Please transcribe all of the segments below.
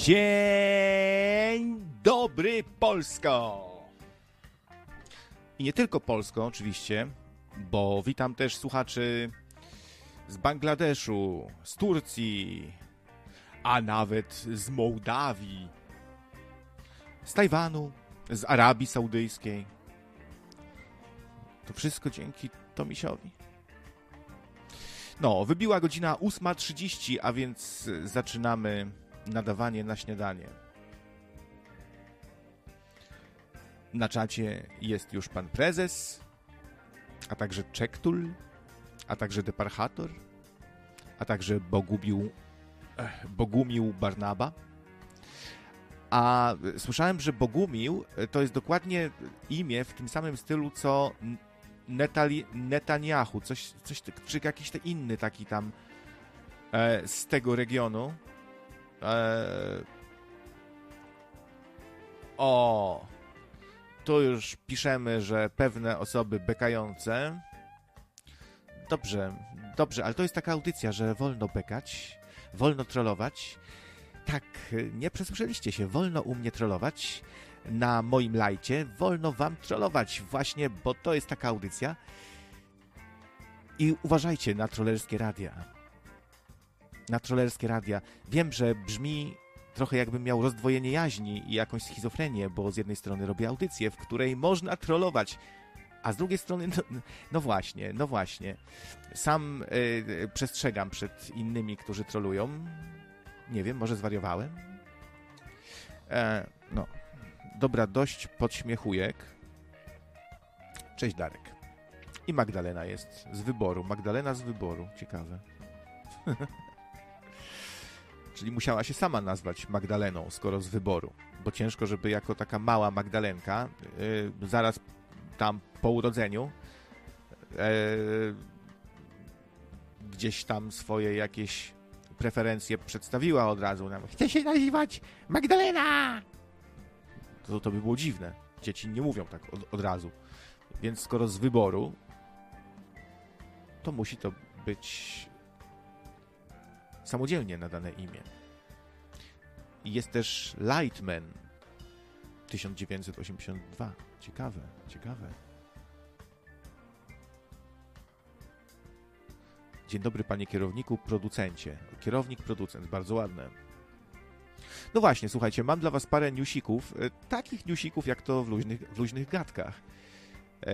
Dzień dobry Polsko! I nie tylko Polsko oczywiście, bo witam też słuchaczy z Bangladeszu, z Turcji, a nawet z Mołdawii, z Tajwanu, z Arabii Saudyjskiej. To wszystko dzięki Tomisiowi. No, wybiła godzina 8.30, a więc zaczynamy nadawanie na śniadanie. Na czacie jest już pan prezes, a także Czektul, a także Deparchator, a także Bogubił, eh, Bogumił Barnaba. A słyszałem, że Bogumił to jest dokładnie imię w tym samym stylu co Netali, Netanyahu, coś, coś, czy jakiś inny taki tam e, z tego regionu. E, o, tu już piszemy, że pewne osoby bekające. Dobrze, dobrze, ale to jest taka audycja, że wolno bekać, wolno trollować. Tak, nie przesłyszeliście się, wolno u mnie trollować na moim lajcie. Wolno wam trollować, właśnie, bo to jest taka audycja. I uważajcie na trollerskie radia. Na trollerskie radia. Wiem, że brzmi trochę jakbym miał rozdwojenie jaźni i jakąś schizofrenię, bo z jednej strony robię audycję, w której można trollować, a z drugiej strony, no, no właśnie, no właśnie. Sam yy, przestrzegam przed innymi, którzy trolują. Nie wiem, może zwariowałem? E, no, dobra, dość podśmiechujek. Cześć Darek. I Magdalena jest z wyboru. Magdalena z wyboru. Ciekawe. Czyli musiała się sama nazwać Magdaleną, skoro z wyboru. Bo ciężko, żeby jako taka mała Magdalenka, yy, zaraz tam po urodzeniu, yy, gdzieś tam swoje jakieś preferencje przedstawiła od razu. Nam, Chcę się nazywać Magdalena! To, to by było dziwne. Dzieci nie mówią tak od, od razu. Więc skoro z wyboru, to musi to być samodzielnie nadane imię. Jest też Lightman 1982. Ciekawe, ciekawe. Dzień dobry, panie kierowniku, producencie. Kierownik, producent, bardzo ładne. No właśnie, słuchajcie, mam dla was parę newsików, e, takich newsików jak to w luźnych, w luźnych gadkach. E,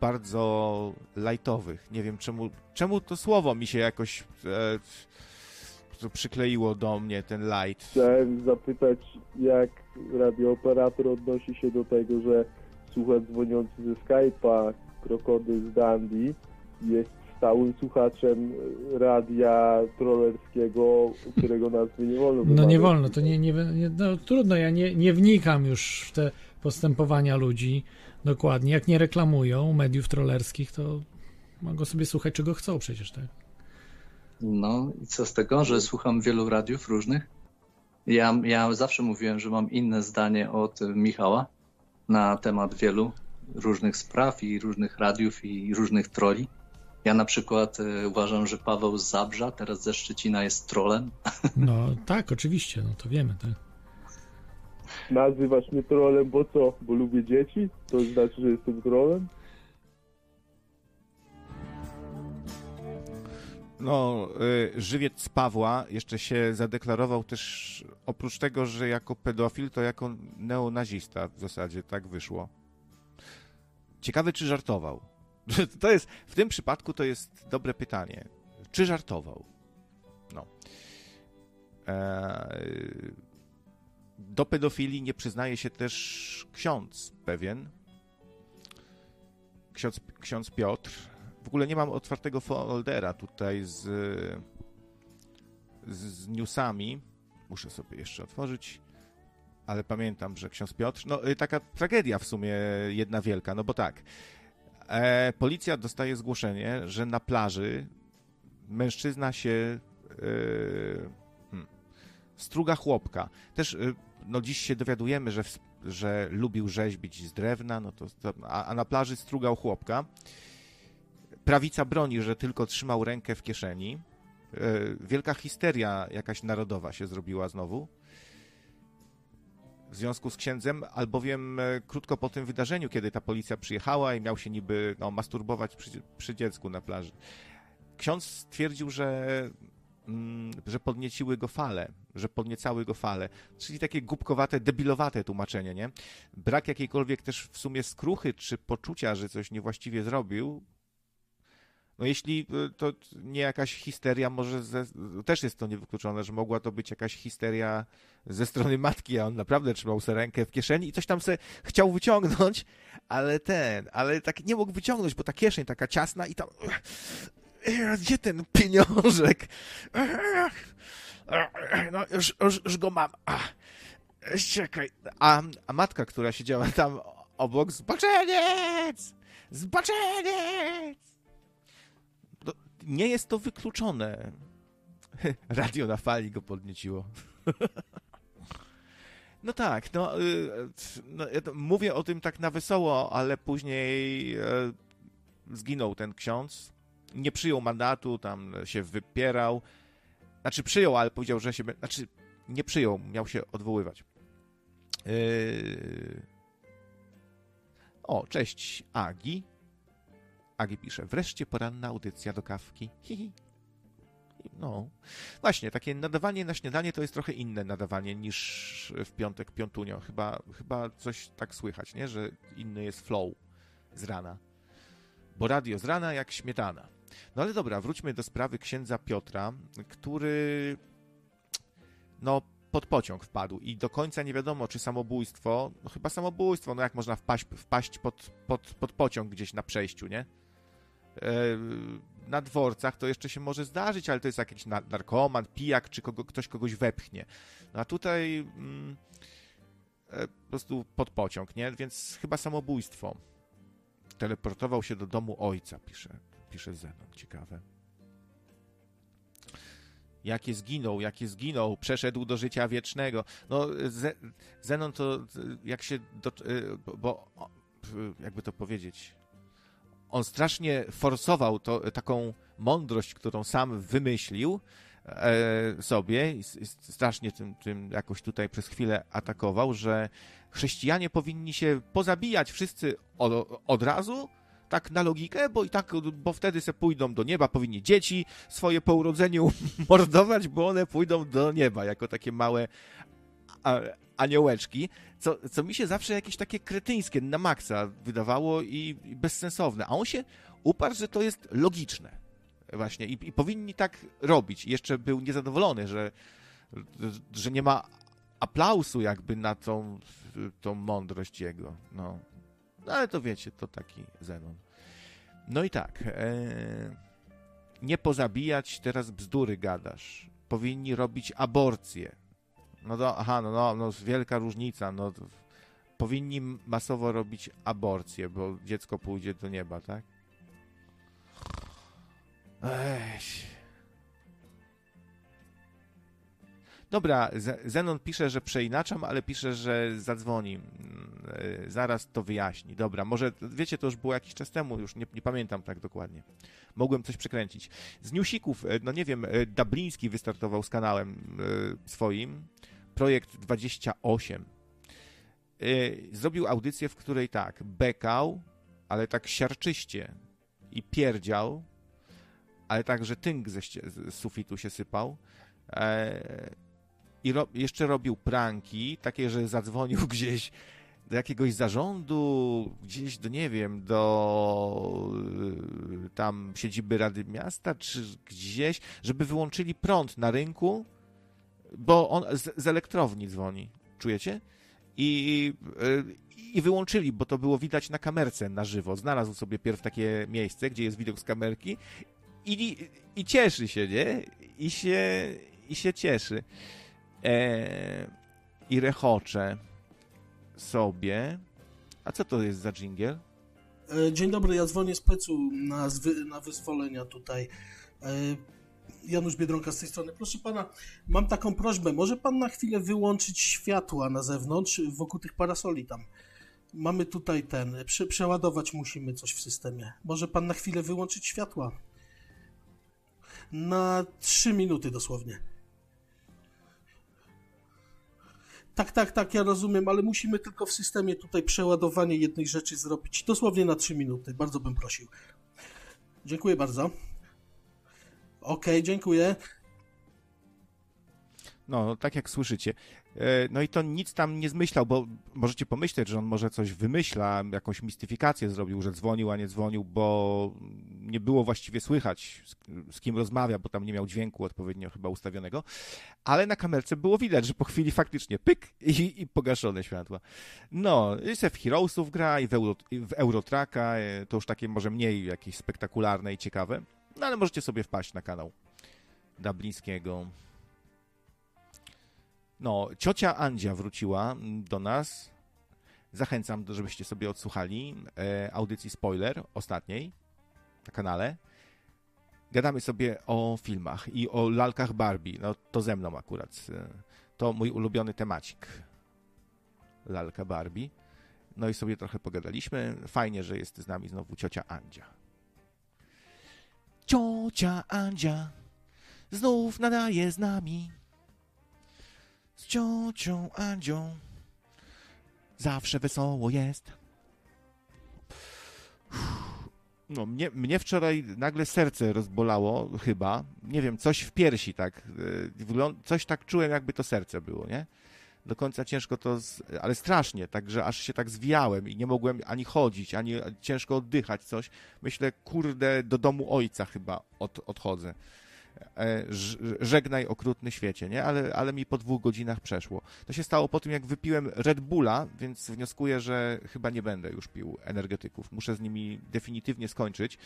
bardzo lightowych. Nie wiem czemu, czemu to słowo mi się jakoś e, przykleiło do mnie, ten light. Chciałem zapytać, jak radiooperator odnosi się do tego, że słuchacz dzwoniący ze Skype'a, krokodyl z Dandy, jest stałym słuchaczem radia trollerskiego, którego nazwy nie wolno. No nie wolno, to nie, nie, nie no, trudno, ja nie, nie wnikam już w te postępowania ludzi dokładnie. Jak nie reklamują mediów trollerskich, to mogą sobie słuchać czego chcą przecież, tak? No i co z tego, że słucham wielu radiów różnych? Ja, ja zawsze mówiłem, że mam inne zdanie od Michała na temat wielu różnych spraw i różnych radiów i różnych troli. Ja na przykład y, uważam, że Paweł z Zabrza, teraz ze Szczecina jest trolem. No tak, oczywiście, no to wiemy, tak. Nazywasz mnie trolem, bo co? Bo lubię dzieci? To znaczy, że jestem trolem? No, y, żywiec Pawła jeszcze się zadeklarował też, oprócz tego, że jako pedofil, to jako neonazista w zasadzie, tak wyszło. Ciekawe, czy żartował. To jest, w tym przypadku to jest dobre pytanie. Czy żartował? No. Eee, do pedofilii nie przyznaje się też ksiądz pewien. Ksiądz, ksiądz Piotr. W ogóle nie mam otwartego foldera tutaj z, z newsami. Muszę sobie jeszcze otworzyć. Ale pamiętam, że ksiądz Piotr. No, y, taka tragedia w sumie jedna wielka, no bo tak. E, policja dostaje zgłoszenie, że na plaży mężczyzna się e, struga chłopka. Też e, no dziś się dowiadujemy, że, że lubił rzeźbić z drewna, no to, to a, a, na plaży strugał chłopka. Prawica broni, że tylko trzymał rękę w kieszeni. wielka histeria jakaś narodowa się zrobiła znowu w związku z księdzem, albowiem e, krótko po tym wydarzeniu, kiedy ta policja przyjechała i miał się niby no, masturbować przy, przy dziecku na plaży, ksiądz stwierdził, że, że podnieciły go fale, że podniecały go fale, czyli takie głupkowate, debilowate tłumaczenie, nie? Brak jakiejkolwiek też w sumie skruchy czy poczucia, że coś niewłaściwie zrobił, no jeśli e, to nie jakaś histeria, może ze, też jest to niewykluczone, że mogła to być jakaś histeria ze strony matki, a on naprawdę trzymał sobie rękę w kieszeni i coś tam sobie chciał wyciągnąć, ale ten, ale tak nie mógł wyciągnąć, bo ta kieszeń taka ciasna i tam gdzie ten pieniążek? No, już, już, już go mam. Czekaj. A, a matka, która siedziała tam obok, zbaczeniec! Zbaczeniec! No, nie jest to wykluczone. Radio na fali go podnieciło. No tak, no, y, no ja mówię o tym tak na wesoło, ale później e, zginął ten ksiądz. Nie przyjął mandatu, tam się wypierał. Znaczy przyjął, ale powiedział, że się. Znaczy nie przyjął, miał się odwoływać. Yy... O, cześć Agi. Agi pisze, wreszcie poranna audycja do kawki. Hihi. No, właśnie, takie nadawanie na śniadanie to jest trochę inne nadawanie niż w piątek piątunio. Chyba, chyba coś tak słychać, nie? Że inny jest flow z rana. Bo radio z rana jak śmietana. No ale dobra, wróćmy do sprawy księdza Piotra, który no pod pociąg wpadł i do końca nie wiadomo, czy samobójstwo, no chyba samobójstwo, no jak można wpaść, wpaść pod, pod, pod pociąg gdzieś na przejściu, nie? E, na dworcach to jeszcze się może zdarzyć, ale to jest jakiś narkoman, pijak, czy kogo, ktoś kogoś wepchnie. No a tutaj mm, e, po prostu pod pociąg, nie? Więc chyba samobójstwo. Teleportował się do domu ojca, pisze, pisze Zenon. Ciekawe. Jakie zginął, jakie zginął, przeszedł do życia wiecznego. No, Zenon to jak się. Do, e, bo jakby to powiedzieć on strasznie forsował to, taką mądrość, którą sam wymyślił e, sobie i strasznie tym, tym jakoś tutaj przez chwilę atakował, że chrześcijanie powinni się pozabijać wszyscy od, od razu, tak na logikę, bo i tak, bo wtedy se pójdą do nieba, powinni dzieci swoje po urodzeniu mordować, bo one pójdą do nieba jako takie małe aniołeczki, co, co mi się zawsze jakieś takie kretyńskie na maksa wydawało i, i bezsensowne. A on się uparł, że to jest logiczne. Właśnie I, i powinni tak robić. Jeszcze był niezadowolony, że, że nie ma aplausu jakby na tą, tą mądrość jego. No. Ale to wiecie, to taki Zenon. No i tak. E, nie pozabijać, teraz bzdury gadasz. Powinni robić aborcję. No to, aha, no, no, no wielka różnica, no powinni masowo robić aborcję, bo dziecko pójdzie do nieba, tak? Ech. Dobra, Zenon pisze, że przeinaczam, ale pisze, że zadzwoni. Mm, e, zaraz to wyjaśni. Dobra, może, wiecie, to już było jakiś czas temu, już nie, nie pamiętam tak dokładnie. Mogłem coś przekręcić. Z newsików, e, no nie wiem, e, Dabliński wystartował z kanałem swoim, projekt 28. Zrobił audycję, w której tak, bekał, ale tak siarczyście i pierdział, ale także tynk ze, z sufitu się sypał i ro jeszcze robił pranki, takie, że zadzwonił gdzieś do jakiegoś zarządu, gdzieś do, nie wiem, do y, tam siedziby Rady Miasta, czy gdzieś, żeby wyłączyli prąd na rynku, bo on z, z elektrowni dzwoni, czujecie? I, y, I wyłączyli, bo to było widać na kamerce na żywo. Znalazł sobie pierw takie miejsce, gdzie jest widok z kamerki i, i cieszy się, nie? I się, i się cieszy e, i rechocze sobie. A co to jest za dżingiel? E, dzień dobry, ja dzwonię z Pecu na, na wyzwolenia tutaj. E, Janusz Biedronka z tej strony. Proszę pana, mam taką prośbę. Może pan na chwilę wyłączyć światła na zewnątrz, wokół tych parasoli tam. Mamy tutaj ten, prze, przeładować musimy coś w systemie. Może pan na chwilę wyłączyć światła? na 3 minuty dosłownie. Tak, tak, tak, ja rozumiem, ale musimy tylko w systemie tutaj przeładowanie jednej rzeczy zrobić dosłownie na 3 minuty. Bardzo bym prosił. Dziękuję bardzo. Okej, dziękuję. No, tak jak słyszycie. E, No i to nic tam nie zmyślał, bo możecie pomyśleć, że on może coś wymyśla, jakąś mistyfikację zrobił, że dzwonił, a nie dzwonił, bo nie było właściwie słychać, z, kim rozmawia, bo tam nie miał dźwięku odpowiednio chyba ustawionego. Ale na kamerce było widać, że po chwili faktycznie pyk i, i pogaszone światła. No, i se w Heroesów gra i w, Euro, w Eurotracka, e, to już takie może mniej jakieś spektakularne i ciekawe. No ale możecie sobie wpaść na kanał Dublińskiego. No, ciocia Andzia wróciła mm, do nas. Zachęcam, żebyście sobie odsłuchali e, audycji spoiler ostatniej na kanale. Gadamy sobie o filmach i o lalkach Barbie. No, to ze mną akurat. e, To mój ulubiony temacik. Lalka Barbie. No i sobie trochę pogadaliśmy. Fajnie, że jest z nami znowu ciocia Andzia. Ciocia Andzia znów nadaje z nami z ciocią Andzią. Zawsze wesoło jest. No, mnie, mnie wczoraj nagle serce rozbolało, chyba. Nie wiem, coś w piersi tak. wyglą- Coś tak czułem, jakby to serce było, nie? Do końca ciężko to, z... ale strasznie, także aż się tak zwijałem i nie mogłem ani chodzić, ani ciężko oddychać, coś. Myślę, kurde, do domu ojca chyba od, odchodzę e, żegnaj okrutny świecie, nie? Ale, ale mi po dwóch godzinach przeszło. To się stało po tym, jak wypiłem Red Bulla, więc wnioskuję, że chyba nie będę już pił energetyków. Muszę z nimi definitywnie skończyć,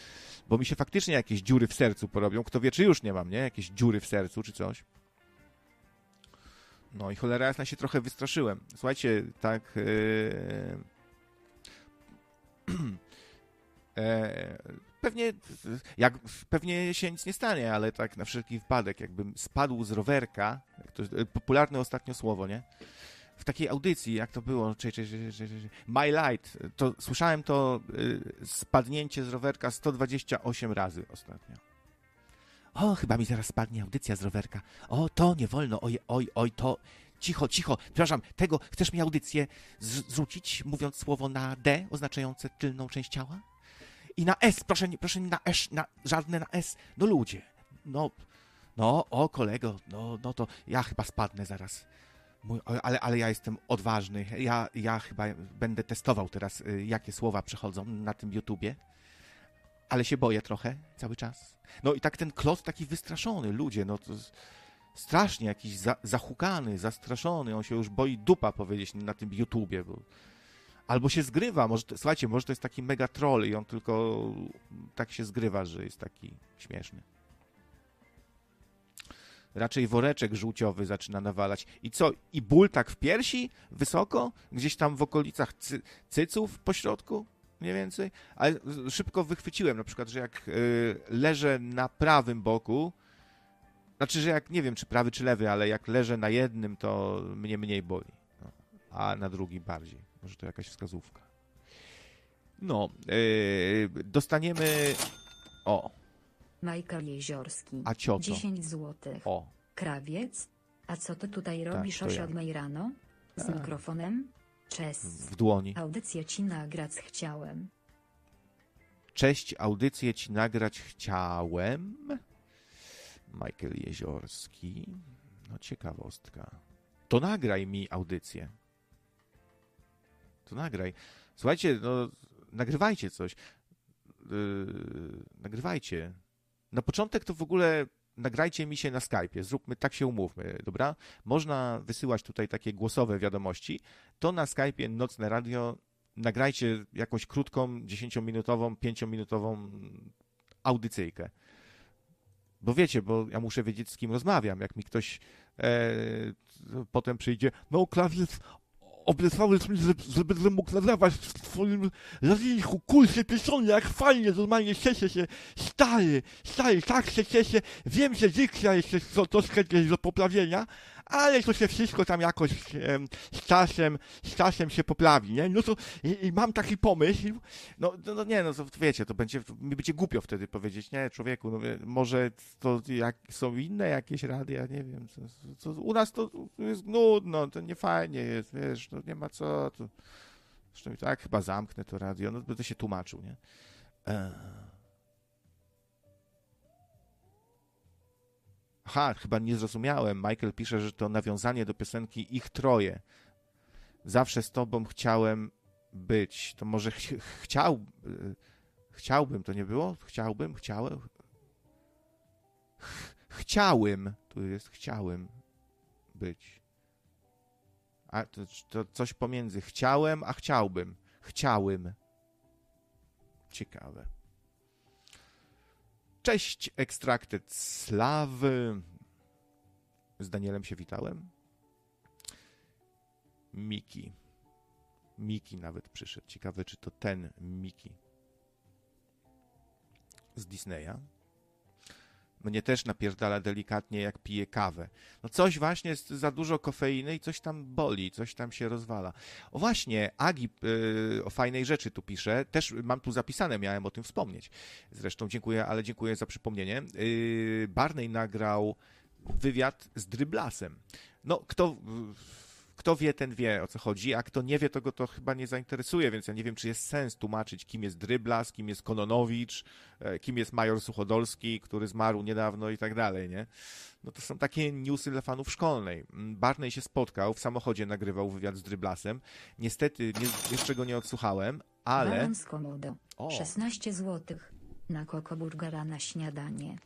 bo mi się faktycznie jakieś dziury w sercu porobią. Kto wie, czy już nie mam, nie? Jakieś dziury w sercu, czy coś. No i cholera jasna się trochę wystraszyłem. Słuchajcie, tak... Yy... E, pewnie, jak, pewnie się nic nie stanie, ale tak na wszelki wypadek, jakbym spadł z rowerka, to, e, popularne ostatnio słowo, nie? W takiej audycji, jak to było, czy, czy, czy, czy, My Light, to słyszałem to y, spadnięcie z rowerka 128 razy ostatnio. O, chyba mi zaraz spadnie audycja z rowerka. O, to nie wolno, oj, oj, oj, to... Cicho, cicho, przepraszam, tego, chcesz mi audycję zrzucić, mówiąc słowo na D, oznaczające tylną część ciała? I na S, proszę, proszę na S, na, żadne na S. No ludzie, no, no, o kolego, no, no to ja chyba spadnę zaraz. Mój, ale, ale ja jestem odważny. Ja, ja chyba będę testował teraz, y, jakie słowa przechodzą na tym YouTubie. Ale się boję trochę cały czas. No i tak ten klot taki wystraszony, ludzie, no to strasznie jakiś za, zahukany, zastraszony. On się już boi dupa powiedzieć na tym YouTubie, bo Albo się zgrywa, może, to- słuchajcie, może to jest taki mega troll i on tylko tak się zgrywa, że jest taki śmieszny. Raczej woreczek żółciowy zaczyna nawalać. I co? I ból tak w piersi? Wysoko? Gdzieś tam w okolicach cy, cyców po środku? Mniej więcej? Ale szybko wychwyciłem na przykład, że jak y, leżę na prawym boku, znaczy, że jak, nie wiem czy prawy czy lewy, ale jak leżę na jednym, to mnie mniej boli. No. A na drugi bardziej. Może to jakaś wskazówka. No, yy, dostaniemy. O, Michael Jeziorski. a cioto. 10 złotych. O, Krawiec? A co ty tutaj robisz to o ja. 7 rano? Z A. mikrofonem? Cześć. w dłoni. Audycję ci nagrać chciałem. Cześć, audycję ci nagrać chciałem. Michael Jeziorski. No, ciekawostka. To nagraj mi audycję. To nagraj. Słuchajcie, no, nagrywajcie coś. Yy, nagrywajcie. Na początek to w ogóle nagrajcie mi się na Skype'ie. Zróbmy, tak się umówmy, dobra? Można wysyłać tutaj takie głosowe wiadomości. To na Skype'ie Nocne Radio nagrajcie jakąś krótką, 10-minutową, 5-minutową audycyjkę. Bo wiecie, bo ja muszę wiedzieć, z kim rozmawiam. Jak mi ktoś e, potem przyjdzie, no Klawiec, obiecałeś mi, że, że będę mógł nadawać w twoim radyjku, kurczę, pieszony, jak fajnie, normalnie cieszę się, stary, stary, tak się cieszę, wiem, że dykcja jest to, troszkę gdzieś do poprawienia, ale to się wszystko tam jakoś z czasem, z czasem się poprawi, nie? No to i, i mam taki pomysł, no, no, no nie, no to wiecie, to będzie, to mi będzie głupio wtedy powiedzieć, nie, człowieku, no może to jak są inne jakieś rady, ja nie wiem, u nas to, to jest nudno, to nie fajnie jest, wiesz, no nie ma co, to, zresztą i tak chyba zamknę to radio, no będę się tłumaczył, nie? Eee. Aha, chyba nie zrozumiałem. Michael pisze, że to nawiązanie do piosenki Ich Troje. Zawsze z tobą chciałem być. To może ch chciał... y, Chciałbym, to nie było? Chciałbym, chciałem. Ch chciałem. Tu jest chciałem być. A to, to coś pomiędzy chciałem, a chciałbym. Chciałem. Ciekawe. Cześć, Extracted Slawy. Z Danielem się witałem. Miki. Miki nawet przyszedł. Ciekawe, czy to ten Miki z Disneya. Mnie też napierdala delikatnie, jak pije kawę. No coś właśnie, jest za dużo kofeiny i coś tam boli, coś tam się rozwala. O właśnie, Agi yy, o fajnej rzeczy tu pisze. Też mam tu zapisane, miałem o tym wspomnieć. Zresztą dziękuję, ale dziękuję za przypomnienie. Yy, Barney nagrał wywiad z Dryblasem. No, kto, kto wie, ten wie o co chodzi, a kto nie wie, to go to chyba nie zainteresuje, więc ja nie wiem, czy jest sens tłumaczyć, kim jest Dryblas, kim jest Kononowicz, e, kim jest major Suchodolski, który zmarł niedawno i tak dalej, nie? No to są takie newsy dla fanów szkolnej. Mm, Barney się spotkał, w samochodzie nagrywał wywiad z Dryblasem. Niestety nie, jeszcze go nie odsłuchałem, ale... Baron z Komodo. O. 16 zł. Na kokoburgera na śniadanie.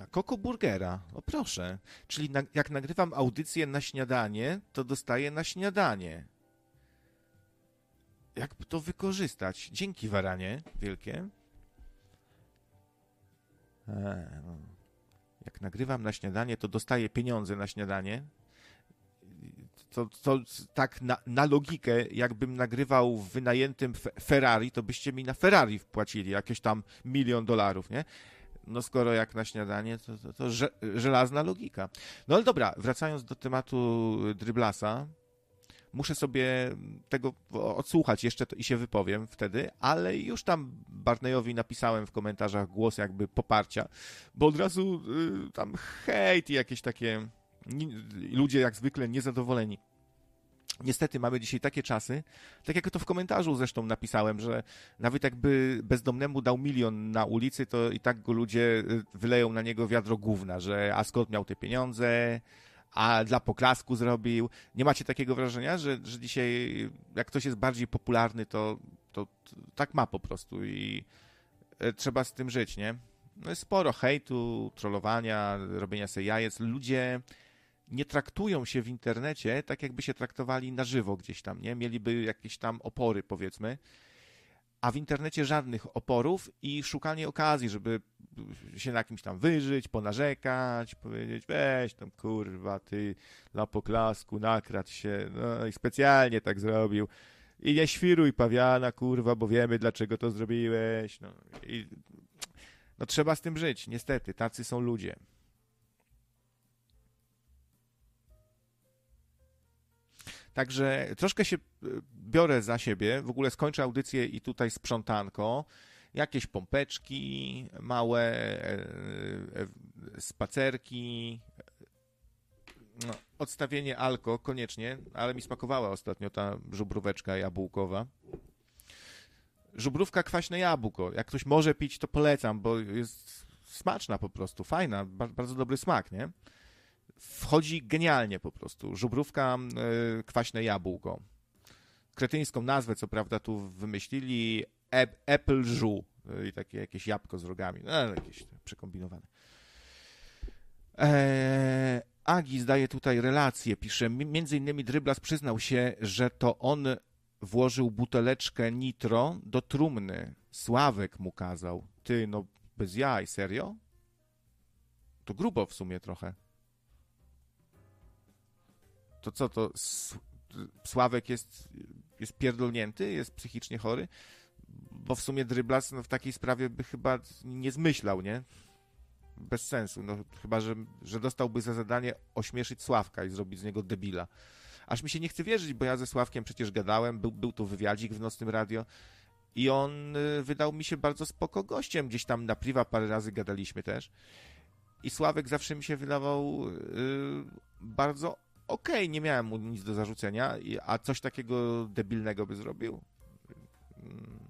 Na Koko Burgera. O proszę. Czyli na, jak nagrywam audycję na śniadanie, to dostaję na śniadanie. Jak to wykorzystać? Dzięki, Waranie. Wielkie. E, no. Jak nagrywam na śniadanie, to dostaję pieniądze na śniadanie. To, to tak na, na logikę, jakbym nagrywał w wynajętym Fe- Ferrari, to byście mi na Ferrari wpłacili jakieś tam milion dolarów, nie? No skoro jak na śniadanie, to, to, to że, żelazna logika. No ale dobra, wracając do tematu Dryblasa, muszę sobie tego odsłuchać jeszcze i się wypowiem wtedy, ale już tam Barneyowi napisałem w komentarzach głos jakby poparcia, bo od razu y, tam hejt i jakieś takie ludzie jak zwykle niezadowoleni. Niestety mamy dzisiaj takie czasy, tak jak to w komentarzu zresztą napisałem, że nawet jakby bezdomnemu dał milion na ulicy, to i tak go ludzie y, wyleją na niego wiadro gówna, że a skąd miał te pieniądze, a dla poklasku zrobił. Nie macie takiego wrażenia, że, że dzisiaj jak ktoś jest bardziej popularny, to, to, to tak ma po prostu i e, trzeba z tym żyć, nie? No jest sporo hejtu, trollowania, robienia sobie jajec. Ludzie nie traktują się w internecie tak, jakby się traktowali na żywo gdzieś tam, nie? Mieliby jakieś tam opory, powiedzmy, a w internecie żadnych oporów i szukanie okazji, żeby się na kimś tam wyżyć, ponarzekać, powiedzieć, weź tam kurwa, ty dla poklasku nakradł się, no i specjalnie tak zrobił. I nie świruj pawiana, kurwa, bo wiemy, dlaczego to zrobiłeś. No, i, no trzeba z tym żyć, niestety, tacy są ludzie. Także troszkę się y, biorę za siebie. W ogóle skończę audycję i tutaj sprzątanko. Jakieś pompeczki małe, e, e, spacerki. No, odstawienie alko koniecznie, ale mi smakowała ostatnio ta żubróweczka jabłkowa. Żubrówka kwaśne jabłko. Jak ktoś może pić, to polecam, bo jest smaczna po prostu, fajna, ba- bardzo dobry smak, nie? Wchodzi genialnie po prostu. Żubrówka, y, kwaśne jabłko. Kretyńską nazwę, co prawda, tu wymyślili Ap- Apple Żu. Y, I takie jakieś jabłko z rogami. No, jakieś przekombinowane. Eee, Agi zdaje tutaj relację. Pisze, "M- między innymi Dryblas przyznał się, że to on włożył buteleczkę nitro do trumny. Sławek mu kazał. Ty, no bez jaj, serio? To grubo w sumie trochę. To co, to Sławek jest, jest pierdolnięty, jest psychicznie chory? Bo w sumie Dryblas no, w takiej sprawie by chyba nie zmyślał, nie? bez sensu. No, chyba, że, że dostałby za zadanie ośmieszyć Sławka i zrobić z niego debila. Aż mi się nie chce wierzyć, bo ja ze Sławkiem przecież gadałem, był, był tu wywiadzik w Nocnym Radio i on y, wydał mi się bardzo spoko gościem. Gdzieś tam na priwa parę razy gadaliśmy też. I Sławek zawsze mi się wydawał y, bardzo okej, nie miałem mu nic do zarzucenia, a coś takiego debilnego by zrobił? Mm,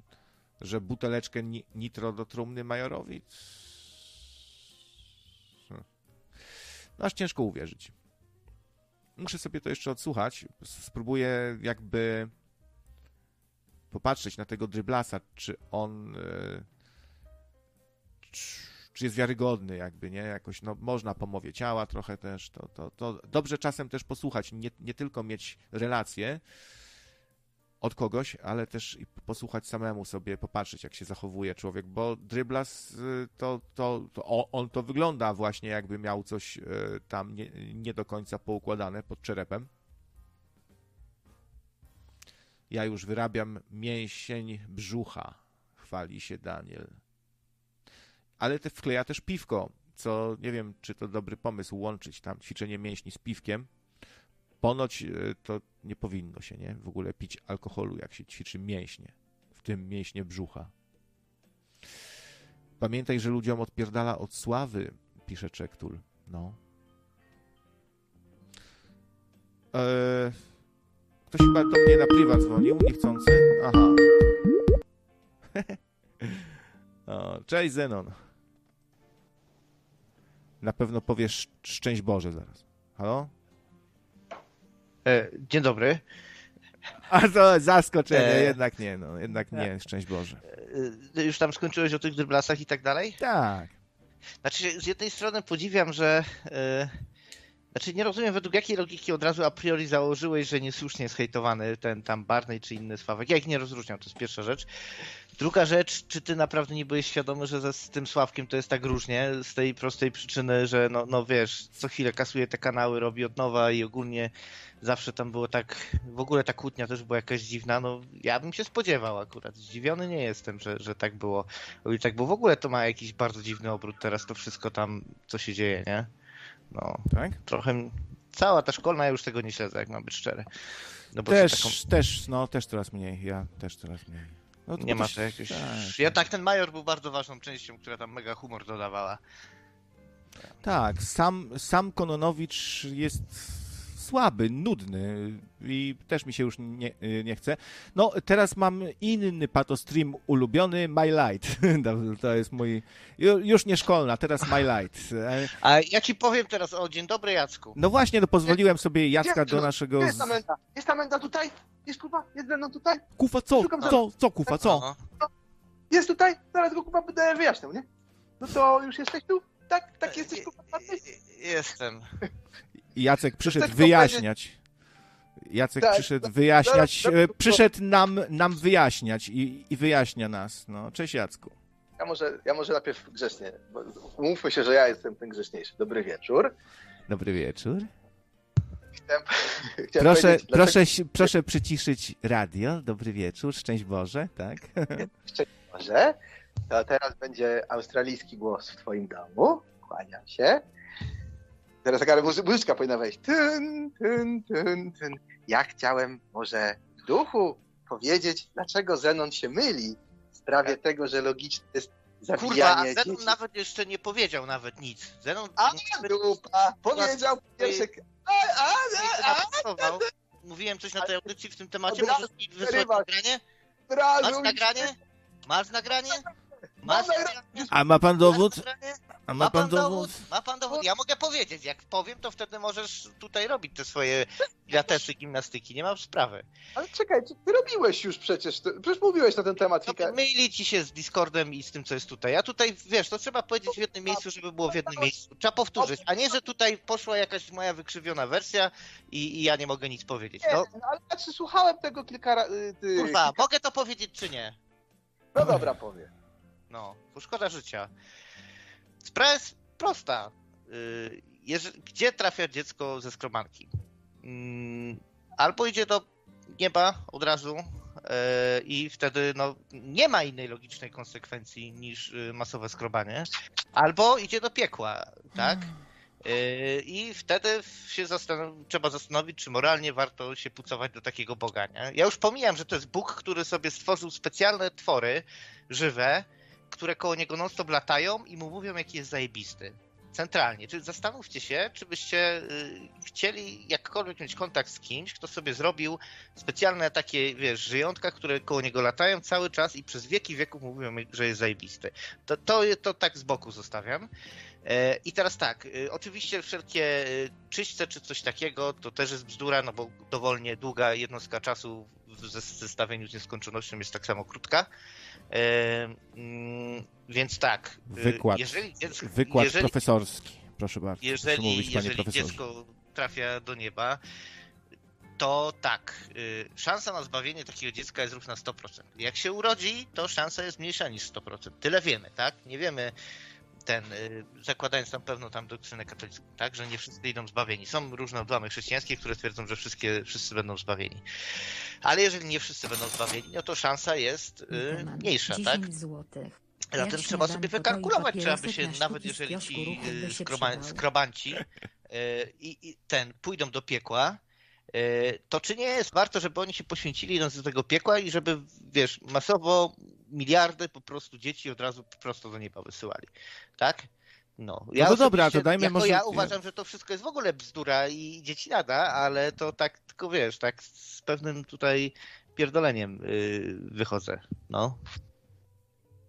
Że buteleczkę ni- nitro do trumny Majorowi? Hmm. No aż ciężko uwierzyć. Muszę sobie to jeszcze odsłuchać. Spróbuję jakby popatrzeć na tego dryblasa, czy on e, czy- czy jest wiarygodny jakby, nie? Jakoś, no, można po mowie ciała trochę też, to, to, to dobrze czasem też posłuchać, nie, nie tylko mieć relacje od kogoś, ale też posłuchać samemu sobie, popatrzeć jak się zachowuje człowiek, bo dryblas y, to, to, to on to wygląda właśnie jakby miał coś y, tam nie, nie do końca poukładane pod czerepem. Ja już wyrabiam mięsień brzucha, chwali się Daniel. Ale te wkleja też piwko, co nie wiem, czy to dobry pomysł łączyć tam ćwiczenie mięśni z piwkiem. Ponoć e, to nie powinno się, nie? W ogóle pić alkoholu, jak się ćwiczy mięśnie, w tym mięśnie brzucha. Pamiętaj, że ludziom odpierdala od sławy, pisze Czektul. No. Eee, ktoś chyba do mnie na priwa dzwonił, niechcący. Aha. o, cześć Zenon. Na pewno powiesz szczęść Boże zaraz. Halo? E, dzień dobry. A to zaskoczenie, E. jednak nie, no, jednak nie, szczęść Boże. E, już tam skończyłeś o tych dryblasach i tak dalej? Tak. Znaczy, z jednej strony podziwiam, że. Znaczy, nie rozumiem według jakiej logiki od razu a priori założyłeś, że niesłusznie jest hejtowany ten tam Barney czy inny Sławek. Ja ich nie rozróżniam, to jest pierwsza rzecz. Druga rzecz, czy ty naprawdę nie byłeś świadomy, że z tym Sławkiem to jest tak różnie? Z tej prostej przyczyny, że no, no wiesz, co chwilę kasuje te kanały, robi od nowa i ogólnie zawsze tam było tak, w ogóle ta kłótnia też była jakaś dziwna, no ja bym się spodziewał akurat, zdziwiony nie jestem, że, że tak było, i tak, bo w ogóle to ma jakiś bardzo dziwny obrót teraz to wszystko tam, co się dzieje, nie? No, Tak? trochę, cała ta szkolna, ja już tego nie śledzę, jak mam być szczery. No bo Też, taką, też, no, też coraz mniej, ja też coraz mniej. No, nie ma to jakiegoś, Tak, jednak ten major był bardzo ważną częścią, która tam mega humor dodawała. tak, sam, sam Kononowicz jest słaby, nudny i też mi się już nie, nie chce. No, teraz mam inny patostream ulubiony, My Light. To jest mój, ju- już nie szkolna, teraz My Light. E, A ja ci powiem teraz o dzień dobry Jacku. No właśnie, no pozwoliłem sobie Jacka do naszego... Jest Amenda, jest Amenda tutaj? Jest kupa? Jest Zenon tutaj? Kufa, co? Co, co, Kufa, co? Jest tutaj? Zaraz go kupa będę wyjaśniał, nie? No to już jesteś tu? Tak? Tak jesteś kupa? Jestem. I Jacek przyszedł Chcę wyjaśniać. Jacek Tak, przyszedł wyjaśniać, zaraz- e, przyszedł nam, nam wyjaśniać i, i wyjaśnia nas. No, cześć Jacku. Ja może, ja może najpierw grzecznie, bo umówmy się, że ja jestem ten grzeczniejszy. Dobry wieczór. Dobry wieczór. Chciałem, chciałem Proszę, dlaczego- proszę, proszę przyciszyć radio. Dobry wieczór, szczęść Boże, tak? Może. To teraz będzie australijski głos w twoim domu. Kłaniam się. Teraz taka muzy- muzyczka powinna wejść. Tyn, tyn, tyn, tyn. Ja chciałem może w duchu powiedzieć, dlaczego Zenon się myli w sprawie tego, że logiczne jest Kurwa, a Zenon dzieci. nawet jeszcze nie powiedział nawet nic. Zenon A dupa! Powiedział pierwszy... A, a, a, a, napisował. Mówiłem coś na tej audycji w tym temacie, możesz wysłać nagranie? Masz nagranie? Masz nagranie? Masz? A ma pan dowód? A Ma pan dowód? Ma pan dowód? Ja mogę powiedzieć. Jak powiem, to wtedy możesz tutaj robić te swoje pilatesy, gimnastyki. Nie mam sprawy. Ale czekaj, ty ty robiłeś już przecież, ty, przecież mówiłeś na ten temat. No, myli ci się z Discordem i z tym, co jest tutaj. A tutaj, wiesz, to trzeba powiedzieć w jednym miejscu, żeby było w jednym miejscu. Trzeba powtórzyć, a nie, że tutaj poszła jakaś moja wykrzywiona wersja i, i ja nie mogę nic powiedzieć. Nie, No, no, ale ja czy słuchałem tego kilka razy. Kurwa, mogę to powiedzieć czy nie? No dobra, powiem. No, bo szkoda życia. Sprawa jest prosta. Jeże- gdzie trafia dziecko ze skrobanki? Mm, Albo idzie do nieba od razu, e, i wtedy no, nie ma innej logicznej konsekwencji niż y, masowe skrobanie, albo idzie do piekła, tak? E, I wtedy się zastan- trzeba zastanowić, czy moralnie warto się pucować do takiego Boga. Nie? Ja już pomijam, że to jest Bóg, który sobie stworzył specjalne twory żywe, które koło niego non-stop latają i mu mówią, jaki jest zajebisty. Centralnie. Czy zastanówcie się, czy byście y, chcieli jakkolwiek mieć kontakt z kimś, kto sobie zrobił specjalne takie, wiesz, żyjątka, które koło niego latają cały czas i przez wieki wieków mówią, że jest zajebisty. To, to, to tak z boku zostawiam. E, I teraz tak, y, oczywiście wszelkie y, czyśćce czy coś takiego to też jest bzdura, no bo dowolnie długa jednostka czasu w zes- zestawieniu z nieskończonością jest tak samo krótka. Mm, Więc tak. y, Wykład. Jeżeli, Wykład jeżeli, profesorski. Proszę bardzo. jeżeli, mówić, jeżeli dziecko trafia do nieba, to tak, y, szansa na zbawienie takiego dziecka jest równa 100%. Jak się urodzi, to szansa jest mniejsza niż 100%. Tyle wiemy, tak? Nie wiemy ten, y, zakładając tam pewną tam doktrynę katolicką, tak, że nie wszyscy idą zbawieni. Są różne odłamy chrześcijańskie, które twierdzą, że wszystkie, wszyscy będą zbawieni. Ale jeżeli nie wszyscy będą zbawieni, no to szansa jest y, mniejsza, 10 tak? złotych. Zatem trzeba sobie wykalkulować, aby papierosy się, na nawet jeżeli ci by skroba, skrobanci y, i, i ten pójdą do piekła, y, to czy nie jest warto, żeby oni się poświęcili idąc do tego piekła i żeby, wiesz, masowo miliardy po prostu dzieci od razu prosto do nieba wysyłali, tak? No, No to dobra, to dajmy jako może- Ja uważam, że to wszystko jest w ogóle bzdura i dzieci nada, ale to tak tylko wiesz, tak z pewnym tutaj pierdoleniem y, wychodzę, no.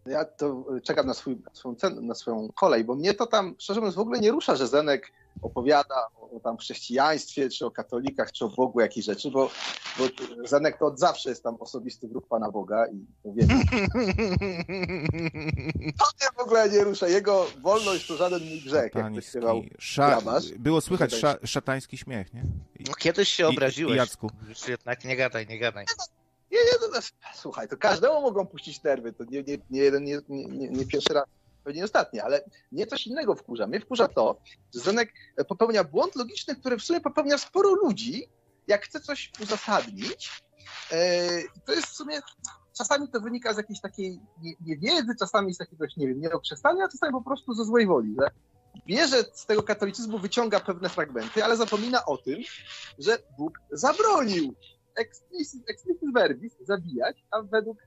Ja to czekam na, swój, na, swoją cen, na swoją kolej, bo mnie to tam, szczerze mówiąc, w ogóle nie rusza, że Zenek opowiada o, o tam chrześcijaństwie, czy o katolikach, czy o Bogu jakichś rzeczy, bo, bo Zenek to od zawsze jest tam osobisty wróg Pana Boga i to wiem. To mnie w ogóle nie rusza. Jego wolność to żaden mój grzech, jak Szatański. śpiewał Sza... grabarz. Było słychać sza... szatański śmiech, nie? I... No, kiedyś się I- obraziłeś. i Jacku. Już jednak nie gadaj, nie gadaj. Nie, nie, no, no, słuchaj, to każdemu mogą puścić nerwy, to nie, nie, nie jeden, nie, nie, nie, nie pierwszy raz, pewnie nie ostatni, ale mnie coś innego wkurza. Mnie wkurza to, że Zenek popełnia błąd logiczny, który w sumie popełnia sporo ludzi, jak chce coś uzasadnić. E, to jest w sumie, czasami to wynika z jakiejś takiej nie- niewiedzy, czasami z jakiegoś, nie wiem, nieokrzesania, a czasami po prostu ze złej woli, że bierze z tego katolicyzmu, wyciąga pewne fragmenty, ale zapomina o tym, że Bóg zabronił explicit, explicit verbis zabijać, a według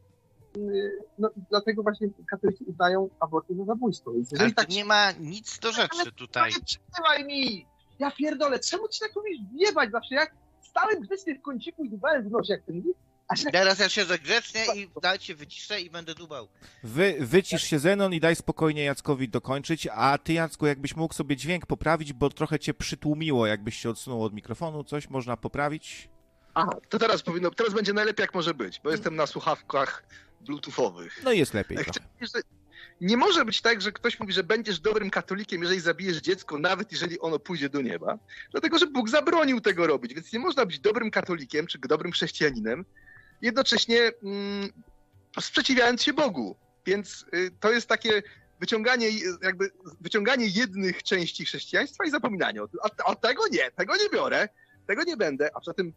no, dlatego właśnie katolicy uznają aborcję za zabójstwo. Ale tak nie ma nic do rzeczy tutaj. nie trzymaj mi! Ja pierdolę, czemu ci tak mówisz wjebać zawsze? Jak stałem grzecznie w kąciku i dubałem w nosie, jak ten mówisz, a się tak Teraz ja siedzę grzecznie i dać się wyciszę i będę dubał. Wy, wycisz się Zenon i daj spokojnie Jackowi dokończyć, a ty Jacku, jakbyś mógł sobie dźwięk poprawić, bo trochę cię przytłumiło, jakbyś się odsunął od mikrofonu, coś można poprawić? Aha, to teraz powinno, teraz będzie najlepiej jak może być, bo jestem na słuchawkach bluetoothowych. No i jest lepiej że nie może być tak, że ktoś mówi, że będziesz dobrym katolikiem, jeżeli zabijesz dziecko, nawet jeżeli ono pójdzie do nieba, dlatego że Bóg zabronił tego robić, więc nie można być dobrym katolikiem czy dobrym chrześcijaninem, jednocześnie mm, sprzeciwiając się Bogu. Więc y, to jest takie wyciąganie, jakby wyciąganie jednych części chrześcijaństwa i zapominanie o tym. A, a tego nie, tego nie biorę, tego nie będę. A poza tym,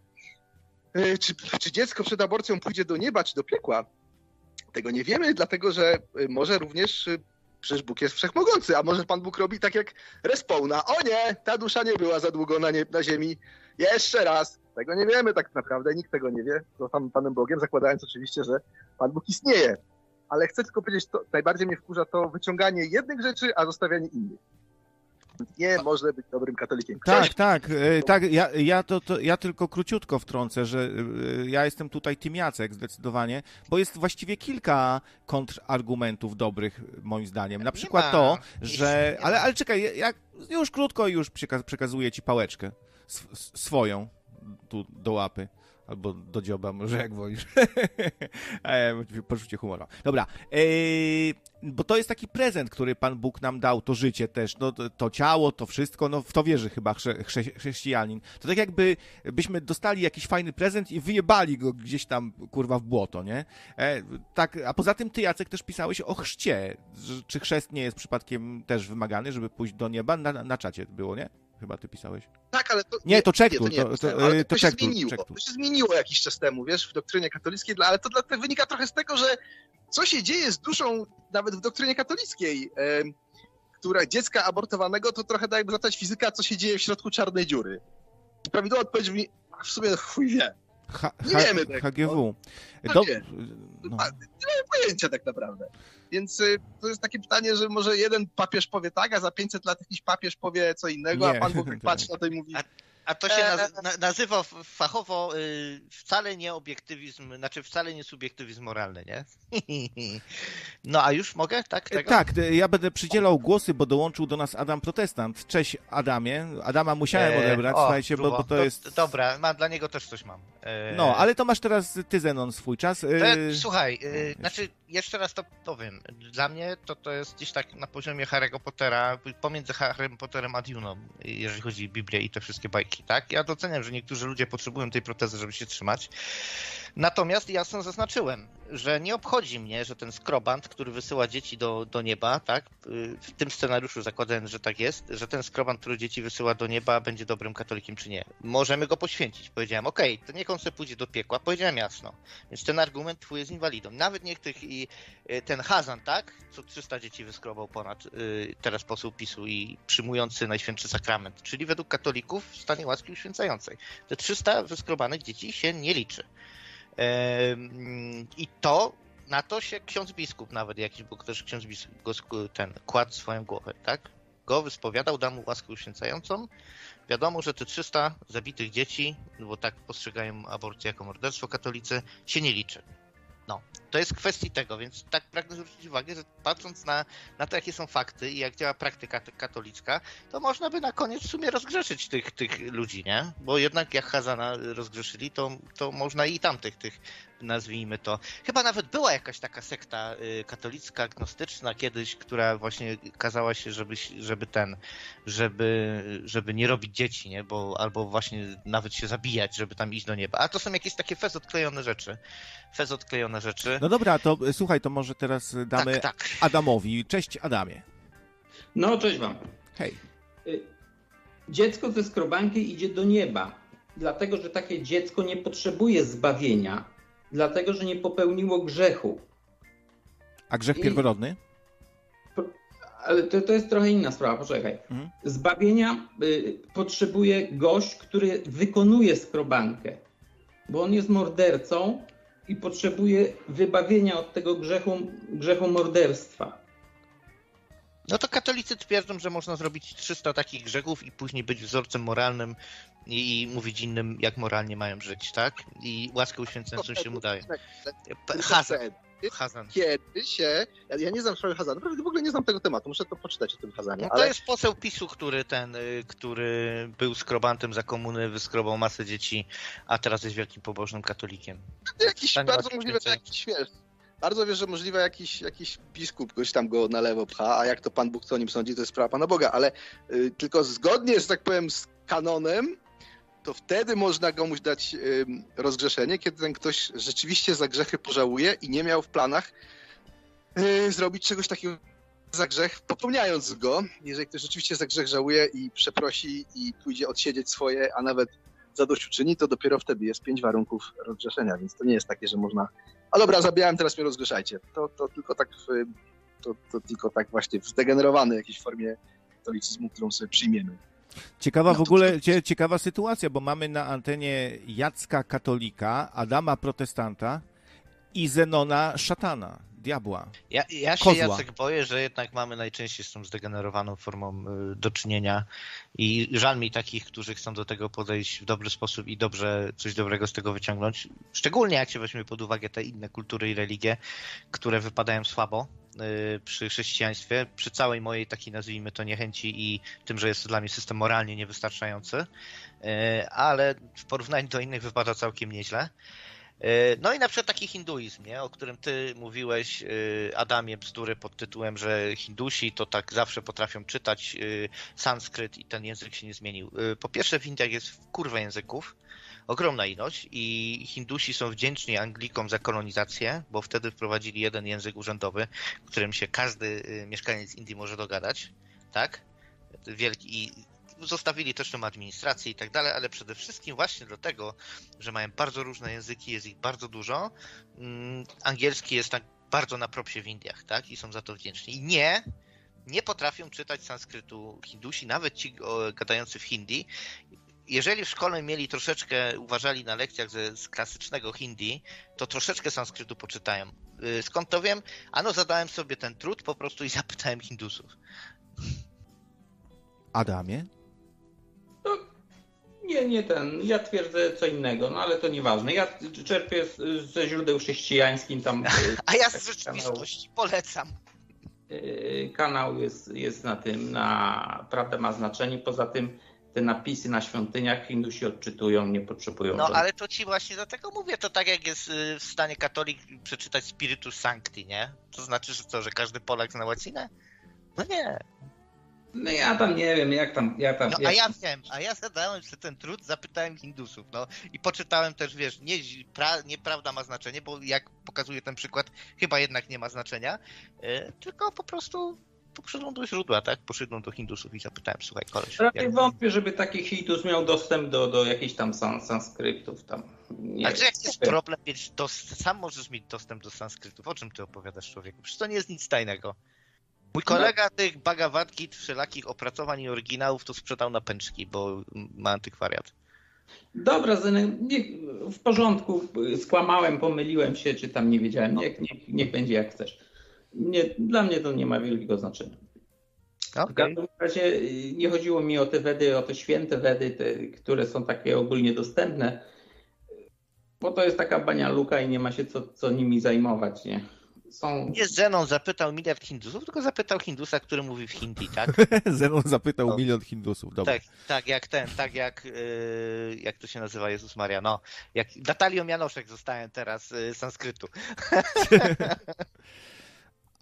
y, czy, czy dziecko przed aborcją pójdzie do nieba, czy do piekła? Tego nie wiemy, dlatego że y, może również y, przecież Bóg jest wszechmogący, a może Pan Bóg robi tak jak respawna. O nie, ta dusza nie była za długo na, nie, na ziemi. Jeszcze raz. Tego nie wiemy tak naprawdę, nikt tego nie wie, to Panem Bogiem, zakładając oczywiście, że Pan Bóg istnieje. Ale chcę tylko powiedzieć, to najbardziej mnie wkurza to wyciąganie jednych rzeczy, a zostawianie innych. Nie można być dobrym katolikiem. Tak, tak, e, tak, ja, ja, to, to, ja tylko króciutko wtrącę, że e, ja jestem tutaj Tym Jacek zdecydowanie, bo jest właściwie kilka kontrargumentów dobrych, moim zdaniem. Na przykład ma. to, że... Ale, ale czekaj, jak, już krótko już przeka- przekazuję ci pałeczkę. Swoją, tu do łapy. Albo do dzioba, może jak wolisz. e, poczucie humoru. Dobra, e, bo to jest taki prezent, który Pan Bóg nam dał, to życie też, no to, to ciało, to wszystko, no w to wierzy chyba chrze, chrze, chrześcijanin. To tak jakby byśmy dostali jakiś fajny prezent i wyjebali go gdzieś tam, kurwa, w błoto, nie? E, tak, a poza tym ty, Jacek, też pisałeś o chrzcie. Czy chrzest nie jest przypadkiem też wymagany, żeby pójść do nieba? Na, na czacie było, nie? Chyba ty pisałeś. Tak, ale to... Nie, to Czektu, nie, to, to- to, to- ale to to, się zmieniło. To się zmieniło jakiś czas temu, wiesz, w doktrynie katolickiej, ale to dlatego wynika trochę z tego, że co się dzieje z duszą nawet w doktrynie katolickiej, em, która dziecka abortowanego, to trochę daje zadać fizyka, co się dzieje w środku czarnej dziury. Prawidłowa odpowiedź brzmi, a w sumie chuj wie. H- Nie H- wiemy tego. HGW. No Do... nie. No. Nie mamy pojęcia tak naprawdę. Więc y, to jest takie pytanie, że może jeden papież powie tak, a za 500 lat jakiś papież powie co innego, Nie. a Pan Bóg jak patrzy na to i mówi, A to się Eee. naz- na, nazywa fachowo y, wcale nie obiektywizm, znaczy wcale nie subiektywizm moralny, nie? No a już mogę? Tak? Tego? Tak, ja będę przydzielał głosy, bo dołączył do nas Adam Protestant. Cześć Adamie. Adama musiałem Eee, odebrać, o, słuchajcie, bo, bo to Do- jest... Dobra, mam, dla niego też coś mam. Eee, No, ale to masz teraz ty, Zenon, swój czas. Słuchaj, znaczy jeszcze raz to powiem. Dla mnie to, to jest gdzieś tak na poziomie Harry'ego Pottera, pomiędzy Harrym Potterem a Dune'ą, jeżeli chodzi o Biblię i te wszystkie bajki, tak? Ja doceniam, że niektórzy ludzie potrzebują tej protezy, żeby się trzymać. Natomiast jasno zaznaczyłem, że nie obchodzi mnie, że ten skrobant, który wysyła dzieci do, do nieba, tak? y, W tym scenariuszu zakładając, że tak jest, że ten skrobant, który dzieci wysyła do nieba, będzie dobrym katolikiem czy nie. Możemy go poświęcić. Powiedziałem, okej, to niech on sobie pójdzie do piekła. Powiedziałem jasno. Więc ten argument twój jest inwalidą. Nawet niech tych i y, ten Hazan, tak? Co 300 dzieci wyskrobał ponad y, teraz poseł PiSu i przyjmujący Najświętszy Sakrament. Czyli według katolików w stanie łaski uświęcającej. Te 300 wyskrobanych dzieci się nie liczy. I to, na to się ksiądz biskup nawet jakiś, bo też ksiądz biskup ten kładł swoją głowę, tak? Go wyspowiadał, dał mu łaskę uświęcającą. Wiadomo, że te 300 zabitych dzieci, bo tak postrzegają aborcję jako morderstwo katolicy, się nie liczy. No, to jest kwestii tego, więc tak pragnę zwrócić uwagę, że patrząc na, na to, jakie są fakty i jak działa praktyka katolicka, to można by na koniec w sumie rozgrzeszyć tych, tych ludzi, nie? Bo jednak jak Hazana rozgrzeszyli, to, to można i tamtych, tych, nazwijmy to. Chyba nawet była jakaś taka sekta y, katolicka, agnostyczna kiedyś, która właśnie kazała się, żeby, żeby ten, żeby, żeby nie robić dzieci, nie? Bo, albo właśnie nawet się zabijać, żeby tam iść do nieba. A to są jakieś takie fez odklejone rzeczy. Fez odklejone rzeczy. No dobra, to y, słuchaj, to może teraz y, damy Tak, tak. Adamowi. Cześć Adamie. No, cześć wam. Hej. Y, Dziecko ze skrobanki idzie do nieba, dlatego że takie dziecko nie potrzebuje zbawienia, dlatego że nie popełniło grzechu. A grzech I- pierworodny? Ale to, to jest trochę inna sprawa, poczekaj. Mhm. Zbawienia y, potrzebuje gość, który wykonuje skrobankę, bo on jest mordercą i potrzebuje wybawienia od tego grzechu, grzechu morderstwa. No to katolicy twierdzą, że można zrobić 300 takich grzechów i później być wzorcem moralnym i mówić innym, jak moralnie mają żyć, tak? I łaskę uświęcającą się mu daje. P- Hazan. Kiedy się. Ja, ja nie znam sprawy Hazana, w ogóle nie znam tego tematu, muszę to poczytać o tym Hazanie. No to ale jest poseł PiSu, który ten, y, który był skrobantem za komuny, wyskrobał masę dzieci, a teraz jest wielkim pobożnym katolikiem. jakiś Stanie bardzo możliwe, że jakiś wiesz. Bardzo wiesz, że możliwe jakiś, jakiś biskup goś tam go na lewo pcha, a jak to Pan Bóg co o nim sądzi, to jest sprawa Pana Boga, ale y, tylko zgodnie, że tak powiem, z kanonem, to wtedy można komuś dać rozgrzeszenie, kiedy ten ktoś rzeczywiście za grzechy pożałuje i nie miał w planach y, zrobić czegoś takiego za grzech, popełniając go. Jeżeli ktoś rzeczywiście za grzech żałuje i przeprosi i pójdzie odsiedzieć swoje, a nawet zadośćuczyni, to dopiero wtedy jest pięć warunków rozgrzeszenia, więc to nie jest takie, że można a dobra, zabijałem, teraz mnie rozgrzeszajcie. To, to tylko tak w, to, to tylko tak właśnie w zdegenerowanej jakiejś formie katolicyzmu, którą sobie przyjmiemy. Ciekawa No w to ogóle, cie, ciekawa sytuacja, bo mamy na antenie Jacka Katolika, Adama Protestanta i Zenona Szatana, diabła. Ja, ja się, Kozła. Jacek, boję, że jednak mamy najczęściej z tą zdegenerowaną formą y, do czynienia i żal mi takich, którzy chcą do tego podejść w dobry sposób i dobrze coś dobrego z tego wyciągnąć. Szczególnie jak się weźmie pod uwagę te inne kultury i religie, które wypadają słabo y, przy chrześcijaństwie, przy całej mojej takiej, nazwijmy to, niechęci i tym, że jest to dla mnie system moralnie niewystarczający, y, ale w porównaniu do innych wypada całkiem nieźle. E, No i na przykład taki hinduizm, nie? o którym ty mówiłeś, e, Adamie, bzdury pod tytułem, że Hindusi to tak zawsze potrafią czytać e, sanskryt i ten język się nie zmienił. Po pierwsze w Indiach jest kurwa języków, ogromna ilość i Hindusi są wdzięczni Anglikom za kolonizację, bo wtedy wprowadzili jeden język urzędowy, którym się każdy mieszkaniec Indii może dogadać, tak? Wielki i zostawili też tą administrację i tak dalej, ale przede wszystkim właśnie dlatego, że mają bardzo różne języki, jest ich bardzo dużo. Mm, Angielski jest tak bardzo na propsie w Indiach, tak? I są za to wdzięczni. I nie, nie potrafią czytać sanskrytu Hindusi, nawet ci gadający w hindi. Jeżeli w szkole mieli troszeczkę, uważali na lekcjach ze, z klasycznego hindi, to troszeczkę sanskrytu poczytają. Y, Skąd to wiem? Ano zadałem sobie ten trud po prostu i zapytałem Hindusów. Adamie? Nie, nie ten. Ja twierdzę co innego, no ale to nieważne. Ja czerpię ze źródeł chrześcijańskich tam. A ja z rzeczywistości polecam. y, Kanał jest, jest na tym, na prawda ma znaczenie. Poza tym te napisy na świątyniach Hindusi odczytują, nie potrzebują. No żadnych- ale to ci właśnie dlatego mówię, to tak jak jest y, w stanie katolik przeczytać Spiritus Sancti, nie? To znaczy, że co, że każdy Polak zna łacinę? No nie. No ja tam nie wiem, jak tam. Jak tam No a ja wiem, a ja zadałem sobie ten trud, zapytałem Hindusów, no i poczytałem też, wiesz, nie, pra, nieprawda ma znaczenie, bo jak pokazuje ten przykład, chyba jednak nie ma znaczenia, y, tylko po prostu poszedłem do źródła, tak? Poszedłem do Hindusów i zapytałem, słuchaj, koleś, Raczej jak... wątpię, żeby taki Hindus miał dostęp do, do jakichś tam san, sanskryptów tam. Nie wiem. jak jest problem dos- sam możesz mieć dostęp do sanskrytów. O czym ty opowiadasz, człowieku? Przecież to nie jest nic tajnego. Mój kolega tych Bhagavad Git, wszelakich opracowań i oryginałów to sprzedał na pęczki, bo ma antykwariat. Dobra, nie, w porządku, skłamałem, pomyliłem się, czy tam nie wiedziałem. Niech, niech, niech będzie jak chcesz. Nie, dla mnie to nie ma wielkiego znaczenia. W każdym razie y, nie chodziło mi o te wedy, o te święte wedy, te, które są takie ogólnie dostępne, bo to jest taka bania luka i nie ma się co, co nimi zajmować, nie? Są... Nie Zenon zapytał miliard Hindusów, tylko zapytał Hindusa, który mówi w hindi, tak? Zenon zapytał No. milion Hindusów. Dobra. Tak, tak jak ten, tak jak, yy, jak to się nazywa Jezus Maria, no, jak Natalią Janoszek zostałem teraz yy, sanskrytu.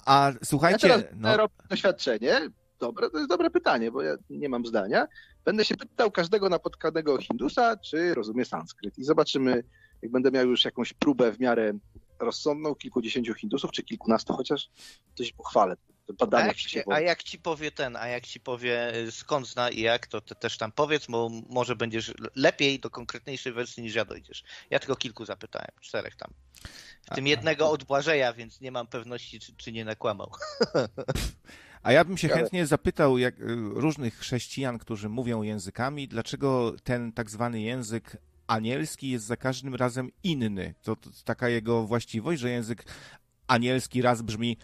A Ja słuchajcie, teraz no, robię doświadczenie. Dobre, to jest dobre pytanie, bo ja nie mam zdania. Będę się pytał każdego napotkanego Hindusa, czy rozumie sanskryt. I zobaczymy, jak będę miał już jakąś próbę w miarę rozsądną, kilkudziesięciu Hindusów, czy kilkunastu chociaż, to się pochwalę. A jak, ci, a jak ci powie ten, a jak ci powie y, skąd zna i jak, to te, też tam powiedz, bo może będziesz lepiej do konkretniejszej wersji niż ja dojdziesz. Ja tylko kilku zapytałem, czterech tam. W tym jednego od Błażeja, więc nie mam pewności, czy, czy nie nakłamał. A ja bym się chętnie zapytał jak, y, różnych chrześcijan, którzy mówią językami, dlaczego ten tak zwany język anielski jest za każdym razem inny. To, to taka jego właściwość, że język anielski raz brzmi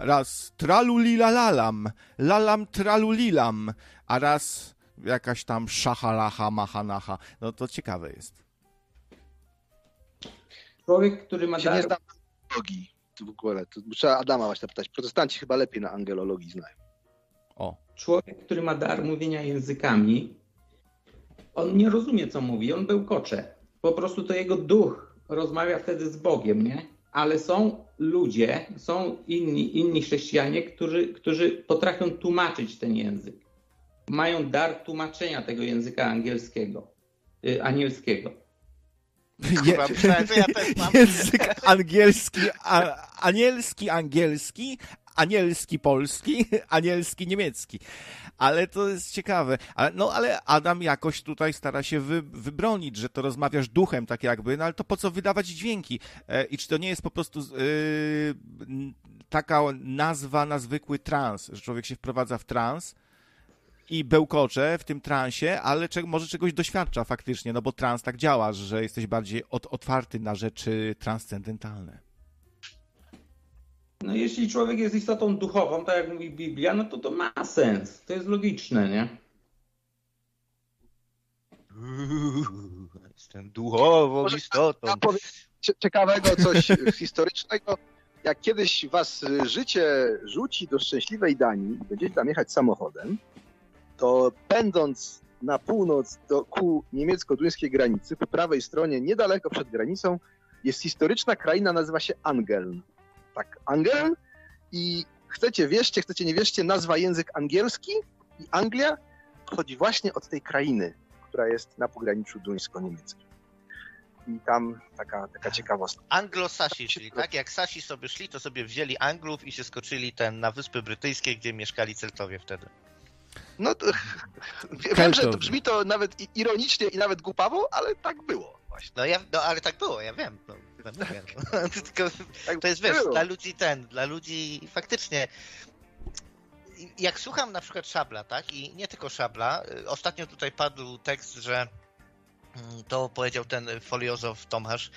raz tralulilalalam, lalam tralulilam, a raz jakaś tam szachalacha mahanacha. No to ciekawe jest. Człowiek, który ma się nie dar, znam angelologii w ogóle. To trzeba Adama właśnie pytać. Protestanci chyba lepiej na angelologii znają. O, człowiek, który ma dar mówienia językami, on nie rozumie, co mówi, on bełkocze. Po prostu to jego duch rozmawia wtedy z Bogiem, nie? Ale są ludzie, są inni, inni chrześcijanie, którzy, którzy potrafią tłumaczyć ten język. Mają dar tłumaczenia tego języka angielskiego, y, anielskiego. Kurwa, myślałem, że ja też mam. Język angielski, a, anielski angielski, anielski polski, anielski niemiecki. Ale to jest ciekawe. Ale, no ale Adam jakoś tutaj stara się wy, wybronić, że to rozmawiasz duchem tak jakby, no ale to po co wydawać dźwięki? E, I czy to nie jest po prostu n- taka nazwa na zwykły trans, że człowiek się wprowadza w trans i bełkocze w tym transie, ale cze- może czegoś doświadcza faktycznie, no bo trans tak działa, że jesteś bardziej otwarty na rzeczy transcendentalne. No jeśli człowiek jest istotą duchową, tak jak mówi Biblia, no to to ma sens. To jest logiczne, nie? Uuu, Jestem duchową Może istotą. Ja powiem cie- ciekawego, coś historycznego. Jak kiedyś was życie rzuci do szczęśliwej Danii i będziecie tam jechać samochodem, to pędząc na północ do, ku niemiecko-duńskiej granicy, po prawej stronie, niedaleko przed granicą, jest historyczna kraina, nazywa się Angeln. Tak, Angeln i chcecie wierzcie, chcecie nie wierzcie, nazwa język angielski i Anglia pochodzi właśnie od tej krainy, która jest na pograniczu duńsko-niemieckim. I tam taka, taka ciekawostka. Anglosasi szli, tak? Jak Sasi sobie szli, to sobie wzięli Anglów i się skoczyli ten na Wyspy Brytyjskie, gdzie mieszkali Celtowie wtedy. No to, wiem, że to brzmi to nawet ironicznie i nawet głupawo, ale tak było właśnie. No, ja, no ale tak było, ja wiem. No, no. Tylko Tak to jest, wiesz, dla ludzi ten, dla ludzi faktycznie. Jak słucham na przykład Szabla, tak? I nie tylko Szabla. y, Ostatnio tutaj padł tekst, że mm, to powiedział ten foliozof Tomasz,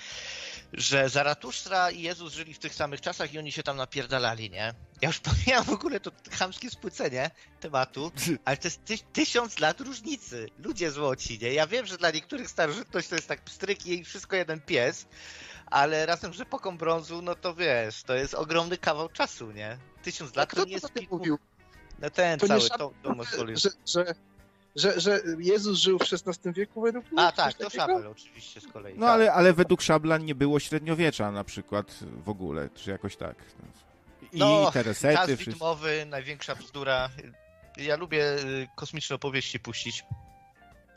że Zaratustra i Jezus żyli w tych samych czasach i oni się tam napierdalali, nie? Ja już pomijam w ogóle to chamskie spłycenie tematu, ale to jest ty, tysiąc lat różnicy. Ludzie złoci, nie? Ja wiem, że dla niektórych starożytność to jest tak pstryk i wszystko jeden pies, ale razem z epoką brązu, no to wiesz, to jest ogromny kawał czasu, nie? Tysiąc lat to nie jest kilku... mówił? No ten To nie cały, Szab- Tomasz Folios. Że, że, że, że Jezus żył w XVI wieku według mnie? A tak, to? Szabel oczywiście z kolei. No tak. ale, ale według Szabla nie było średniowiecza na przykład w ogóle, czy jakoś tak. I No, te resety, Czas wszystko. widmowy, największa bzdura. Ja lubię y, kosmiczne opowieści puścić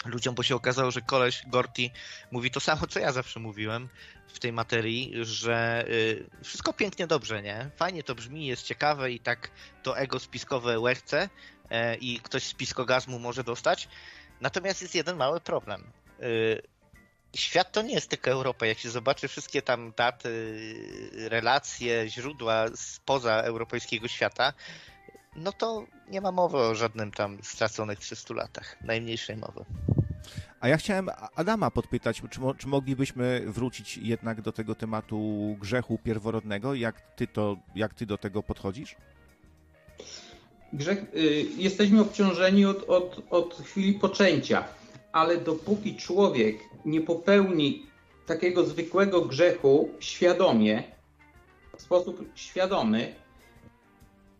ludziom, bo się okazało, że koleś Gorty mówi to samo, co ja zawsze mówiłem w tej materii, że y, wszystko pięknie dobrze, nie? Fajnie to brzmi, jest ciekawe i tak to ego spiskowe łechce e, i ktoś z piskogazmu może dostać. Natomiast jest jeden mały problem. Y, Świat to nie jest tylko Europa. Jak się zobaczy wszystkie tam daty, relacje, źródła spoza europejskiego świata, no to nie ma mowy o żadnym tam straconych 300 latach. Najmniejszej mowy. A ja chciałem Adama podpytać, czy, mo- czy moglibyśmy wrócić jednak do tego tematu grzechu pierworodnego? Jak ty, to, jak ty do tego podchodzisz? Grzech, y, jesteśmy obciążeni od, od, od chwili poczęcia, ale dopóki człowiek nie popełni takiego zwykłego grzechu świadomie, w sposób świadomy,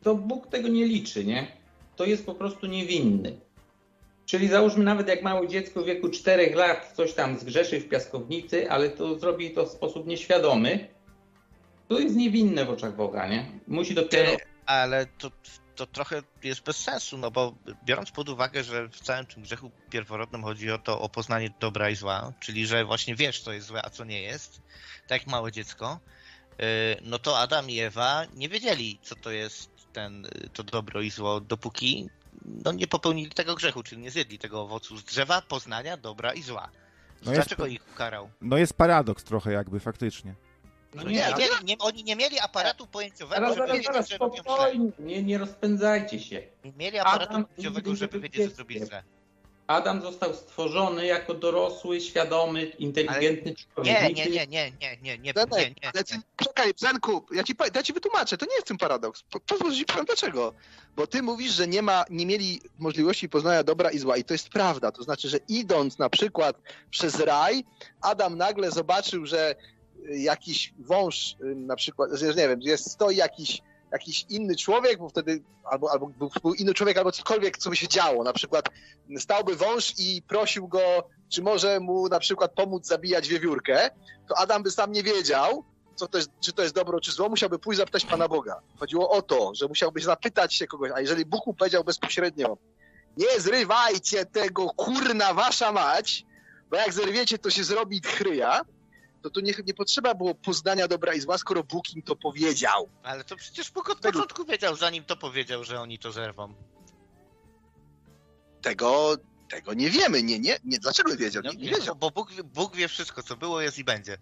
to Bóg tego nie liczy, nie? To jest po prostu niewinny. Czyli załóżmy nawet jak małe dziecko w wieku 4 lat coś tam zgrzeszy w piaskownicy, ale to zrobi to w sposób nieświadomy, to jest niewinne w oczach Boga, nie? Musi dopiero... Ale to, to trochę jest bez sensu, no bo biorąc pod uwagę, że w całym tym grzechu pierworodnym chodzi o to o poznanie dobra i zła, czyli że właśnie wiesz, co jest złe, a co nie jest, tak jak małe dziecko, yy, no to Adam i Ewa nie wiedzieli, co to jest ten, y, to dobro i zło, dopóki no, nie popełnili tego grzechu, czyli nie zjedli tego owocu z drzewa poznania dobra i zła. No jest- Dlaczego ich ukarał? No jest paradoks trochę jakby faktycznie. No nie, nie, nie, ale- mieli, nie, oni nie mieli aparatu pojęciowego, Zaraz, żeby zaraz, wiedzieć, zaraz, że robią źle. nie, nie rozpędzajcie się. Nie mieli aparatu Adam pojęciowego, żeby wiedzieć, że zrobili źle. Adam został stworzony jako dorosły, świadomy, inteligentny człowiek. Nie, nie, nie, nie, nie, nie, nie, nie, nie, czekaj, Zenku, ja ci, ja ci wytłumaczę, to nie jest tym paradoks. Po- Pozwól, że ci powiem dlaczego. Bo ty mówisz, że nie ma, nie mieli możliwości poznania dobra i zła i to jest prawda. To znaczy, że idąc na przykład przez raj, Adam nagle zobaczył, że jakiś wąż y, na przykład, że nie wiem, jest stoi jakiś jakiś inny człowiek, bo wtedy albo, albo był, inny człowiek, albo cokolwiek, co by się działo. Na przykład stałby wąż i prosił go, czy może mu na przykład pomóc zabijać wiewiórkę, to Adam by sam nie wiedział, co to jest, czy to jest dobro, czy zło, musiałby pójść zapytać Pana Boga. Chodziło o to, że musiałby zapytać się kogoś, a jeżeli Bóg mu powiedział bezpośrednio, nie zrywajcie tego, kurna wasza mać, bo jak zerwiecie, to się zrobi chryja, to tu nie, nie potrzeba było poznania dobra i zła, skoro Bóg im to powiedział. Ale to przecież Bóg od początku wiedział, zanim to powiedział, że oni to zerwą. Tego, tego nie wiemy, nie, nie, nie. Dlaczego wiedział? No, Nie, nie nie, wiedział. bo Bóg, Bóg wie wszystko, co było, jest i będzie.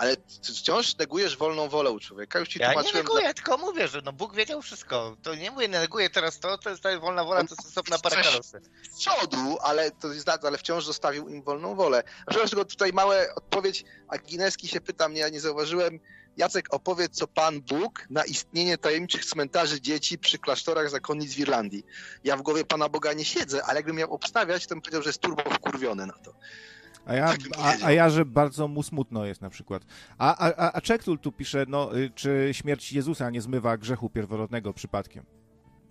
Ale ty wciąż negujesz wolną wolę u człowieka. Już ci Ja nie neguję, tylko mówię, że no Bóg wiedział wszystko. To nie mówię, neguję teraz to, to jest ta wolna wola, to jest Coś- parakalosy. z przodu, ale to jest, ale wciąż zostawił im wolną wolę. Przepraszam, tylko tutaj małe odpowiedź. Agineski się pyta mnie, ja nie zauważyłem. Jacek, opowiedz, co Pan Bóg na istnienie tajemniczych cmentarzy dzieci przy klasztorach zakonnic w Irlandii. Ja w głowie Pana Boga nie siedzę, ale jakbym miał obstawiać, to bym powiedział, że jest turbo wkurwiony na to. A ja, Tak a, a ja, że bardzo mu smutno jest na przykład. A, a, a- a Czektul tu pisze, no, y, czy śmierć Jezusa nie zmywa grzechu pierworodnego przypadkiem?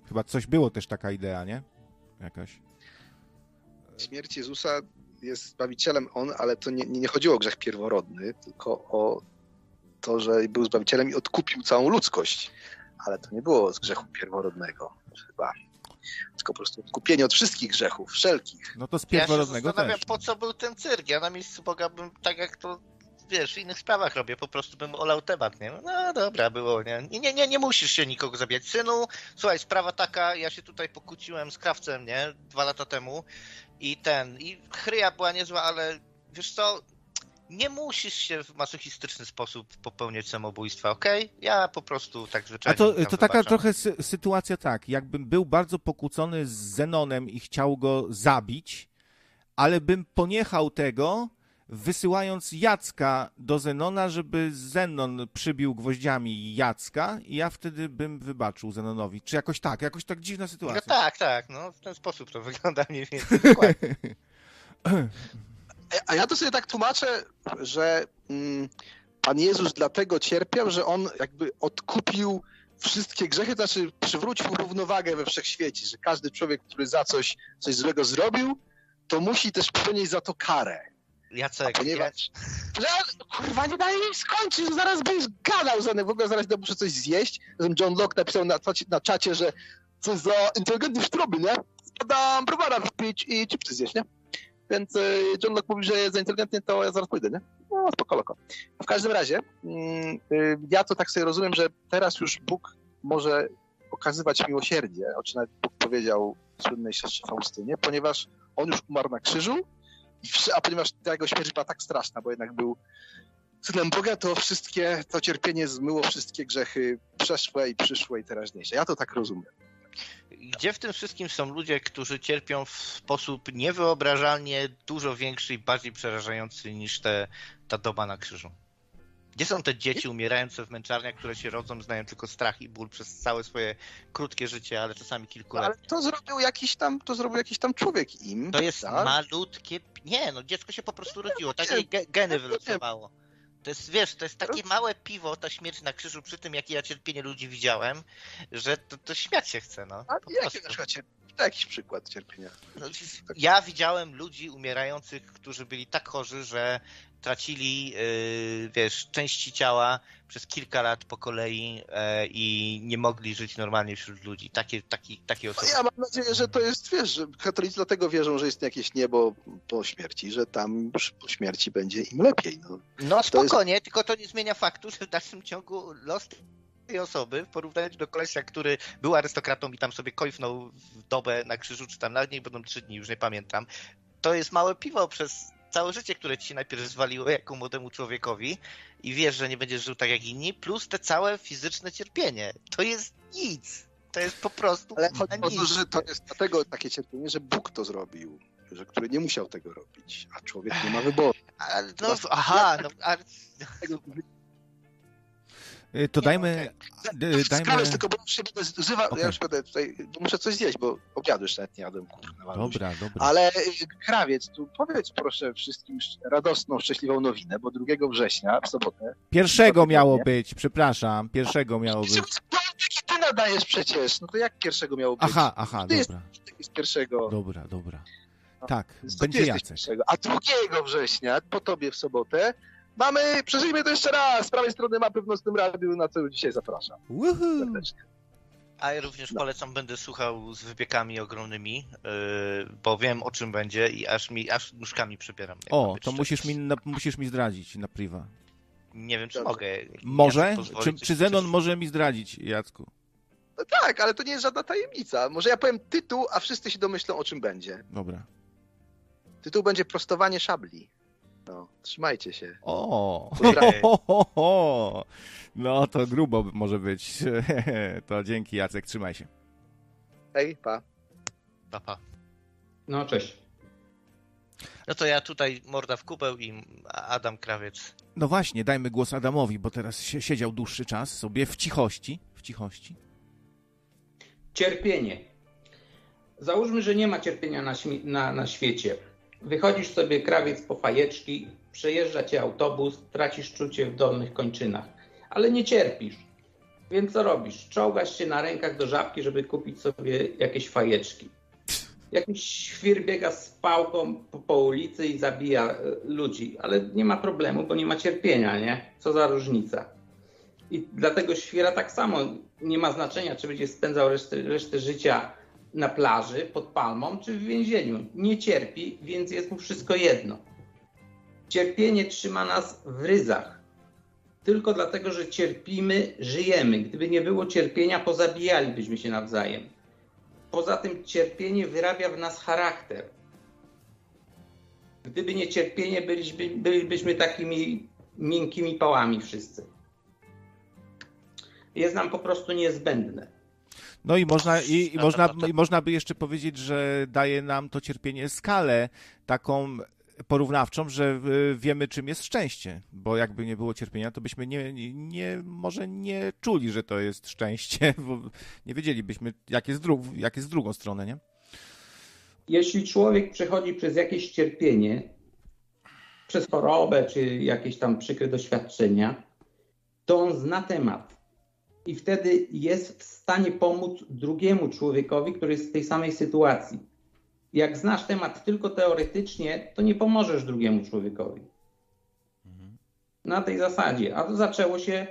Chyba coś było też taka idea, nie? Jakaś. Śmierć Jezusa jest Zbawicielem On, ale to nie, nie chodziło o grzech pierworodny, tylko o to, że był Zbawicielem i odkupił całą ludzkość. Ale to nie było z grzechu pierworodnego chyba. Tylko po prostu odkupienie od wszystkich grzechów, wszelkich. No to z Ja się pierworodnego zastanawiam, też. po co był ten cyrk. Ja na miejscu Boga bym, tak jak to wiesz, w innych sprawach robię, po prostu bym olał temat, nie? No dobra, było, nie? Nie, nie, nie, nie musisz się nikogo zabijać. Synu, słuchaj, sprawa taka, ja się tutaj pokłóciłem z krawcem, nie? Dwa lata temu i ten, i chryja była niezła, ale wiesz co, nie musisz się w masochistyczny sposób popełniać samobójstwa, okej? Ja po prostu tak A zwyczajnie to, tam to taka wybaczam. trochę sy- sytuacja tak, jakbym był bardzo pokłócony z Zenonem i chciał go zabić, ale bym poniechał tego, wysyłając Jacka do Zenona, żeby Zenon przybił gwoździami Jacka i ja wtedy bym wybaczył Zenonowi. Czy jakoś tak, jakoś tak dziwna No sytuacja. tak, tak, no w ten sposób to wygląda mniej więcej. A ja to sobie tak tłumaczę, że mm, Pan Jezus dlatego cierpiał, że On jakby odkupił wszystkie grzechy, to znaczy przywrócił równowagę we wszechświecie, że każdy człowiek, który za coś, coś złego zrobił, to musi też ponieść za to karę. Jacek, A ponieważ... Że, kurwa, nie daje jej skończyć, że zaraz będziesz gadał, że w ogóle zaraz muszę coś zjeść. John Locke napisał na, czacie- na czacie, że co za inteligentny sztroby, nie? Spadam browara wypić i chipsy zjeść, nie? Więc y, John Locke mówi, że jest za inteligentny, to ja zaraz pójdę, nie? No, spoko, loko. W każdym razie, mm, y, ja to tak sobie rozumiem, że teraz już Bóg może okazywać miłosierdzie, o czym nawet Bóg powiedział słynnej siostrze Faustynie, ponieważ on już umarł na krzyżu, a ponieważ ta jego śmierć była tak straszna, bo jednak był synem Boga, to wszystkie, to cierpienie zmyło wszystkie grzechy przeszłe i przyszłe i teraźniejsze. Ja to tak rozumiem. Gdzie w tym wszystkim są ludzie, którzy cierpią w sposób niewyobrażalnie dużo większy i bardziej przerażający niż te, ta doba na krzyżu? Gdzie są te dzieci umierające w męczarniach, które się rodzą, znają tylko strach i ból przez całe swoje krótkie życie, ale czasami No, kilkuletnie? ale to zrobił jakiś tam, to zrobił jakiś tam człowiek im. To jest tak? malutkie. Nie, no dziecko się po prostu rodziło, takie geny wylosowało. To jest, wiesz, to jest takie małe piwo, ta śmierć na krzyżu, przy tym jakie ja cierpienie ludzi widziałem, że to, to śmiać się chce, no. A po jaki prostu. na przykład cier- jakiś przykład cierpienia? No, ja widziałem ludzi umierających, którzy byli tak chorzy, że tracili, yy, wiesz, części ciała przez kilka lat po kolei e, i nie mogli żyć normalnie wśród ludzi. Takie, taki, takie No osoby. ja mam nadzieję, że to jest, wiesz, że katolicy dlatego wierzą, że jest jakieś niebo po śmierci, że tam po śmierci będzie im lepiej. No. No To jest- spokojnie, tylko to nie zmienia faktu, że w dalszym ciągu los tej osoby w porównaniu do kolesia, który był arystokratą i tam sobie kojfnął w dobę na krzyżu, czy tam nawet niech będą trzy dni, już nie pamiętam, to jest małe piwo przez całe życie, które ci się najpierw zwaliło jako młodemu człowiekowi i wiesz, że nie będziesz żył tak jak inni, plus te całe fizyczne cierpienie. To jest nic. To jest po prostu Ale chodzi o to, że to jest dlatego takie cierpienie, że Bóg to zrobił, że który nie musiał tego robić, a człowiek nie ma wyboru. A, No, aha, no, a, To dajmy, y, Sprawę, dajmy... tylko bo się będę Okej. ja już będę tutaj, muszę coś zjeść, bo obiadu jeszcze nawet nie jadłem, kurna. Dobra, dobra. Ale y, krawiec, tu powiedz proszę wszystkim sz- radosną, szczęśliwą nowinę, bo 2 września w sobotę. Pierwszego miało być, przepraszam, pierwszego miało być. Ty nadajesz przecież? No to jak pierwszego miało być? Aha, aha, Ty dobra, jesteś z pierwszego. dobra, dobra. Tak, To ty będzie Jacek. pierwszego. A 2 września, po tobie w sobotę, mamy, przeżyjmy to jeszcze raz, z prawej strony mapy w Nocnym Radiu, na co dzisiaj zapraszam. Woohoo! Serdecznie. A ja również polecam, będę słuchał z wypiekami ogromnymi, yy, bo wiem o czym będzie i aż mi, aż nóżkami mam O, to musisz mi, na, musisz mi zdradzić na priwa. Nie wiem, czy Dobrze. mogę. Może? Pozwoli, Czy, czy Zenon coś- może mi zdradzić, Jacku? No tak, ale to nie jest żadna tajemnica. Może ja powiem tytuł, a wszyscy się domyślą o czym będzie. Dobra. Tytuł będzie Prostowanie szabli. No, trzymajcie się. O, Pozdrawiam. ho, ho, ho. no to grubo może być. To dzięki Jacek, trzymaj się. Hej, pa. Pa, pa. No cześć. No to ja tutaj morda w kubeł i Adam Krawiec. No właśnie, dajmy głos Adamowi, bo teraz siedział dłuższy czas sobie w cichości. W cichości. Cierpienie. Załóżmy, że nie ma cierpienia na, śmi- na, na świecie. Wychodzisz sobie krawiec po fajeczki, przejeżdża cię autobus, tracisz czucie w dolnych kończynach, ale nie cierpisz. Więc co robisz? Czołgasz się na rękach do żabki, żeby kupić sobie jakieś fajeczki. Jakiś świr biega z pałką po, po ulicy i zabija e, ludzi, ale nie ma problemu, bo nie ma cierpienia, nie? Co za różnica. I dla tego świra tak samo nie ma znaczenia, czy będzie spędzał resztę, resztę życia na plaży pod palmą, czy w więzieniu. Nie cierpi, więc jest mu wszystko jedno. Cierpienie trzyma nas w ryzach. Tylko dlatego, że cierpimy, żyjemy. Gdyby nie było cierpienia, pozabijalibyśmy się nawzajem. Poza tym cierpienie wyrabia w nas charakter. Gdyby nie cierpienie, byliśmy, bylibyśmy takimi miękkimi pałami wszyscy. Jest nam po prostu niezbędne. No i można, i, i można, i można by jeszcze powiedzieć, że daje nam to cierpienie skalę taką porównawczą, że y, wiemy, czym jest szczęście. Bo jakby nie było cierpienia, to byśmy nie, nie, nie może nie czuli, że to jest szczęście, bo nie wiedzielibyśmy, jak jest, dru, jak jest w drugą stronę, nie? Jeśli człowiek przechodzi przez jakieś cierpienie, przez chorobę czy jakieś tam przykre doświadczenia, to on zna temat. I wtedy jest w stanie pomóc drugiemu człowiekowi, który jest w tej samej sytuacji. Jak znasz temat tylko teoretycznie, to nie pomożesz drugiemu człowiekowi. Na tej zasadzie. A to zaczęło się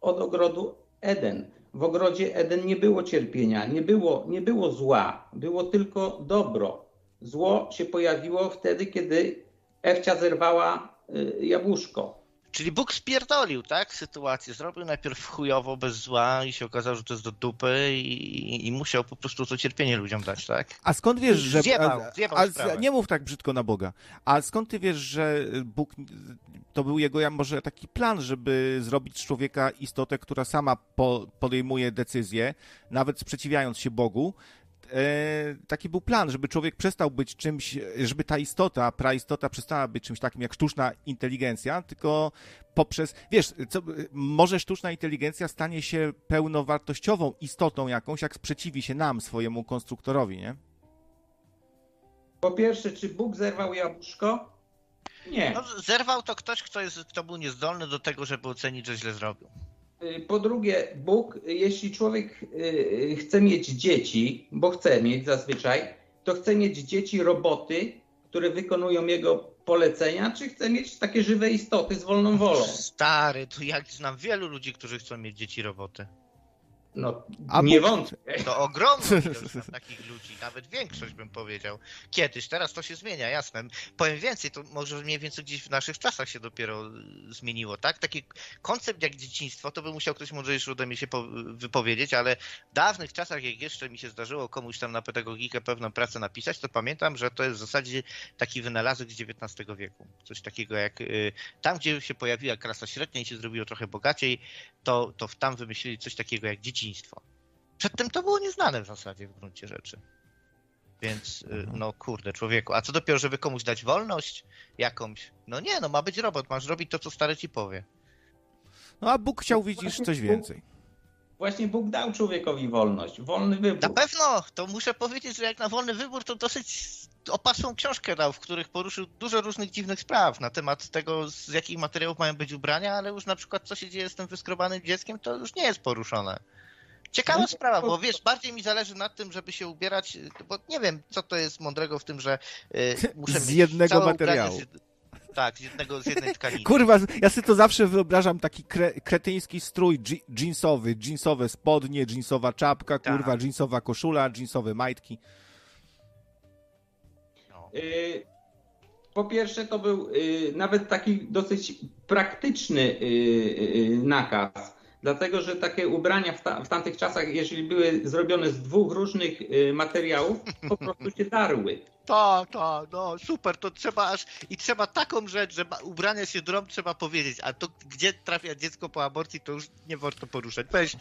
od ogrodu Eden. W ogrodzie Eden nie było cierpienia, nie było, nie było zła, było tylko dobro. Zło się pojawiło wtedy, kiedy Ewcia zerwała y, jabłuszko. Czyli Bóg spierdolił, tak, sytuację. Zrobił najpierw chujowo, bez zła i się okazało, że to jest do dupy i, i musiał po prostu to cierpienie ludziom dać, tak? A skąd wiesz, że. Zjebał, zjebał a, nie mów tak brzydko na Boga. A skąd ty wiesz, że Bóg to był jego może taki plan, żeby zrobić z człowieka istotę, która sama po, podejmuje decyzje, nawet sprzeciwiając się Bogu? E, taki był plan, żeby człowiek przestał być czymś, żeby ta istota, praistota przestała być czymś takim jak sztuczna inteligencja, tylko poprzez, wiesz, co, może sztuczna inteligencja stanie się pełnowartościową istotą jakąś, jak sprzeciwi się nam, swojemu konstruktorowi, nie? Po pierwsze, czy Bóg zerwał jabłuszko? Nie. No, zerwał to ktoś, kto, jest, kto był niezdolny do tego, żeby ocenić, że źle zrobił. Y, Po drugie, Bóg, jeśli człowiek y, chce mieć dzieci, bo chce mieć zazwyczaj, to chce mieć dzieci roboty, które wykonują jego polecenia, czy chce mieć takie żywe istoty z wolną wolą? Stary, to jak znam wielu ludzi, którzy chcą mieć dzieci roboty. No, A nie wątpię. To ogromna ilość takich ludzi, nawet większość bym powiedział. Kiedyś, teraz to się zmienia, jasne. Powiem więcej, to może mniej więcej gdzieś w naszych czasach się dopiero zmieniło, tak? Taki koncept jak dzieciństwo, to by musiał ktoś mądrzejszy ode mnie się po- wypowiedzieć, ale w dawnych czasach, jak jeszcze mi się zdarzyło komuś tam na pedagogikę pewną pracę napisać, to pamiętam, że to jest w zasadzie taki wynalazek z XIX wieku. Coś takiego jak y, tam, gdzie się pojawiła klasa średnia i się zrobiło trochę bogaciej, to, to tam wymyślili coś takiego jak dzieciństwo. Przedtem to było nieznane w zasadzie w gruncie rzeczy. Więc, y, no kurde, człowieku. A co dopiero, żeby komuś dać wolność jakąś? No nie, no ma być robot, masz robić to, co stary ci powie. No a Bóg chciał, widzisz, coś więcej. Właśnie Bóg dał człowiekowi wolność, wolny Na wybór. pewno, to muszę powiedzieć, że jak na wolny wybór, to dosyć opasłą książkę dał, w których poruszył dużo różnych dziwnych spraw na temat tego, z jakich materiałów mają być ubrania, ale już na przykład co się dzieje z tym wyskrobanym dzieckiem, to już nie jest poruszone. Ciekawa No, sprawa, bo wiesz, bardziej mi zależy na tym, żeby się ubierać, bo nie wiem, co to jest mądrego w tym, że y, muszę Z mieć jednego całe materiału. Z, tak, z jednego, z jednej tkaniny. Kurwa, ja sobie to zawsze wyobrażam taki kre, kretyński strój jeansowy, jeansowe spodnie, jeansowa czapka, Tak. kurwa, jeansowa koszula, jeansowe majtki. No. Y, Po pierwsze, to był y, nawet taki dosyć praktyczny y, y, nakaz, dlatego że takie ubrania w, ta, w tamtych czasach, jeżeli były zrobione z dwóch różnych y, materiałów, po prostu się darły. Tak, tak, no super, to trzeba aż i trzeba taką rzecz, że ubrania się drą trzeba powiedzieć, a to gdzie trafia dziecko po aborcji, to już nie warto poruszać. Weź,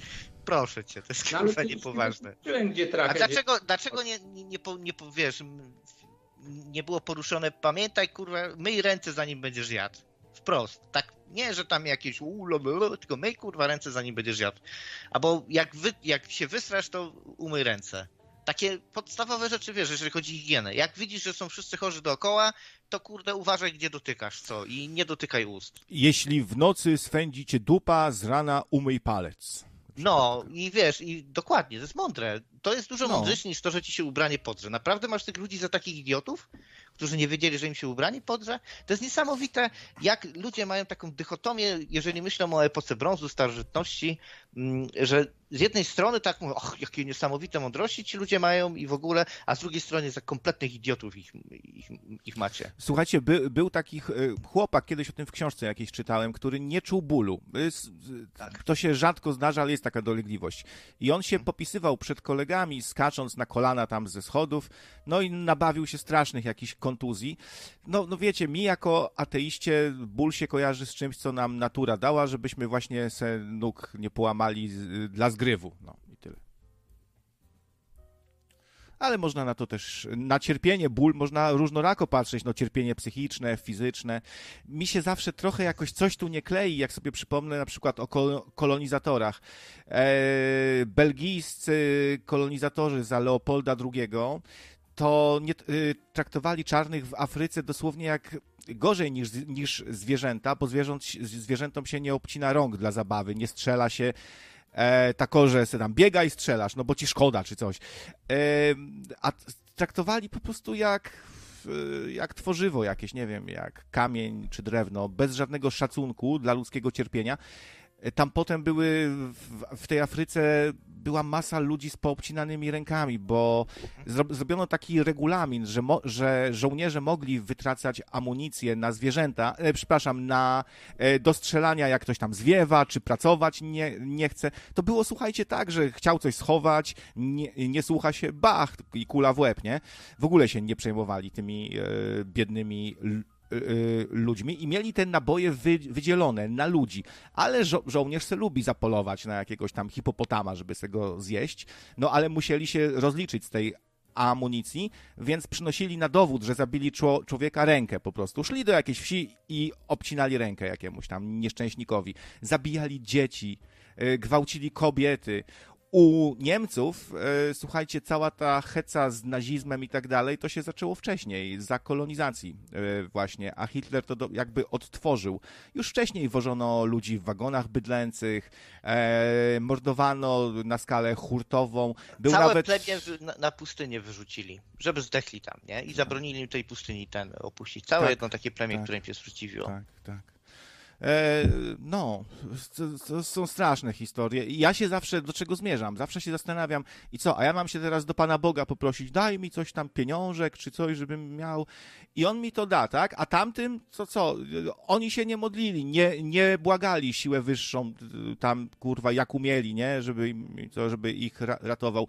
proszę cię, to jest No, kurwa to niepoważne. Czułem, gdzie A trafia. dlaczego, dlaczego nie, nie, nie, po- nie, nie było poruszone, pamiętaj kurwa, myj ręce zanim będziesz jadł. Wprost, tak, nie, że tam jakieś ulo, tylko myj kurwa ręce zanim będziesz jadł. Albo jak, wy, jak się wysrasz, to umyj ręce. Takie podstawowe rzeczy, wiesz, jeżeli chodzi o higienę. Jak widzisz, że są wszyscy chorzy dookoła, to kurde uważaj, gdzie dotykasz, co? I nie dotykaj ust. Jeśli w nocy swędzi cię dupa, z rana umyj palec. No i wiesz, i dokładnie, to jest mądre. To jest dużo No. mądrzejsze niż to, że ci się ubranie podrze. Naprawdę masz tych ludzi za takich idiotów, którzy nie wiedzieli, że im się ubrani podrze. To jest niesamowite, jak ludzie mają taką dychotomię, jeżeli myślą o epoce brązu, starożytności, że z jednej strony tak mówią, och, jakie niesamowite mądrości ci ludzie mają i w ogóle, a z drugiej strony za kompletnych idiotów ich, ich, ich macie. Słuchajcie, by, był taki ch- chłopak, kiedyś o tym w książce jakiejś czytałem, który nie czuł bólu. S- Tak. To się rzadko zdarza, ale jest taka dolegliwość. I on się popisywał przed kolegami, skacząc na kolana tam ze schodów, no i nabawił się strasznych jakichś kontuzji. No, no wiecie, mi jako ateiście ból się kojarzy z czymś, co nam natura dała, żebyśmy właśnie se nóg nie połamali z- dla zgrywu. No i tyle. Ale można na to też, na cierpienie, ból można różnorako patrzeć, no cierpienie psychiczne, fizyczne. Mi się zawsze trochę jakoś coś tu nie klei, jak sobie przypomnę na przykład o kol- kolonizatorach. E, belgijscy kolonizatorzy za Leopolda II to nie, y, traktowali czarnych w Afryce dosłownie jak gorzej niż, niż zwierzęta, bo zwierząt, zwierzętom się nie obcina rąk dla zabawy, nie strzela się e, tako, że se tam biega i strzelasz, no bo ci szkoda czy coś. E, a traktowali po prostu jak e, jak tworzywo jakieś, nie wiem, jak kamień czy drewno, bez żadnego szacunku dla ludzkiego cierpienia. Tam potem były, w, w tej Afryce była masa ludzi z poobcinanymi rękami, bo zro, zrobiono taki regulamin, że, mo, że żołnierze mogli wytracać amunicję na zwierzęta, e, przepraszam, na e, do strzelania, jak ktoś tam zwiewa, czy pracować nie, nie chce. To było, słuchajcie, tak, że chciał coś schować, nie, nie słucha się, bach, i kula w łeb, nie? W ogóle się nie przejmowali tymi e, biednymi ludźmi i mieli te naboje wy, wydzielone na ludzi, ale żo żołnierz se lubi zapolować na jakiegoś tam hipopotama, żeby se go zjeść, no ale musieli się rozliczyć z tej amunicji, więc przynosili na dowód, że zabili czło- człowieka rękę po prostu. Szli do jakiejś wsi i obcinali rękę jakiemuś tam nieszczęśnikowi. Zabijali dzieci, y, gwałcili kobiety. U Niemców, e, słuchajcie, cała ta heca z nazizmem i tak dalej, to się zaczęło wcześniej, za kolonizacji e, właśnie, a Hitler to do, jakby odtworzył. Już wcześniej wożono ludzi w wagonach bydlęcych, e, mordowano na skalę hurtową. Był Całe nawet... plemię na, na pustynię wyrzucili, żeby zdechli tam, nie? I zabronili im tej pustyni ten opuścić. Całe Tak, jedno takie plemię, tak. które im się sprzeciwiło. Tak, tak. E, no, to, są straszne historie. I ja się zawsze, do czego zmierzam? Zawsze się zastanawiam, i co, a ja mam się teraz do Pana Boga poprosić, daj mi coś tam, pieniążek, czy coś, żebym miał. I On mi to da, tak? A tamtym, co, co? Oni się nie modlili, nie, nie błagali siłę wyższą, y, tam, kurwa, jak umieli, nie? Żeby, żeby ich ra- ratował.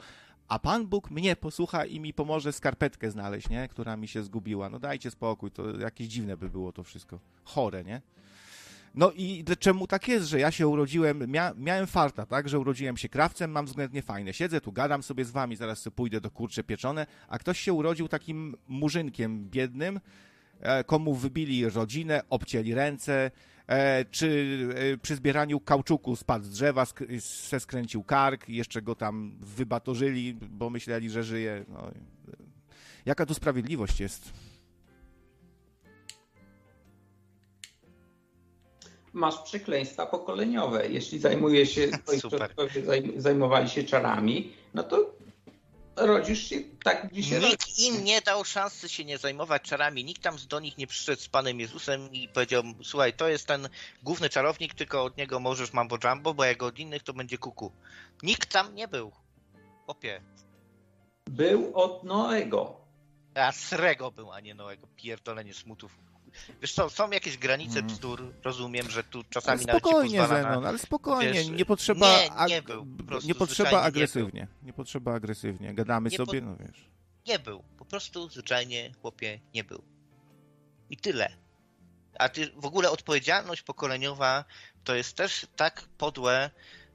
A Pan Bóg mnie posłucha i mi pomoże skarpetkę znaleźć, nie? Która mi się zgubiła. No dajcie spokój, to jakieś dziwne by było to wszystko. Chore, nie? No i czemu tak jest, że ja się urodziłem, mia, miałem farta, tak, że urodziłem się krawcem, mam względnie fajne. Siedzę tu, gadam sobie z wami, zaraz sobie pójdę do kurcze pieczone, a ktoś się urodził takim murzynkiem biednym, e, komu wybili rodzinę, obcięli ręce, e, czy e, przy zbieraniu kauczuku spadł z drzewa, se skręcił kark, jeszcze go tam wybatorzyli, bo myśleli, że żyje. No, jaka tu sprawiedliwość jest? Masz przekleństwa pokoleniowe. Jeśli zajmuje się, twoi przodkowie zaj- zajmowali się czarami, no to rodzisz się tak, rodzi. Nikt im nie dał szansy się nie zajmować czarami. Nikt tam do nich nie przyszedł z Panem Jezusem i powiedział, słuchaj, to jest ten główny czarownik, tylko od niego możesz mambo jumbo, bo jak od innych to będzie kuku. Nikt tam nie był. Opie. Był od Noego. A srego był, a nie Noego. Pierdolenie smutów. Wiesz co, są jakieś granice Mm. bzdur. Rozumiem, że tu Ale czasami nawet ci spokojnie, pozwala na... Zenon, ale spokojnie, wiesz, nie potrzeba, nie, nie był, prostu nie potrzeba zwyczajnie nie agresywnie, nie, potrzeba agresywnie, gadamy Nie sobie, po- no wiesz. Nie był. Po prostu zwyczajnie, chłopie, nie był. I tyle. A ty w ogóle odpowiedzialność pokoleniowa to jest też tak podłe,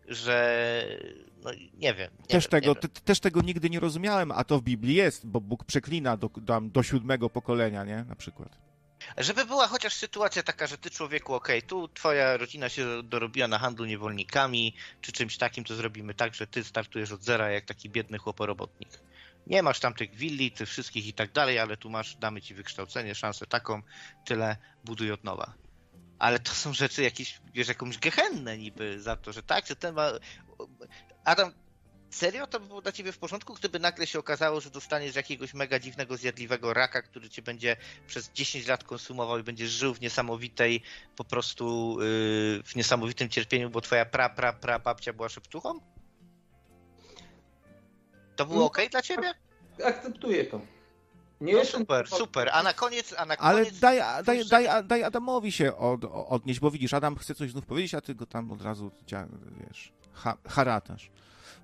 że no nie wiem. Nie Też wiem, tego, te, też tego nigdy nie rozumiałem, a to w Biblii jest, bo Bóg przeklina do, tam, do siódmego pokolenia, nie, na przykład. Żeby była chociaż sytuacja taka, że ty człowieku, okej, tu twoja rodzina się dorobiła na handlu niewolnikami, czy czymś takim, to zrobimy tak, że ty startujesz od zera jak taki biedny chłoporobotnik. Nie masz tam tych willi, tych wszystkich i tak dalej, ale tu masz, damy ci wykształcenie, szansę taką, tyle, buduj od nowa. Ale to są rzeczy jakieś, wiesz, jakąś gehennę niby za to, że tak, że ten ma... Adam, Serio? To by było dla ciebie w porządku, gdyby nagle się okazało, że dostaniesz jakiegoś mega dziwnego, zjadliwego raka, który cię będzie przez 10 lat konsumował i będziesz żył w niesamowitej, po prostu yy, w niesamowitym cierpieniu, bo twoja pra, pra, pra babcia była szeptuchą? To było No. ok dla ciebie? Akceptuję to. Nie No jestem- super, super. A na koniec, a na Ale koniec... daj, daj, daj, daj Adamowi się od, odnieść, bo widzisz, Adam chce coś znów powiedzieć, a ty go tam od razu, wiesz, ha, haratasz.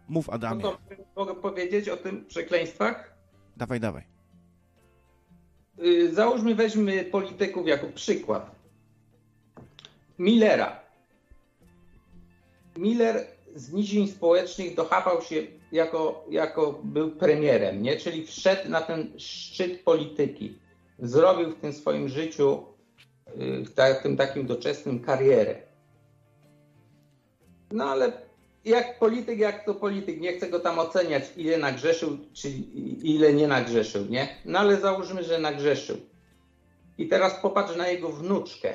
Mów, Adamie. No to mogę powiedzieć o tym przekleństwach? Dawaj, dawaj. Y, Załóżmy, weźmy polityków jako przykład. Millera. Miller z nizin społecznych dochapał się jako, jako był premierem, nie? czyli wszedł na ten szczyt polityki. Zrobił w tym swoim życiu, y, w tym takim doczesnym karierę. No ale jak polityk, jak to polityk, nie chcę go tam oceniać, ile nagrzeszył, czy ile nie nagrzeszył, nie? No ale załóżmy, że nagrzeszył. I teraz popatrz na jego wnuczkę.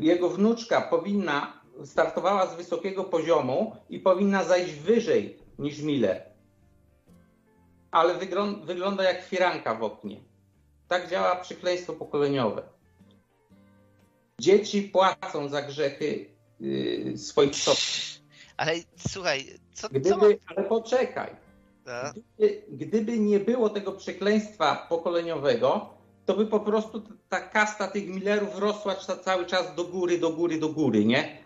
Jego wnuczka powinna, startowała z wysokiego poziomu i powinna zajść wyżej niż Miller. Ale wyglą- wygląda jak firanka w oknie. Tak działa przekleństwo pokoleniowe. Dzieci płacą za grzechy yy, swoich przodków. Ale słuchaj, co, co. Gdyby, ale poczekaj. A? Gdyby, gdyby nie było tego przekleństwa pokoleniowego, to by po prostu ta kasta tych Millerów rosła ca- cały czas do góry, do góry, do góry, nie?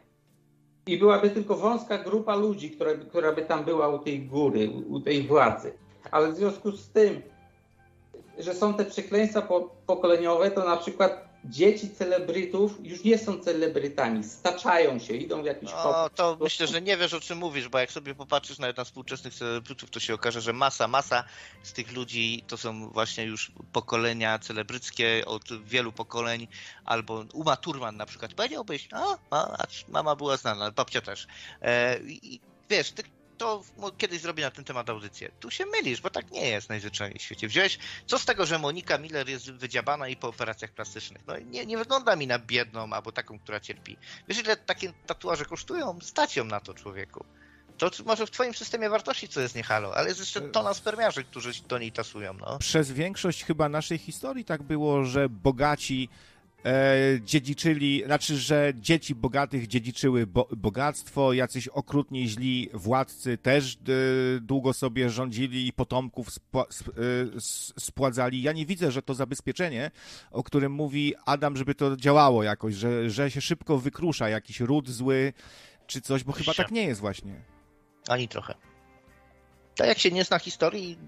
I byłaby tylko wąska grupa ludzi, która, by- która by tam była u tej góry, u u tej władzy. Ale w związku z tym, że są te przekleństwa po, pokoleniowe, to na przykład dzieci celebrytów już nie są celebrytami, staczają się, idą w jakiś No, to myślę, że nie wiesz o czym mówisz, bo jak sobie popatrzysz nawet na współczesnych celebrytów, to się okaże, że masa, masa z tych ludzi to są właśnie już pokolenia celebryckie od wielu pokoleń, albo Uma Thurman na przykład. Powiedziałbyś, a, a, mama była znana, babcia też. E, i, i wiesz, ty, to kiedyś zrobię na ten temat audycję. Tu się mylisz, bo tak nie jest najzwyczajniej w świecie. Wziąłeś, co z tego, że Monika Miller jest wydziabana i po operacjach plastycznych? No nie, nie wygląda mi na biedną albo taką, która cierpi. Wiesz, ile takie tatuaże kosztują? Stać ją na to, człowieku. To może w twoim systemie wartości co jest nie halo, ale jest jeszcze tona spermiarzy, którzy do niej tasują, no. Przez większość chyba naszej historii tak było, że bogaci e, dziedziczyli, znaczy, że dzieci bogatych dziedziczyły bo, bogactwo, jacyś okrutnie źli władcy też e, długo sobie rządzili i potomków spła, sp, e, spładzali. Ja nie widzę, że to zabezpieczenie, o którym mówi Adam, żeby to działało jakoś, że, że się szybko wykrusza jakiś ród zły czy coś, bo chyba tak nie jest właśnie. Ani trochę. Tak jak się nie zna historii,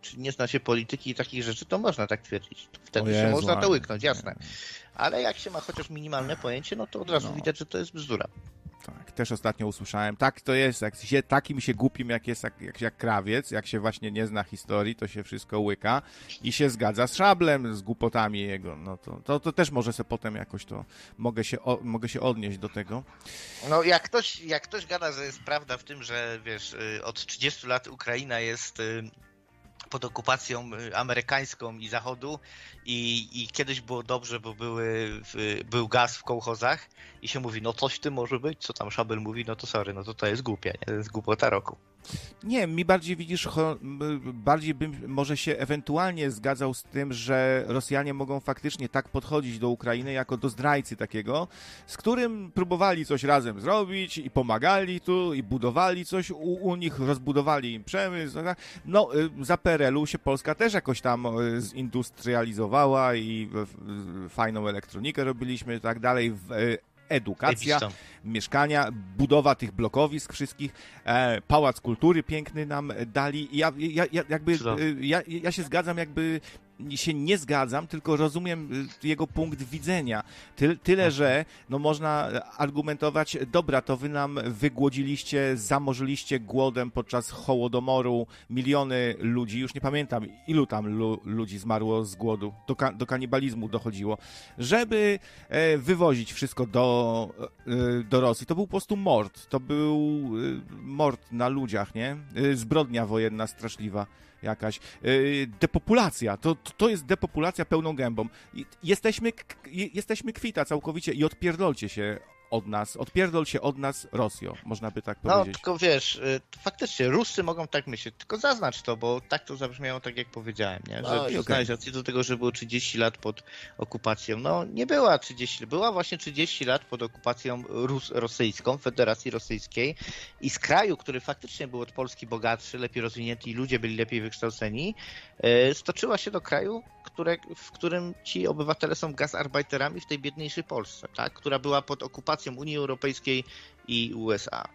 czy nie zna się polityki i takich rzeczy, to można tak twierdzić. Wtedy O się Jezu, można to łyknąć, jasne. Ale jak się ma chociaż minimalne pojęcie, no to od razu No. widać, że to jest bzdura. Tak, też ostatnio usłyszałem. Tak to jest, jak się takim się głupim, jak jest jak, jak, jak krawiec, jak się właśnie nie zna historii, to się wszystko łyka i się zgadza z szablem, z głupotami jego. No to, to, to też może sobie potem jakoś to mogę się, o, mogę się odnieść do tego. No jak ktoś, jak ktoś gada, że jest prawda w tym, że wiesz, y, od 30 lat Ukraina jest y, pod okupacją y, amerykańską i zachodu i, i kiedyś było dobrze, bo były, w- był gaz w kołchozach i się mówi, no coś w tym może być, co tam Szabel mówi, no to sorry, no to to jest głupie, nie? to jest głupota roku. Nie, mi bardziej widzisz, bardziej bym może się ewentualnie zgadzał z tym, że Rosjanie mogą faktycznie tak podchodzić do Ukrainy jako do zdrajcy takiego, z którym próbowali coś razem zrobić i pomagali tu i budowali coś u, u nich, rozbudowali im przemysł. tak. No, y, za PRL-u się Polska też jakoś tam y, zindustrializowała i fajną elektronikę robiliśmy i tak dalej. Y, Edukacja, mieszkania, budowa tych blokowisk wszystkich, e, pałac kultury piękny nam dali. Ja, ja, ja jakby ja, ja się zgadzam, jakby się nie zgadzam, tylko rozumiem y, jego punkt widzenia. Ty, tyle, że no można argumentować, dobra, to wy nam wygłodziliście, zamorzyliście głodem podczas Hołodomoru miliony ludzi, już nie pamiętam ilu tam lu, ludzi zmarło z głodu, do, ka, do kanibalizmu dochodziło, żeby e, wywozić wszystko do, e, do Rosji. To był po prostu mord, to był e, mord na ludziach, nie? E, Zbrodnia wojenna straszliwa jakaś. Yy, depopulacja, to, to- jest depopulacja pełną gębą. Jesteśmy, jesteśmy kwita całkowicie i odpierdolcie się od nas, odpierdol się od nas Rosjo, można by tak No, powiedzieć. tylko wiesz, y, faktycznie Rusy mogą tak myśleć, tylko zaznacz to, bo tak to zabrzmiało tak jak powiedziałem, nie? No że przyznałeś okej. rację do tego, że było 30 lat pod okupacją. No nie była 30, była właśnie 30 lat pod okupacją Rus rosyjską, Federacji Rosyjskiej i z kraju, który faktycznie był od Polski bogatszy, lepiej rozwinięty i ludzie byli lepiej wykształceni, y, stoczyła się do kraju, które, w którym ci obywatele są gazarbajterami w tej biedniejszej Polsce, tak? która była pod okupacją Unii Europejskiej i USA.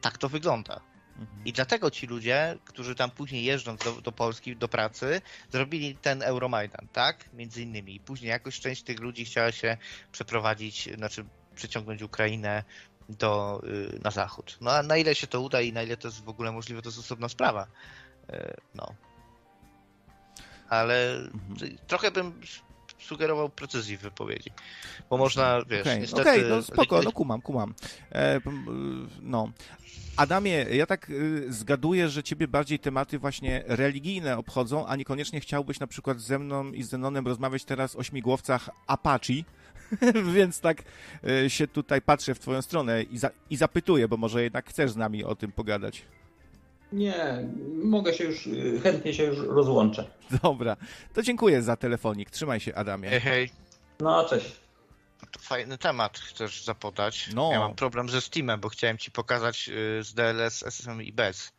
Tak to wygląda. Mhm. I dlatego ci ludzie, którzy tam później jeżdżąc do, do Polski, do pracy, zrobili ten Euromajdan, tak? Między innymi. I później jakoś część tych ludzi chciała się przeprowadzić, znaczy przyciągnąć Ukrainę do, y, na zachód. No a na ile się to uda i na ile to jest w ogóle możliwe, to jest osobna sprawa. Y, No. Ale Mhm. trochę bym sugerował precyzji w wypowiedzi. Bo można, wiesz, Okej, niestety... okej, no spoko, no kumam, kumam. E, no. Adamie, ja tak y, zgaduję, że ciebie bardziej tematy właśnie religijne obchodzą, a niekoniecznie chciałbyś na przykład ze mną i z Zenonem rozmawiać teraz o śmigłowcach Apache, więc tak y, się tutaj patrzę w twoją stronę i, za, i zapytuję, bo może jednak chcesz z nami o tym pogadać. Nie, mogę się już, y, chętnie się już rozłączę. Dobra, to dziękuję za telefonik. Trzymaj się, Adamie. Hej, hej. No, cześć. Fajny temat chcesz zapodać. No. Ja mam problem ze Steamem, bo chciałem ci pokazać y, z DLS, SSM i bez.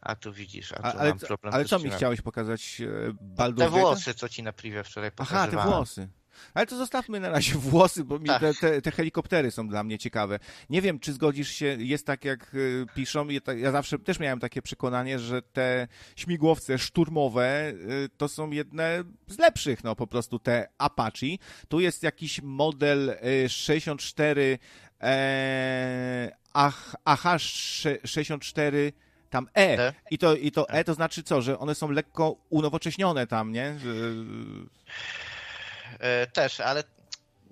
A tu widzisz, a tu A, ale, mam problem ale co mi chciałeś pokazać? e, Te Baldur's Gate'a? włosy, co ci na privie wczoraj Aha, pokazywałem. te włosy. Ale to zostawmy na razie włosy, bo Tak. te, te, te helikoptery są dla mnie ciekawe. Nie wiem, czy zgodzisz się, jest tak jak y, piszą, ja, zawsze też miałem takie przekonanie, że te śmigłowce szturmowe y, to są jedne z lepszych, no po prostu te Apache. Tu jest jakiś model y, 64 e, AH, AH64 tam E. E. I to, I to E to znaczy co, że one są lekko unowocześnione tam, nie? Y, E, też, ale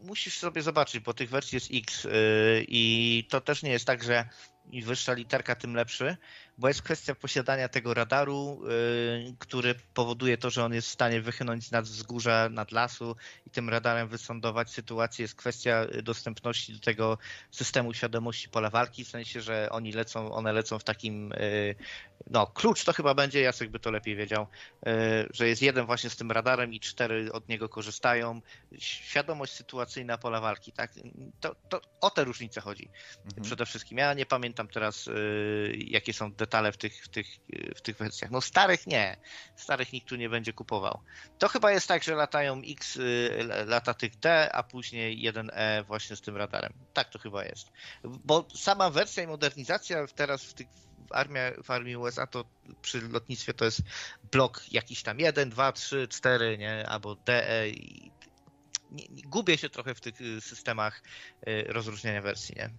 musisz sobie zobaczyć, bo tych wersji jest X y, i to też nie jest tak, że im wyższa literka, tym lepszy, bo jest kwestia posiadania tego radaru, y, który powoduje to, że on jest w stanie wychynąć nad wzgórza, nad lasu i tym radarem wysądować sytuację. Jest kwestia dostępności do tego systemu świadomości pola walki, w sensie, że oni lecą, one lecą w takim, y, no klucz to chyba będzie, Jacek by to lepiej wiedział, y, że jest jeden właśnie z tym radarem i cztery od niego korzystają. Świadomość sytuacyjna pola walki, tak? To, to o te różnice chodzi Mhm. przede wszystkim. Ja nie pamiętam teraz, jakie są detale w tych, w, tych, w tych wersjach. No starych nie. Starych nikt tu nie będzie kupował. To chyba jest tak, że latają X, y, lata tych D, a później 1E właśnie z tym radarem. Tak to chyba jest. Bo sama wersja i modernizacja teraz w tych w armii, w armii USA to przy lotnictwie to jest blok jakiś tam 1, 2, 3, 4, nie? Albo DE i gubię się trochę w tych y, systemach y, rozróżniania wersji, nie?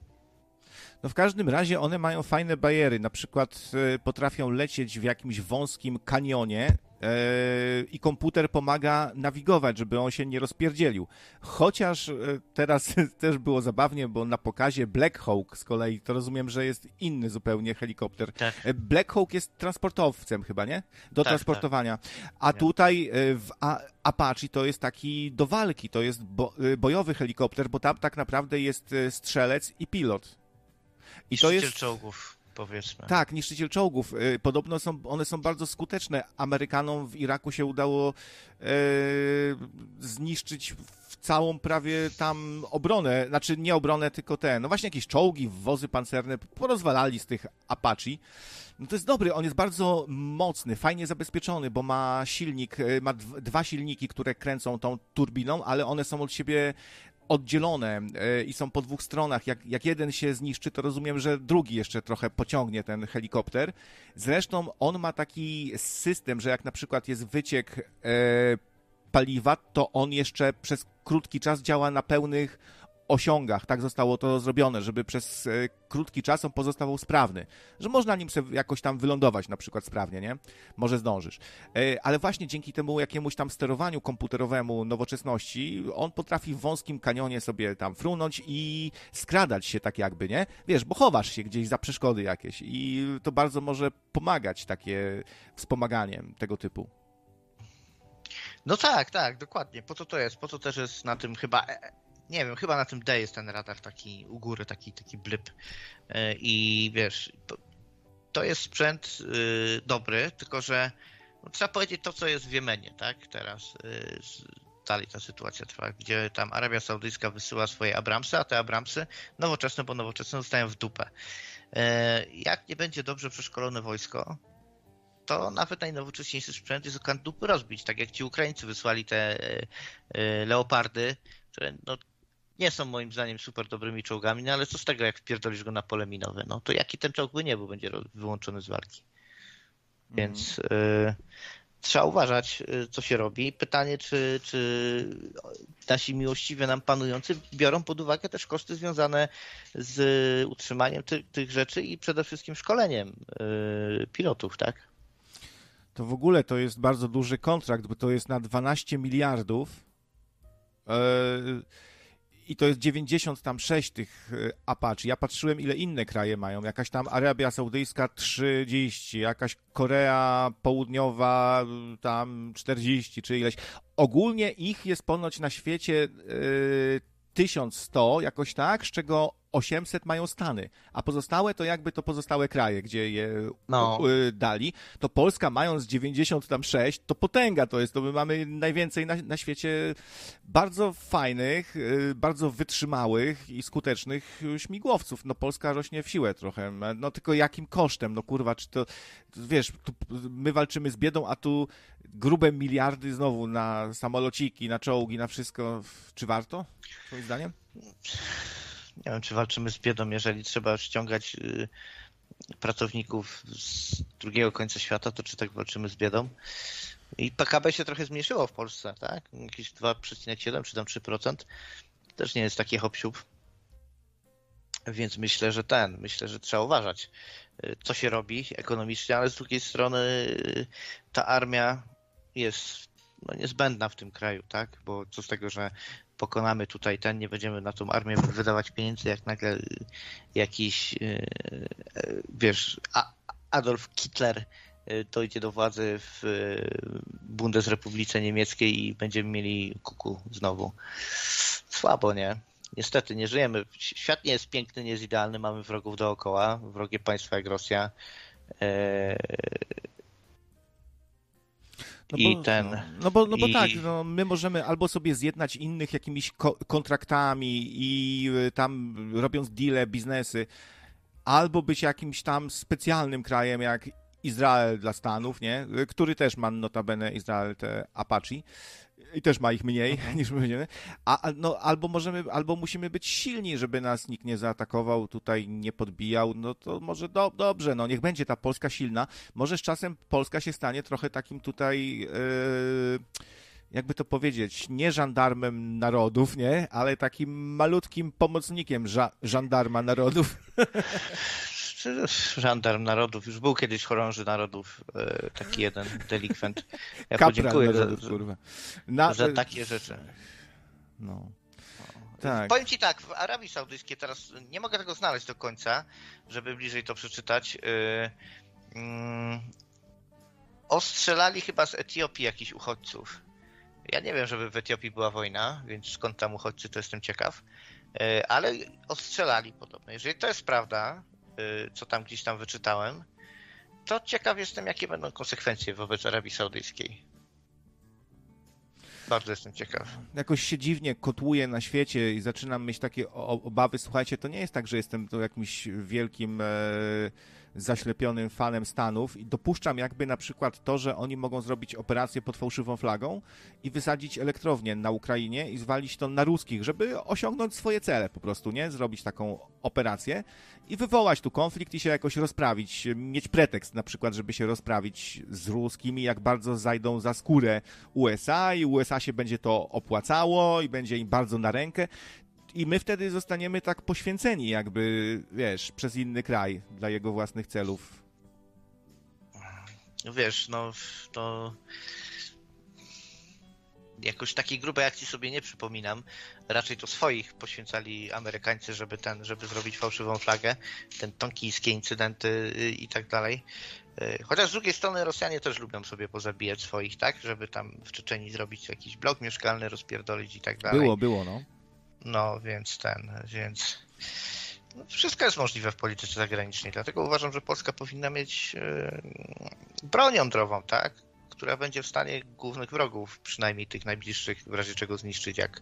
No w każdym razie one mają fajne bariery, na przykład e, potrafią lecieć w jakimś wąskim kanionie e, i komputer pomaga nawigować, żeby on się nie rozpierdzielił. Chociaż e, teraz też było zabawnie, bo na pokazie Black Hawk z kolei, to rozumiem, że jest inny zupełnie helikopter. Tak. Black Hawk jest transportowcem chyba, nie? Do Tak, transportowania. A Nie. tutaj w Apache to jest taki do walki, to jest bo, bojowy helikopter, bo tam tak naprawdę jest strzelec i pilot. I to jest. czołgów, powiedzmy. Tak, niszczyciel czołgów. Y, Podobno są, one są bardzo skuteczne. Amerykanom w Iraku się udało e, zniszczyć całą prawie tam obronę, znaczy nie obronę, tylko te, no właśnie jakieś czołgi, wozy pancerne, porozwalali z tych Apache. No to jest dobry, on jest bardzo mocny, fajnie zabezpieczony, bo ma silnik, e, ma dw- dwa silniki, które kręcą tą turbiną, ale one są od siebie oddzielone e, i są po dwóch stronach. Jak, jak jeden się zniszczy, to rozumiem, że drugi jeszcze trochę pociągnie ten helikopter. Zresztą on ma taki system, że jak na przykład jest wyciek e, paliwa, to on jeszcze przez krótki czas działa na pełnych osiągach. Tak zostało to zrobione, żeby przez e, krótki czas on pozostawał sprawny. Że można nim sobie jakoś tam wylądować na przykład sprawnie, nie? Może zdążysz. E, Ale właśnie dzięki temu jakiemuś tam sterowaniu komputerowemu nowoczesności, on potrafi w wąskim kanionie sobie tam frunąć i skradać się tak jakby, nie? Wiesz, bo chowasz się gdzieś za przeszkody jakieś i to bardzo może pomagać takie wspomaganie tego typu. No tak, tak, dokładnie. Po co to jest? Po co też jest na tym chyba. Nie wiem, chyba na tym D jest ten radar taki u góry, taki, taki blip. E, I wiesz, to, jest sprzęt y, dobry, tylko że no, trzeba powiedzieć to, co jest w Jemenie, tak? Teraz y, dalej ta sytuacja trwa, gdzie tam Arabia Saudyjska wysyła swoje Abramsy, a te Abramsy nowoczesne, bo nowoczesne zostają w dupę. E, Jak nie będzie dobrze przeszkolone wojsko, to nawet najnowocześniejszy sprzęt jest okazji dupy rozbić. Tak jak ci Ukraińcy wysłali te e, leopardy, które no, nie są moim zdaniem super dobrymi czołgami, no ale co z tego, jak wpierdolisz go na pole minowe? No to jaki ten czołg by nie był, będzie wyłączony z walki. Więc e, trzeba uważać, e, co się robi. Pytanie, czy, czy nasi miłościwie nam panujący biorą pod uwagę też koszty związane z utrzymaniem ty, tych rzeczy i przede wszystkim szkoleniem e, pilotów, tak? To w ogóle to jest bardzo duży kontrakt, bo to jest na 12 miliardów. Yy, I to jest 96 tych yy, Apache. Ja patrzyłem, ile inne kraje mają. Jakaś tam Arabia Saudyjska 30, jakaś Korea Południowa yy, tam 40 czy ileś. Ogólnie ich jest ponoć na świecie yy, 1100, jakoś tak, z czego 800 mają Stany, a pozostałe to jakby to pozostałe kraje, gdzie je No. y, dali, to Polska mając 96, to potęga to jest, to my mamy najwięcej na, na świecie bardzo fajnych, y, bardzo wytrzymałych i skutecznych śmigłowców. No Polska rośnie w siłę trochę, no tylko jakim kosztem, no kurwa, czy to, wiesz, tu, my walczymy z biedą, a tu grube miliardy znowu na samolociki, na czołgi, na wszystko, czy warto, twoim zdaniem? Nie wiem, czy walczymy z biedą, jeżeli trzeba ściągać y, pracowników z drugiego końca świata, to czy tak walczymy z biedą? I PKB się trochę zmniejszyło w Polsce, tak? Jakieś 2,7 czy tam 3%. Też nie jest takie hop Więc myślę, że ten, myślę, że trzeba uważać, y, co się robi ekonomicznie, ale z drugiej strony y, ta armia jest no, niezbędna w tym kraju, tak? Bo co z tego, że pokonamy tutaj ten, nie będziemy na tą armię wydawać pieniędzy, jak nagle y, jakiś, y, y, wiesz, Adolf Hitler dojdzie do władzy w Bundesrepublice Niemieckiej i będziemy mieli kuku znowu. Słabo, nie? Niestety, nie żyjemy. Świat nie jest piękny, nie jest idealny, mamy wrogów dookoła, wrogie państwa jak Rosja. No I bo, ten. No, no bo, no bo i- tak, no, my możemy albo sobie zjednać innych jakimiś ko- kontraktami i y, tam robiąc deale, biznesy, albo być jakimś tam specjalnym krajem jak Izrael dla Stanów, nie? Y, Który też ma notabene Izrael te Apache i też ma ich mniej niż my będziemy. A- no, albo możemy, albo musimy być silni, żeby nas nikt nie zaatakował, tutaj nie podbijał, no to może do, dobrze, no niech będzie ta Polska silna. Może z czasem Polska się stanie trochę takim tutaj, yy, jakby to powiedzieć, nie żandarmem narodów, nie? Ale takim malutkim pomocnikiem ża- żandarma narodów. Czy Żandarm narodów. Już był kiedyś chorąży narodów, e, taki jeden delikwent. Ja podziękuję narodów, za, kurwa. Na, za takie rzeczy. No. Tak. Powiem ci tak, w Arabii Saudyjskiej teraz nie mogę tego znaleźć do końca, żeby bliżej to przeczytać. Yy, mm, ostrzelali chyba z Etiopii jakichś uchodźców. Ja nie wiem, żeby w Etiopii była wojna, więc skąd tam uchodźcy, to jestem ciekaw. Yy, ale ostrzelali podobno. Jeżeli to jest prawda, co tam gdzieś tam wyczytałem, to ciekaw jestem, jakie będą konsekwencje wobec Arabii Saudyjskiej. Bardzo jestem ciekaw. jakoś się dziwnie kotłuję na świecie i zaczynam mieć takie obawy. Słuchajcie, to nie jest tak, że jestem tu jakimś wielkim e, zaślepionym fanem Stanów i dopuszczam jakby na przykład to, że oni mogą zrobić operację pod fałszywą flagą i wysadzić elektrownię na Ukrainie i zwalić to na ruskich, żeby osiągnąć swoje cele po prostu, nie? Zrobić taką operację i wywołać tu konflikt i się jakoś rozprawić, mieć pretekst na przykład, żeby się rozprawić z ruskimi, jak bardzo zajdą za skórę USA i USA się będzie to opłacało i będzie im bardzo na rękę. I my wtedy zostaniemy tak poświęceni, jakby, wiesz, przez inny kraj dla jego własnych celów. Wiesz, no to jakoś takiej grubej akcji sobie nie przypominam. Raczej to swoich poświęcali Amerykańcy, żeby ten, żeby zrobić fałszywą flagę, ten tonkijskie incydenty y, i tak dalej. Y, Chociaż z drugiej strony Rosjanie też lubią sobie pozabijać swoich, tak? Żeby tam w Czeczeniu zrobić jakiś blok mieszkalny, rozpierdolić i tak dalej. Było, było, no. No, więc ten, więc no, wszystko jest możliwe w polityce zagranicznej, dlatego uważam, że Polska powinna mieć e, broń jądrową, tak? Która będzie w stanie głównych wrogów, przynajmniej tych najbliższych, w razie czego zniszczyć, jak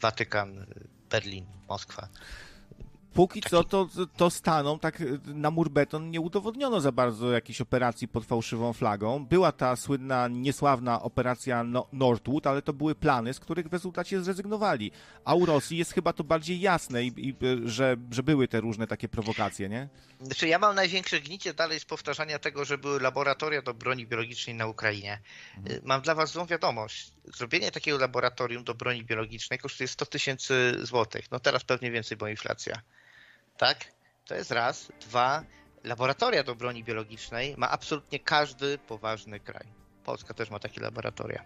Watykan, Berlin, Moskwa. Póki co to, to staną tak na mur beton nie udowodniono za bardzo jakiejś operacji pod fałszywą flagą. Była ta słynna, niesławna operacja no Northwood, ale to były plany, z których w rezultacie zrezygnowali. A u Rosji jest chyba to bardziej jasne, i, i, że, że były te różne takie prowokacje, nie? Znaczy ja mam największe gnicie dalej z powtarzania tego, że były laboratoria do broni biologicznej na Ukrainie. Mhm. Mam dla was złą wiadomość. Zrobienie takiego laboratorium do broni biologicznej kosztuje 100 tysięcy złotych. No teraz pewnie więcej, bo inflacja tak? To jest raz. Dwa, laboratoria do broni biologicznej ma absolutnie każdy poważny kraj. Polska też ma takie laboratoria.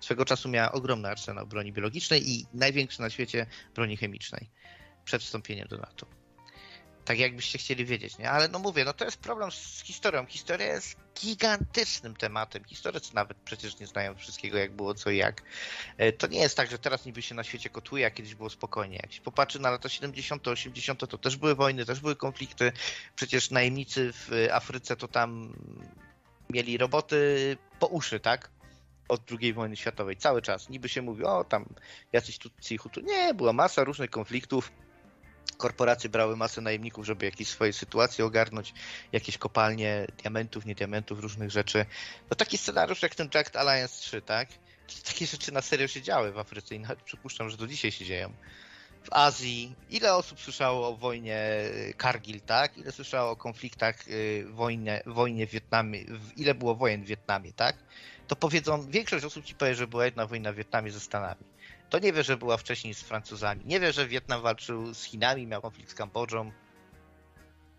Swego czasu miała ogromny arsenał broni biologicznej i największy na świecie broni chemicznej przed wstąpieniem do NATO tak jakbyście chcieli wiedzieć, nie? Ale no mówię, no to jest problem z historią. Historia jest gigantycznym tematem. Historycy nawet przecież nie znają wszystkiego, jak było, co i jak. E, to nie jest tak, że teraz niby się na świecie kotuje, a kiedyś było spokojnie. Jak się popatrzy na lata 70., 80., to też były wojny, też były konflikty. Przecież najemnicy w Afryce to tam mieli roboty po uszy, tak? Od II wojny światowej, cały czas. Niby się mówi, o tam jacyś tu Hutu. Nie, była masa różnych konfliktów korporacje brały masę najemników, żeby jakieś swoje sytuacje ogarnąć, jakieś kopalnie diamentów, nie diamentów, różnych rzeczy. No taki scenariusz jak ten Jacked Alliance 3, tak? Takie rzeczy na serio się działy w Afryce i nawet przypuszczam, że do dzisiaj się dzieją. W Azji, ile osób słyszało o wojnie Kargil, tak? Ile słyszało o konfliktach, y, wojnie, wojnie w Wietnamie, ile było wojen w Wietnamie, tak? To powiedzą, większość osób ci powie, że była jedna wojna w Wietnamie ze Stanami to nie wie, że była wcześniej z Francuzami. Nie wie, że Wietnam walczył z Chinami, miał konflikt z Kambodżą.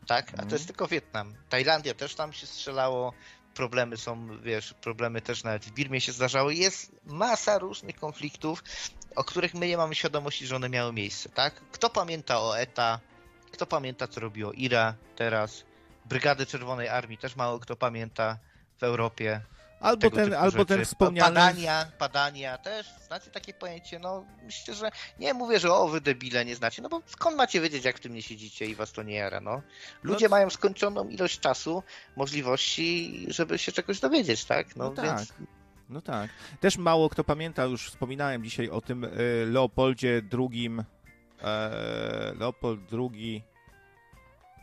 Tak? A to jest mhm. tylko Wietnam. Tajlandia też tam się strzelało. Problemy są, wiesz, problemy też nawet w Birmie się zdarzały. Jest masa różnych konfliktów, o których my nie mamy świadomości, że one miały miejsce, tak? Kto pamięta o ETA? Kto pamięta, co robiło IRA teraz? Brygady Czerwonej Armii też mało kto pamięta w Europie. Albo ten, albo ten wspomniany... Też, znacie takie pojęcie, no myślę, że nie mówię, że o wy debile nie znacie, no bo skąd macie wiedzieć, jak w tym nie siedzicie i was to nie jara, no. Ludzie no... mają skończoną ilość czasu, możliwości, żeby się czegoś dowiedzieć, tak? No, no więc... tak. No tak. Też mało kto pamięta, już wspominałem dzisiaj o tym e, Leopoldzie II, e, Leopold II,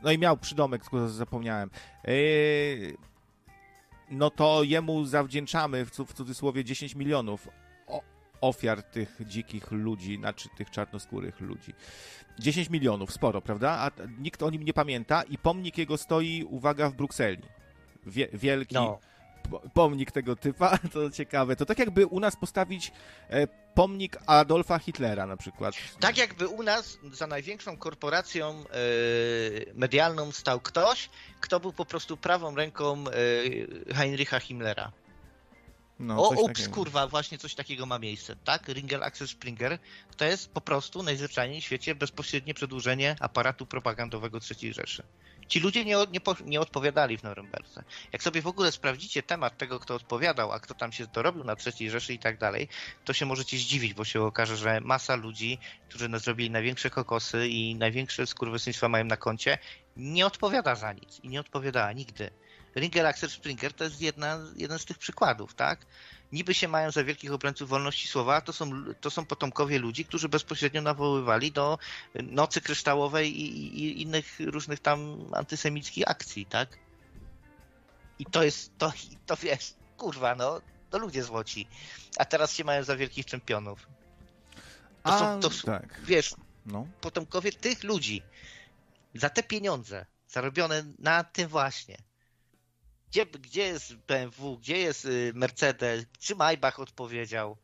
no i miał przydomek, zapomniałem. E, no to jemu zawdzięczamy w, cudzysłowie 10 milionów ofiar tych dzikich ludzi, znaczy tych czarnoskórych ludzi. 10 milionów, sporo, prawda? A nikt o nim nie pamięta i pomnik jego stoi, uwaga, w Brukseli. Wie, wielki. No pomnik tego typa, to ciekawe. To tak jakby u nas postawić e, pomnik Adolfa Hitlera na przykład. Tak jakby u nas za największą korporacją e, medialną stał ktoś, kto był po prostu prawą ręką e, Heinricha Himmlera. No, o, ups, takiego. kurwa, właśnie coś takiego ma miejsce, tak? Ringer Axel Springer to jest po prostu najzwyczajniej w świecie bezpośrednie przedłużenie aparatu propagandowego III Rzeszy. Ci ludzie nie, nie, nie odpowiadali w Norymberce. Jak sobie w ogóle sprawdzicie temat tego, kto odpowiadał, a kto tam się dorobił na III Rzeszy i tak dalej, to się możecie zdziwić, bo się okaże, że masa ludzi, którzy zrobili największe kokosy i największe skurwysyństwa mają na koncie, nie odpowiada za nic i nie odpowiadała nigdy. Ringer Axel Springer to jest jedna, jeden z tych przykładów, tak? Niby się mają za wielkich obrońców wolności słowa, to są, to są potomkowie ludzi, którzy bezpośrednio nawoływali do Nocy Kryształowej i, i innych różnych tam antysemickich akcji, tak? I to jest, to, to wiesz, kurwa, no, to ludzie złoci. A teraz się mają za wielkich czempionów. To A, są, to, tak. wiesz, no. potomkowie tych ludzi za te pieniądze zarobione na tym właśnie gdzie, gdzie jest BMW, gdzie jest y, Mercedes, czy Maybach odpowiedział?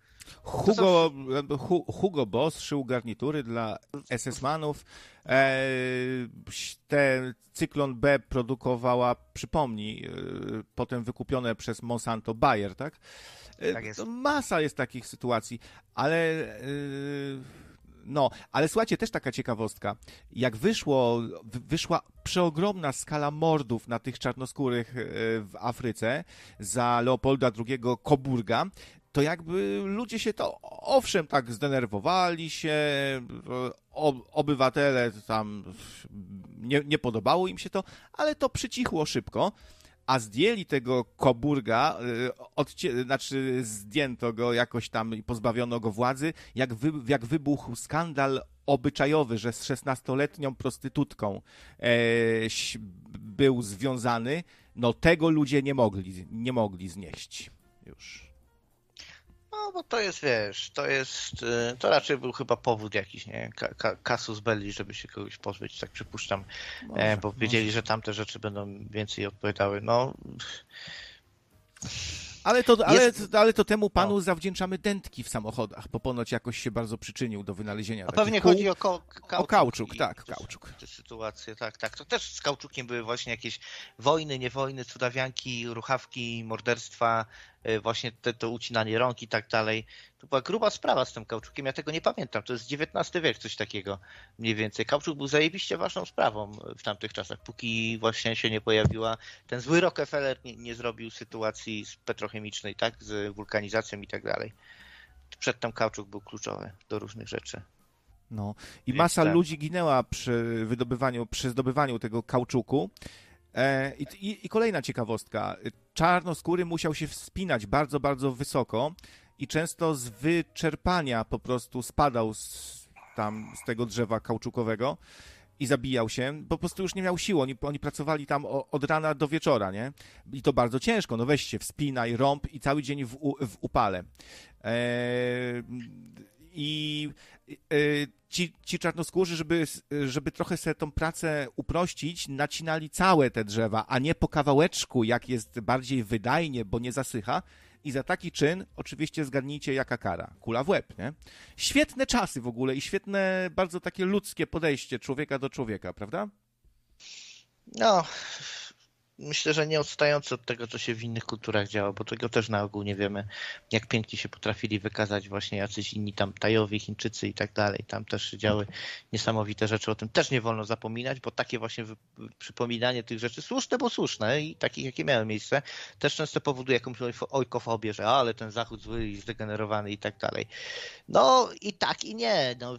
Hugo, są... Hugo Boss szył garnitury dla SS-manów. E, te Cyklon B produkowała, przypomnij, e, potem wykupione przez Monsanto Bayer, tak? E, tak jest. Masa jest takich sytuacji, ale e, no, ale słuchajcie, też taka ciekawostka. Jak wyszło, wyszła przeogromna skala mordów na tych czarnoskórych e, w Afryce za Leopolda II Koburga, to jakby ludzie się to owszem, tak zdenerwowali się, obywatele tam nie, nie podobało im się to, ale to przycichło szybko a zdjęli tego Koburga, y, odcie, znaczy zdjęto go jakoś tam i pozbawiono go władzy, jak, wy, jak wybuchł skandal obyczajowy, że z 16-letnią prostytutką e, był związany, no tego ludzie nie mogli, nie mogli znieść już. No, bo to jest, wiesz, to jest, y, to raczej był chyba powód jakiś, nie, kasus belli, żeby się kogoś pozbyć, tak przypuszczam, może, e, bo wiedzieli, może. że tamte rzeczy będą więcej odpowiadały, no... Ale to, ale, jest... ale to temu panu no. zawdzięczamy dętki w samochodach, bo ponoć jakoś się bardzo przyczynił do wynalezienia A pewnie kół. chodzi o, ko- kauczuk o kauczuk. tak, kauczuk. Te sytuacje, tak, tak. To też z kauczukiem były właśnie jakieś wojny, nie wojny, cudawianki, ruchawki, morderstwa, y, właśnie te, to ucinanie rąk i tak dalej. To była gruba sprawa z tym kauczukiem, ja tego nie pamiętam, to jest XIX wiek, coś takiego mniej więcej. Kauczuk był zajebiście ważną sprawą w tamtych czasach, póki właśnie się nie pojawiła, ten zły Rockefeller nie, nie zrobił sytuacji petrochemicznej, tak, z wulkanizacją i tak dalej. Przedtem kauczuk był kluczowy do różnych rzeczy. No i masa tak. ludzi ginęła przy wydobywaniu, przy zdobywaniu tego kauczuku. E, i, i, I kolejna ciekawostka. Czarnoskóry musiał się wspinać bardzo, bardzo wysoko i często z wyczerpania po prostu spadał z, tam z tego drzewa kauczukowego i zabijał się, po prostu już nie miał siły. Oni, oni pracowali tam od rana do wieczora, nie? I to bardzo ciężko. No weź się, wspinaj, rąb i cały dzień w, w upale. Eee, I e, ci, ci czarnoskórzy, żeby, żeby trochę sobie tą pracę uprościć, nacinali całe te drzewa, a nie po kawałeczku, jak jest bardziej wydajnie, bo nie zasycha, i za taki czyn oczywiście zgadnijcie jaka kara. Kula w łeb, nie? Świetne czasy w ogóle i świetne, bardzo takie ludzkie podejście człowieka do człowieka, prawda? No, myślę, że nie odstający od tego, co się w innych kulturach działa, bo tego też na ogół nie wiemy, jak pięknie się potrafili wykazać właśnie jacyś inni tam Tajowie, Chińczycy i tak dalej. Tam też się działy niesamowite rzeczy, o tym też nie wolno zapominać, bo takie właśnie przypominanie tych rzeczy, słuszne, bo słuszne i takich, jakie miały miejsce, też często powoduje jakąś ojkofobię, że ale ten Zachód zły i zdegenerowany i tak dalej. No i tak i nie. No,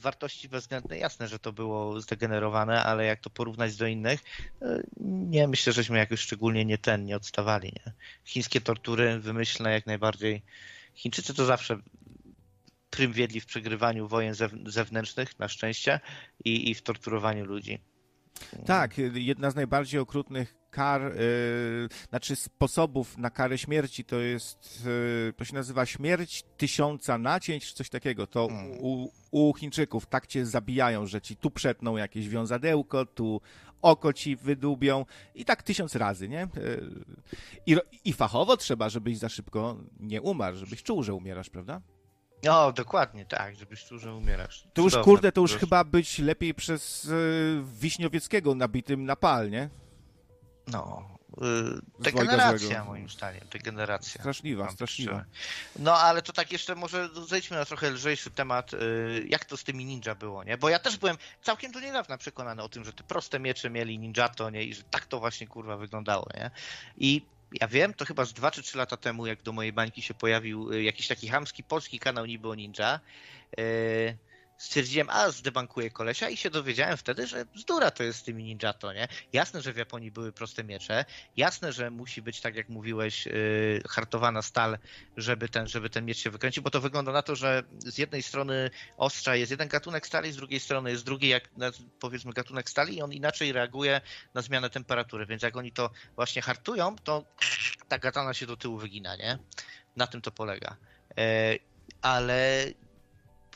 wartości bezwzględne jasne, że to było zdegenerowane, ale jak to porównać do innych, e, nie myślę, żeśmy jakoś szczególnie nie ten, nie odstawali. Nie? Chińskie tortury wymyślne jak najbardziej. Chińczycy to zawsze prym wiedli w przegrywaniu wojen zewnętrznych, na szczęście, i, i w torturowaniu ludzi. Tak, jedna z najbardziej okrutnych kar, yy, znaczy sposobów na karę śmierci to jest, yy, to się nazywa śmierć tysiąca nacięć, czy coś takiego. To mm. u, u Chińczyków tak cię zabijają, że ci tu przetną jakieś wiązadełko, tu oko ci wydubią i tak tysiąc razy, nie? Yy, I, I fachowo trzeba, żebyś za szybko nie umarł, żebyś czuł, że umierasz, prawda? No, dokładnie, tak, żebyś czuł, że umierasz. To już, kurde, to już chyba być lepiej przez y, Wiśniowieckiego nabitym na pal, nie? No, degeneracja moim zdaniem, degeneracja. Straszliwa, straszliwa. No, ale to tak jeszcze może zejdźmy na trochę lżejszy temat, yy, jak to z tymi ninja było, nie? Bo ja też byłem całkiem do niedawna przekonany o tym, że te proste miecze mieli ninjato, nie? I że tak to właśnie, kurwa, wyglądało, nie? I ja wiem, to chyba z 2 czy 3 lata temu, jak do mojej bańki się pojawił y, jakiś taki hamski polski kanał niby o ninja. Yy, stwierdziłem, a zdebankuję kolesia i się dowiedziałem wtedy, że bzdura to jest z tymi ninjato, nie? Jasne, że w Japonii były proste miecze, jasne, że musi być, tak jak mówiłeś, yy, hartowana stal, żeby ten, żeby ten miecz się wykręcił, bo to wygląda na to, że z jednej strony ostrza jest jeden gatunek stali, z drugiej strony jest drugi, jak powiedzmy gatunek stali i on inaczej reaguje na zmianę temperatury, więc jak oni to właśnie hartują, to ta katana się do tyłu wygina, nie? Na tym to polega. Yy, ale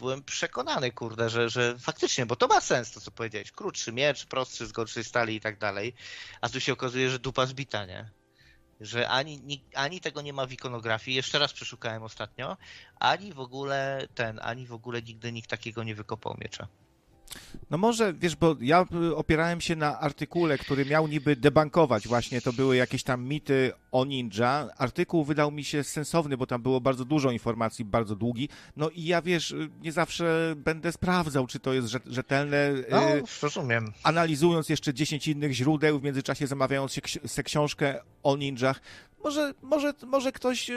byłem przekonany, kurde, że, że faktycznie, bo to ma sens to, co powiedziałeś. Krótszy miecz, prostszy, z gorszej stali i tak dalej. A tu się okazuje, że dupa zbita, nie? Że ani, ani tego nie ma w ikonografii, jeszcze raz przeszukałem ostatnio, ani w ogóle ten, ani w ogóle nigdy nikt takiego nie wykopał miecza. No może, wiesz, bo ja y, opierałem się na artykule, który miał niby debankować właśnie, to były jakieś tam mity o ninja. Artykuł wydał mi się sensowny, bo tam było bardzo dużo informacji, bardzo długi. No i ja, wiesz, y, nie zawsze będę sprawdzał, czy to jest rzetelne. Y, no, rozumiem. Analizując jeszcze 10 innych źródeł, w międzyczasie zamawiając się książkę o ninjach. Może, może, może ktoś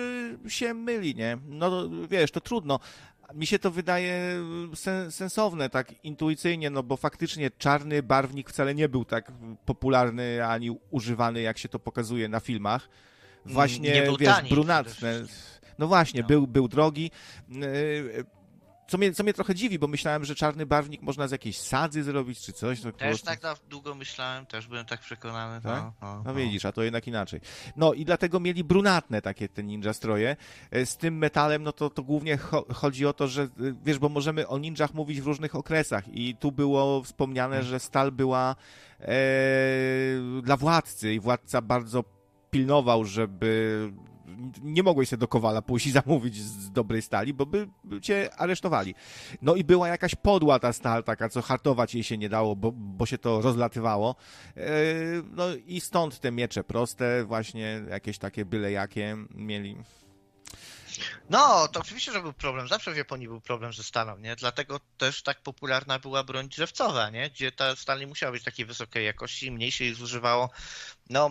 się myli, nie? No wiesz, to trudno, mi się to wydaje sen, sensowne, tak intuicyjnie, no bo faktycznie czarny barwnik wcale nie był tak popularny ani używany, jak się to pokazuje na filmach. Właśnie, Nie był wiesz, tani brunatne. No właśnie, No. Był, był drogi. Co mnie, co mnie trochę dziwi, bo myślałem, że czarny barwnik można z jakiejś sadzy zrobić, czy coś. Też tak na długo myślałem, też byłem tak przekonany. Tak? No, no, No widzisz, a to jednak inaczej. No i dlatego mieli brunatne takie te ninja stroje. E, Z tym metalem, no to, to głównie cho chodzi o to, że e, wiesz, bo możemy o ninjach mówić w różnych okresach i tu było wspomniane, że stal była e, dla władcy i władca bardzo pilnował, żeby nie mogłeś sobie do Kowala pójść i zamówić z dobrej stali, bo by cię aresztowali. No i była jakaś podła ta stal, taka, co hartować jej się nie dało, bo, bo się to rozlatywało. E, No i stąd te miecze proste, właśnie jakieś takie byle jakie mieli. No, to oczywiście, że był problem. Zawsze w Japonii był problem ze stalą, nie? Dlatego też tak popularna była broń drzewcowa, nie? Gdzie ta stal nie musiała być takiej wysokiej jakości, mniej się ich zużywało. No,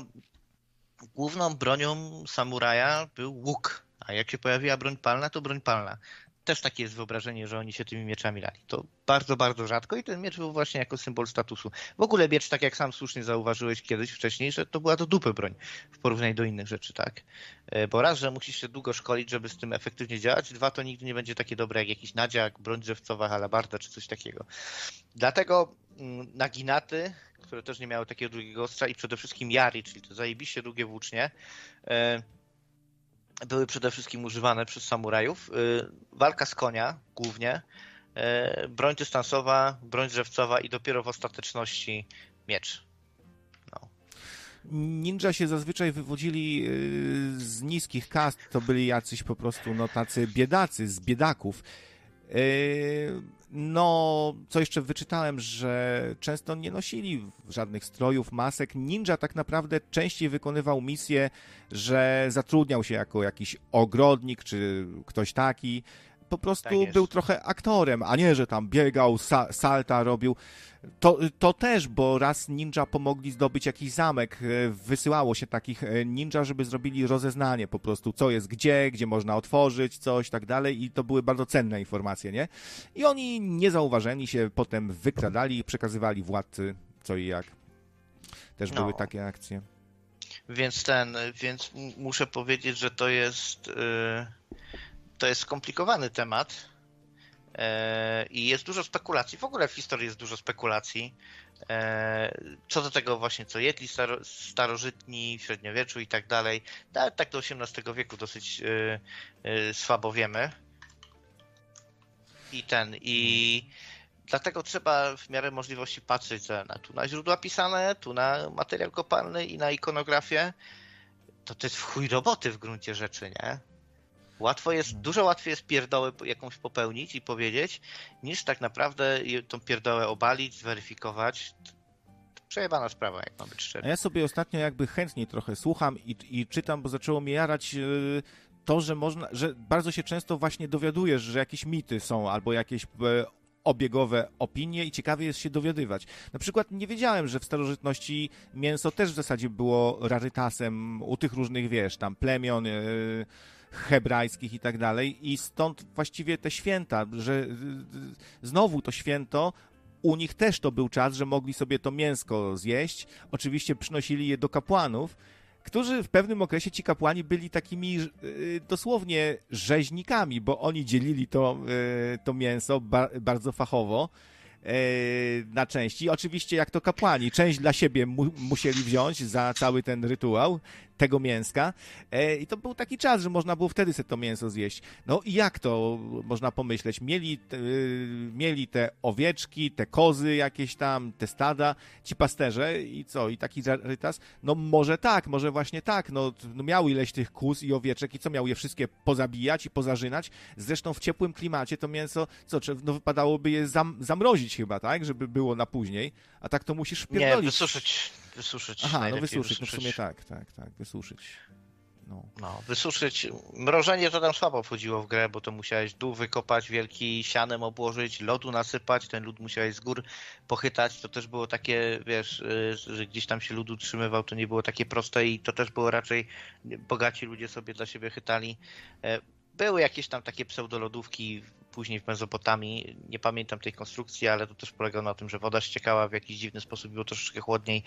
główną bronią samuraja był łuk, a jak się pojawiła broń palna, to broń palna. Też takie jest wyobrażenie, że oni się tymi mieczami lali. To bardzo, bardzo rzadko i ten miecz był właśnie jako symbol statusu. W ogóle miecz, tak jak sam słusznie zauważyłeś kiedyś wcześniej, że to była do dupy broń w porównaniu do innych rzeczy, tak? E, Bo raz, że musisz się długo szkolić, żeby z tym efektywnie działać, dwa, to nigdy nie będzie takie dobre jak jakiś nadziak, broń drzewcowa, halabarda czy coś takiego. Dlatego mm, naginaty, które też nie miały takiego długiego ostrza i przede wszystkim jari, czyli te zajebiście długie włócznie, e, były przede wszystkim używane przez samurajów. E, Walka z konia głównie, e, broń dystansowa, broń drzewcowa i dopiero w ostateczności miecz. Ninja się zazwyczaj wywodzili y, z niskich kast, to byli jacyś po prostu no tacy biedacy, z biedaków. Y, No, co jeszcze wyczytałem, że często nie nosili żadnych strojów, masek. Ninja tak naprawdę częściej wykonywał misję, że zatrudniał się jako jakiś ogrodnik czy ktoś taki. Po prostu Tak był trochę aktorem, a nie, że tam biegał, sa salta robił. To, to też, bo raz ninja pomogli zdobyć jakiś zamek. e, Wysyłało się takich e, ninja, żeby zrobili rozeznanie po prostu, co jest gdzie, gdzie można otworzyć coś, tak dalej. I to były bardzo cenne informacje, nie? I oni niezauważeni się potem wykradali i przekazywali władcy co i jak. Też No. były takie akcje. Więc ten, więc muszę powiedzieć, że to jest y, to jest skomplikowany temat e, i jest dużo spekulacji. W ogóle w historii jest dużo spekulacji. E, Co do tego właśnie, co jedli staro, starożytni w średniowieczu i tak dalej. Nawet tak do XVIII wieku dosyć y, słabo wiemy. I ten, i dlatego trzeba w miarę możliwości patrzeć na, tu na źródła pisane, tu na materiał kopalny i na ikonografię. To to jest w chuj roboty w gruncie rzeczy, nie? Łatwo jest, dużo łatwiej jest pierdołę jakąś popełnić i powiedzieć, niż tak naprawdę tą pierdołę obalić, zweryfikować. Przejebana sprawa, jak mam być A szczery. ja sobie ostatnio jakby chętniej trochę słucham i, i czytam, bo zaczęło mnie jarać e, to, że można, że bardzo się często właśnie dowiadujesz, że jakieś mity są albo jakieś e, obiegowe opinie i ciekawie jest się dowiadywać. Na przykład nie wiedziałem, że w starożytności mięso też w zasadzie było rarytasem u tych różnych, wiesz, tam plemion e, hebrajskich i tak dalej i stąd właściwie te święta, że e, znowu to święto u nich też to był czas, że mogli sobie to mięsko zjeść. Oczywiście przynosili je do kapłanów, którzy w pewnym okresie ci kapłani byli takimi y, dosłownie rzeźnikami, bo oni dzielili to, y, to mięso ba bardzo fachowo y, na części. Oczywiście jak to kapłani, część dla siebie mu musieli wziąć za cały ten rytuał tego mięska E, i to był taki czas, że można było wtedy sobie to mięso zjeść. No i jak to można pomyśleć? Mieli, te- y, mieli te owieczki, te kozy jakieś tam, te stada, ci pasterze i co? I taki rarytas? No może tak, może właśnie tak. No, no miał ileś tych kóz i owieczek i co miał je wszystkie pozabijać i pozażynać? Zresztą w ciepłym klimacie to mięso, co, no wypadałoby je zam zamrozić chyba, tak? Żeby było na później, a tak to musisz Nie, wpierdolić. wysuszyć. Wysuszyć. Aha, no najlepiej wysuszyć, no w wysuszyć. sumie tak, tak, tak, wysuszyć. No. No, wysuszyć. Mrożenie to tam słabo wchodziło w grę, bo to musiałeś dół wykopać, wielki sianem obłożyć, lodu nasypać, ten lód musiałeś z gór pochytać. To też było takie, wiesz, y, że gdzieś tam się lód utrzymywał, to nie było takie proste i to też było raczej bogaci ludzie sobie dla siebie chytali. E, były jakieś tam takie pseudolodówki później w Mezopotamii. Nie pamiętam tej konstrukcji, ale to też polegało na tym, że woda ściekała w jakiś dziwny sposób, było troszeczkę chłodniej.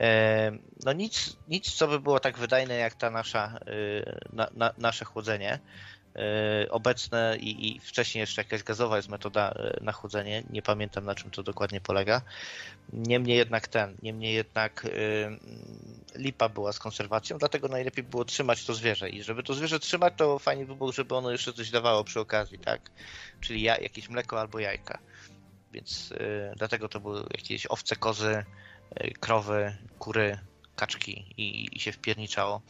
E, no nic, nic co by było tak wydajne jak ta nasza, e, na, na, nasze chłodzenie. E, obecne i, i, wcześniej jeszcze jakaś gazowa jest metoda e, na chłodzenie. Nie pamiętam na czym to dokładnie polega. Niemniej jednak ten, niemniej jednak y, lipa była z konserwacją, dlatego najlepiej było trzymać to zwierzę. I żeby to zwierzę trzymać, to fajnie by było, żeby ono jeszcze coś dawało przy okazji, tak? Czyli ja, jakieś mleko albo jajka. Więc dlatego to były jakieś owce, kozy, krowy, kury, kaczki i, i się wpierniczało.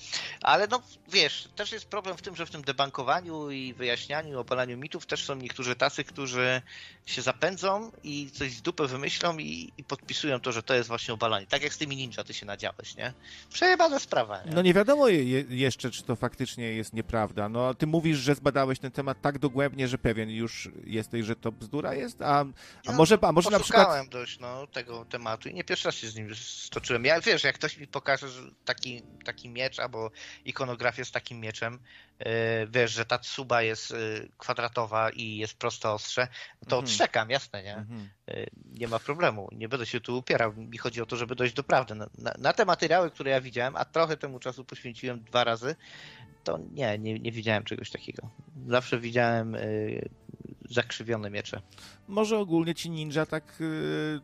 Ale no wiesz, też jest problem w tym, że w tym debankowaniu i wyjaśnianiu, obalaniu mitów też są niektórzy tacy, którzy się zapędzą i coś z dupy wymyślą i, i podpisują to, że to jest właśnie obalanie. Tak jak z tymi ninja ty się nadziałeś, nie? Przejebana sprawa. Nie? No nie wiadomo je, jeszcze, czy to faktycznie jest nieprawda. No ty mówisz, że zbadałeś ten temat tak dogłębnie, że pewien już jesteś, że to bzdura jest, a, a może, a może na przykład... dość no, tego tematu i nie pierwszy raz się z nim stoczyłem. Ja wiesz, jak ktoś mi pokaże taki, taki miecz albo ikonografię z takim mieczem, yy, wiesz, że ta tsuba jest yy, kwadratowa i jest prosto ostrze, to mhm. odszczekam, jasne, nie? Mhm. Yy, nie ma problemu, nie będę się tu upierał. Mi chodzi o to, żeby dojść do prawdy. Na, na, na te materiały, które ja widziałem, a trochę temu czasu poświęciłem dwa razy, to nie, nie, nie widziałem czegoś takiego. Zawsze widziałem zakrzywione miecze. Może ogólnie ci ninja tak, y,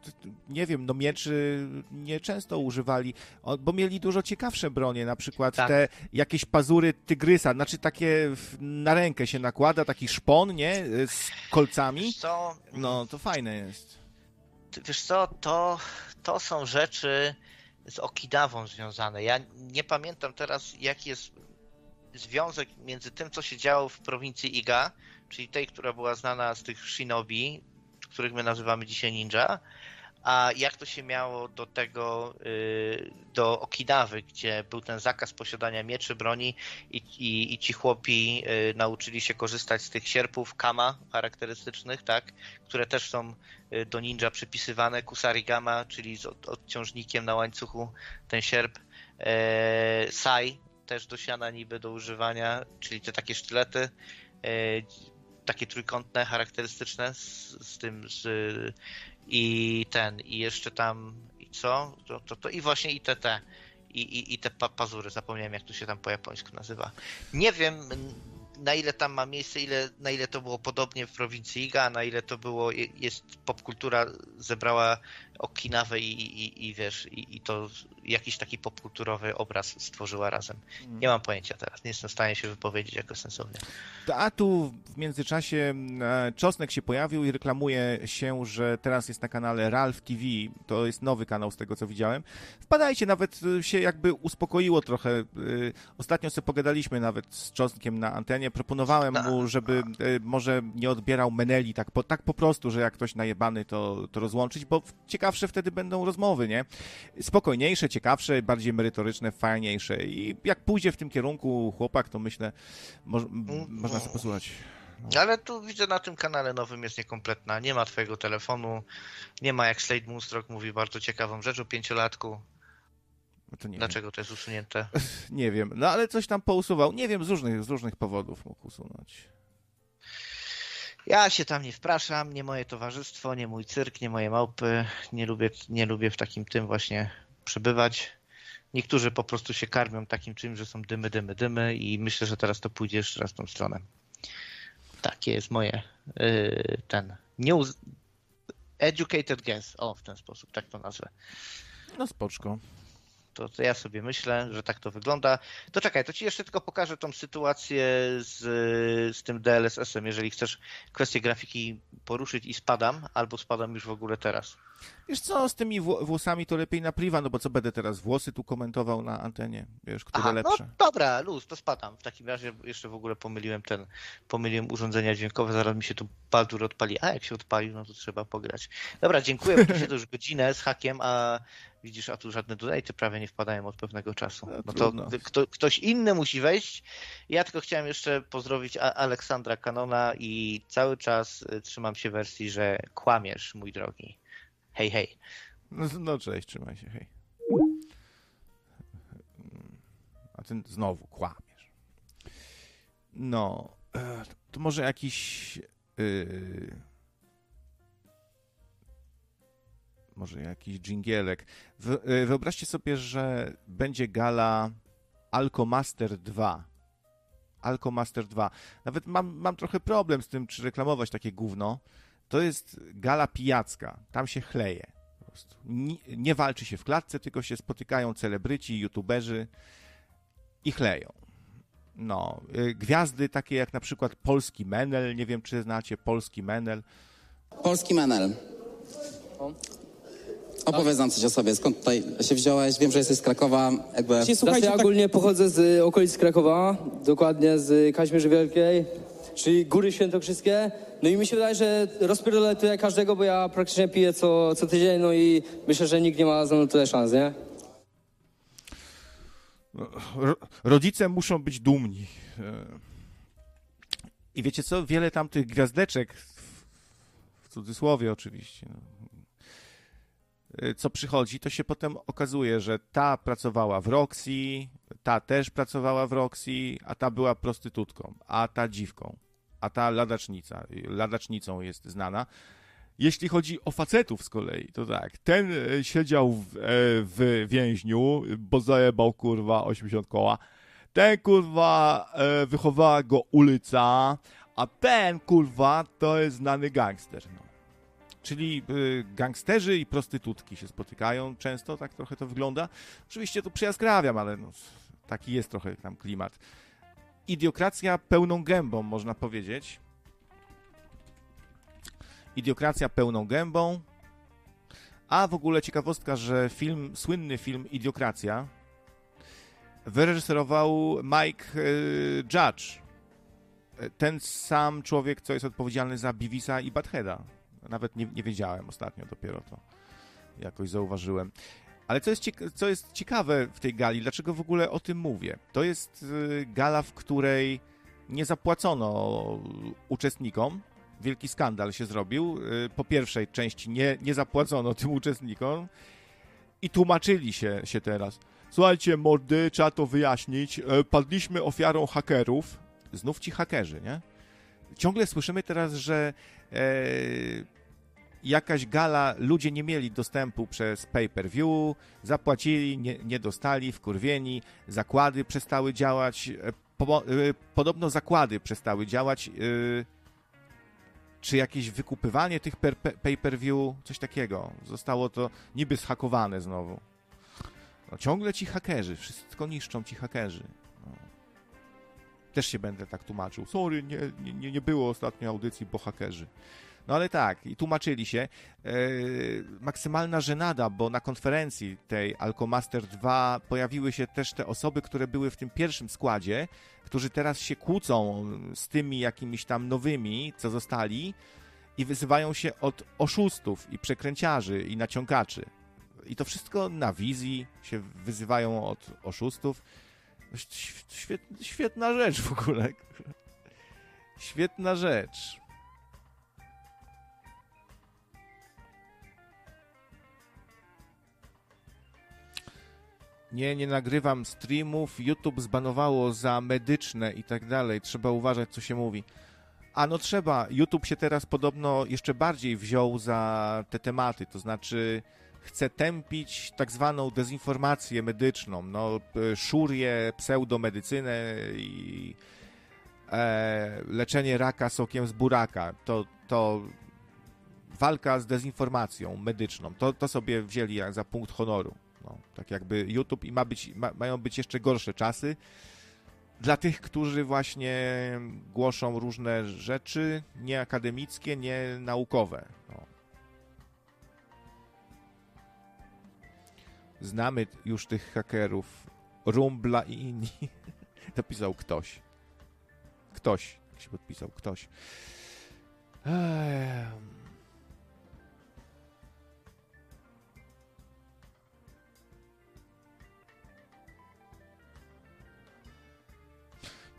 nie wiem, no mieczy nie często używali, bo mieli dużo ciekawsze bronie, na przykład tak. te jakieś pazury tygrysa, znaczy takie na rękę się nakłada, taki szpon, nie, z kolcami. Co? No, to fajne jest. Wiesz co, to, to są rzeczy z Okidawą związane. Ja nie pamiętam teraz, jaki jest związek między tym, co się działo w prowincji Iga, czyli tej, która była znana z tych shinobi, których my nazywamy dzisiaj ninja, a jak to się miało do tego, y, do Okinawy, gdzie był ten zakaz posiadania mieczy, broni i, i, i ci chłopi y, nauczyli się korzystać z tych sierpów kama charakterystycznych, tak, które też są y, do ninja przypisywane, kusarigama, czyli z odciążnikiem na łańcuchu ten sierp, e, sai, też do siana niby do używania, czyli te takie sztylety, e, takie trójkątne, charakterystyczne z, z tym z, i ten, i jeszcze tam i co? To, to, to i właśnie i te te i, i, i te pa, pazury, zapomniałem jak to się tam po japońsku nazywa. Nie wiem na ile tam ma miejsce, ile, na ile to było podobnie w prowincji Iga, na ile to było, jest popkultura zebrała Okinawę i, i, i wiesz, i, i to jakiś taki popkulturowy obraz stworzyła razem. Mm. Nie mam pojęcia teraz, nie jestem w stanie się wypowiedzieć jako sensownie. A tu w międzyczasie e, Czosnek się pojawił i reklamuje się, że teraz jest na kanale Ralph TV, to jest nowy kanał z tego co widziałem. Wpadajcie, nawet e, się jakby uspokoiło trochę. E, ostatnio sobie pogadaliśmy nawet z Czosnkiem na antenie, proponowałem mu, żeby może nie odbierał Meneli tak po, tak po prostu, że jak ktoś najebany to, to rozłączyć, bo ciekawsze wtedy będą rozmowy, nie? Spokojniejsze, ciekawsze, bardziej merytoryczne, fajniejsze. I jak pójdzie w tym kierunku chłopak, to myślę, mo mm. można sobie posłuchać. No. Ale tu widzę na tym kanale nowym jest niekompletna. Nie ma twojego telefonu, nie ma jak Slade Moonstruck mówi bardzo ciekawą rzecz o pięciolatku. No to Dlaczego wiem. to jest usunięte? nie wiem, no ale coś tam pousuwał. Nie wiem, z różnych, z różnych powodów mógł usunąć. Ja się tam nie wpraszam, nie moje towarzystwo, nie mój cyrk, nie moje małpy. Nie lubię, nie lubię w takim tym właśnie przebywać. Niektórzy po prostu się karmią takim czymś, że są dymy, dymy, dymy i myślę, że teraz to pójdzie jeszcze raz w tą stronę. Takie jest moje yy, ten news educated guess. O, w ten sposób, tak to nazwę. No spoczko. To, to, ja sobie myślę, że tak to wygląda. To czekaj, to ci jeszcze tylko pokażę tą sytuację z, z tym DLSS-em, jeżeli chcesz kwestię grafiki poruszyć i spadam, albo spadam już w ogóle teraz. Wiesz co, z tymi włosami to lepiej na priwa, no bo co będę teraz włosy tu komentował na antenie, wiesz, które Aha, no lepsze. No dobra, luz, to spadam. W takim razie jeszcze w ogóle pomyliłem ten, pomyliłem urządzenia dźwiękowe, zaraz mi się tu Baldur odpali. A jak się odpalił, no to trzeba pograć. Dobra, dziękuję, bo się już godzinę z hakiem, a widzisz, a tu żadne donaty prawie nie wpadają od pewnego czasu. No, to kto, ktoś inny musi wejść. Ja tylko chciałem jeszcze pozdrowić Aleksandra Kanona i cały czas y, trzymam się wersji, że kłamiesz, mój drogi. Hej, hej. No, no cześć, trzymaj się, hej. A ty znowu kłamiesz. No, e, to może jakiś... Yy, może jakiś dżingielek. E, wyobraźcie sobie, że będzie gala Alcomaster 2. Alcomaster 2. Nawet mam, mam trochę problem z tym, czy reklamować takie gówno. To jest gala pijacka. Tam się chleje. Nie, nie walczy się w klatce, tylko się spotykają celebryci, youtuberzy i chleją. No, y, gwiazdy takie jak na przykład Polski Menel, nie wiem czy znacie Polski Menel. Polski Menel. Opowiedz nam coś o sobie, skąd tutaj się wziąłeś? Wiem, że jesteś z Krakowa, jakby... Słuchajcie, ja tak- ogólnie pochodzę z okolic Krakowa, dokładnie z Kaźmierzy Wielkiej, czyli Góry Świętokrzyskie. No i mi się wydaje, że rozpierdolę tyle każdego, bo ja praktycznie piję co, co tydzień, no i myślę, że nikt nie ma ze mną tyle szans, nie? Rodzice muszą być dumni. I wiecie co? Wiele tam tych gwiazdeczek, w cudzysłowie oczywiście, no, co przychodzi, to się potem okazuje, że ta pracowała w Roxy, ta też pracowała w Roxy, a ta była prostytutką, a ta dziwką, a ta ladacznica, ladacznicą jest znana. Jeśli chodzi o facetów z kolei, to tak, ten e, siedział w, e, w więźniu, bo zajebał kurwa 80 koła. Ten kurwa e, wychowała go ulica, a ten kurwa to jest znany gangster. No. Czyli gangsterzy i prostytutki się spotykają często, tak trochę to wygląda. Oczywiście tu przyjaskrawiam, ale no, taki jest trochę tam klimat. Idiokracja pełną gębą, można powiedzieć. Idiokracja pełną gębą. A w ogóle ciekawostka, że film, słynny film Idiokracja wyreżyserował Mike y, Judge. Ten sam człowiek, co jest odpowiedzialny za Bivisa i Badheada. Nawet nie, nie wiedziałem ostatnio, dopiero to jakoś zauważyłem. Ale co jest, co jest ciekawe w tej gali, dlaczego w ogóle o tym mówię? To jest y, gala, w której nie zapłacono uczestnikom, wielki skandal się zrobił. Y, po pierwszej części nie, nie zapłacono tym uczestnikom i tłumaczyli się, się teraz. Słuchajcie, mordy, trzeba to wyjaśnić. E, padliśmy ofiarą hakerów. Znów ci hakerzy, nie? Ciągle słyszymy teraz, że e, jakaś gala, ludzie nie mieli dostępu przez pay-per-view, zapłacili, nie, nie dostali, wkurwieni, zakłady przestały działać, e, po, podobno zakłady przestały działać, czy jakieś wykupywanie tych pay-per-view, coś takiego. Zostało to niby zhakowane znowu. No, ciągle ci hakerzy, wszystko niszczą ci hakerzy. No. Też się będę tak tłumaczył. Sorry, nie, nie, nie było ostatniej audycji, bo hakerzy. No ale tak, i tłumaczyli się. E, maksymalna żenada, bo na konferencji tej Alcomaster 2 pojawiły się też te osoby, które były w tym pierwszym składzie, którzy teraz się kłócą z tymi jakimiś tam nowymi, co zostali i wyzywają się od oszustów i przekręciarzy i naciągaczy. I to wszystko na wizji się wyzywają od oszustów. świetna rzecz w ogóle. Świetna rzecz. Nie, nie nagrywam streamów. YouTube zbanowało za medyczne i tak dalej. Trzeba uważać, co się mówi. A no trzeba. YouTube się teraz podobno jeszcze bardziej wziął za te tematy. To znaczy chce tępić tak zwaną dezinformację medyczną. No, szurię, pseudomedycynę i e, leczenie raka sokiem z buraka. To, to walka z dezinformacją medyczną. To, to sobie wzięli za punkt honoru. No, tak jakby YouTube i ma być, ma, mają być jeszcze gorsze czasy dla tych, którzy właśnie głoszą różne rzeczy nieakademickie, nie naukowe. No. Znamy już tych hakerów. Rumbla i inni. Dopisał ktoś. Ktoś. Jak się podpisał? Ktoś. Ehm.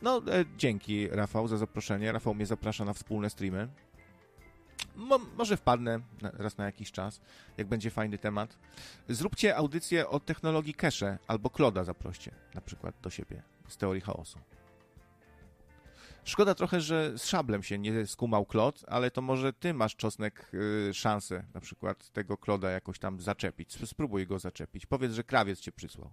No, e, dzięki Rafał za zaproszenie. Rafał mnie zaprasza na wspólne streamy. Mo może wpadnę na, raz na jakiś czas, jak będzie fajny temat. Zróbcie audycję o technologii cache albo Kloda zaproście na przykład do siebie z teorii chaosu. Szkoda trochę, że z szablem się nie skumał Klot, ale to może ty masz, Czosnek, y, szansę na przykład tego Kloda jakoś tam zaczepić. Sp- Spróbuj go zaczepić. Powiedz, że krawiec cię przysłał.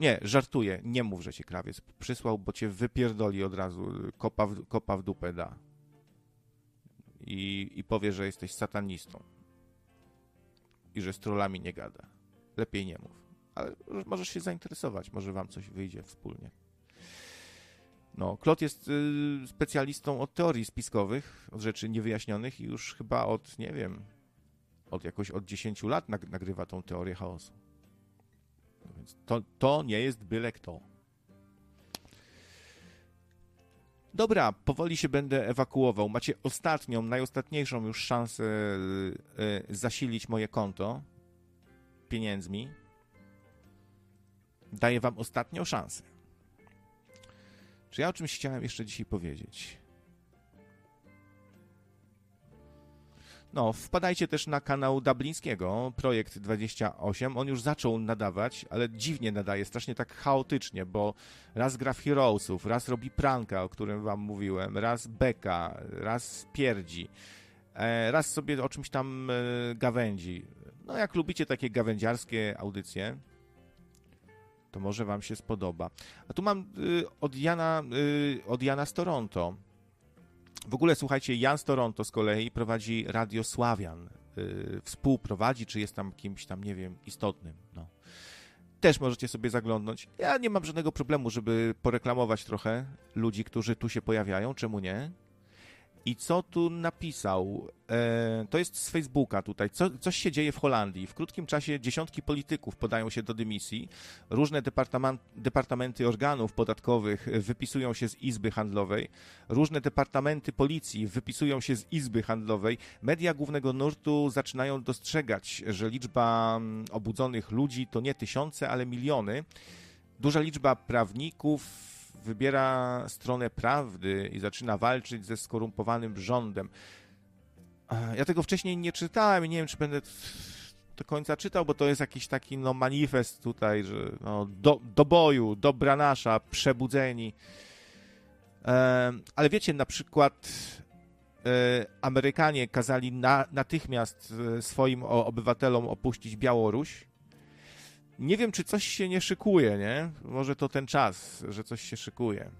Nie, żartuję. Nie mów, że cię krawiec przysłał, bo cię wypierdoli od razu. Kopa w, kopa w dupę da. I, I powie, że jesteś satanistą. I że z trollami nie gada. Lepiej nie mów. Ale możesz się zainteresować. Może wam coś wyjdzie wspólnie. No, Klot jest y, specjalistą od teorii spiskowych, od rzeczy niewyjaśnionych i już chyba od, nie wiem, od jakoś od 10 lat nag nagrywa tą teorię chaosu. Więc to, to nie jest byle kto. Dobra, powoli się będę ewakuował. Macie ostatnią, najostatniejszą już szansę y, y, zasilić moje konto pieniędzmi. Daję wam ostatnią szansę. Czy ja o czymś chciałem jeszcze dzisiaj powiedzieć? No, wpadajcie też na kanał Dublińskiego, Projekt 28. On już zaczął nadawać, ale dziwnie nadaje, strasznie tak chaotycznie, bo raz gra w Heroesów, raz robi pranka, o którym wam mówiłem, raz beka, raz pierdzi, e, raz sobie o czymś tam e, gawędzi. No, jak lubicie takie gawędziarskie audycje, to może wam się spodoba. A tu mam y, od, Jana, y, od Jana z Toronto. W ogóle słuchajcie, Jan z Toronto z kolei prowadzi Radio Sławian. Y, współprowadzi, czy jest tam kimś tam, nie wiem, istotnym. No. Też możecie sobie zaglądnąć. Ja nie mam żadnego problemu, żeby poreklamować trochę ludzi, którzy tu się pojawiają. Czemu nie? I co tu napisał? E, to jest z Facebooka tutaj. Co, coś się dzieje w Holandii. W krótkim czasie dziesiątki polityków podają się do dymisji. Różne departament, departamenty organów podatkowych wypisują się z izby handlowej. Różne departamenty policji wypisują się z izby handlowej. Media głównego nurtu zaczynają dostrzegać, że liczba mm, obudzonych ludzi to nie tysiące, ale miliony. Duża liczba prawników wybiera stronę prawdy i zaczyna walczyć ze skorumpowanym rządem. Ja tego wcześniej nie czytałem i nie wiem, czy będę do końca czytał, bo to jest jakiś taki no, manifest tutaj, że no, do, do boju, dobra nasza, przebudzeni. Ale wiecie, na przykład e, Amerykanie kazali na, natychmiast e, swoim obywatelom opuścić Białoruś, nie wiem, czy coś się nie szykuje, nie? Może to ten czas, że coś się szykuje.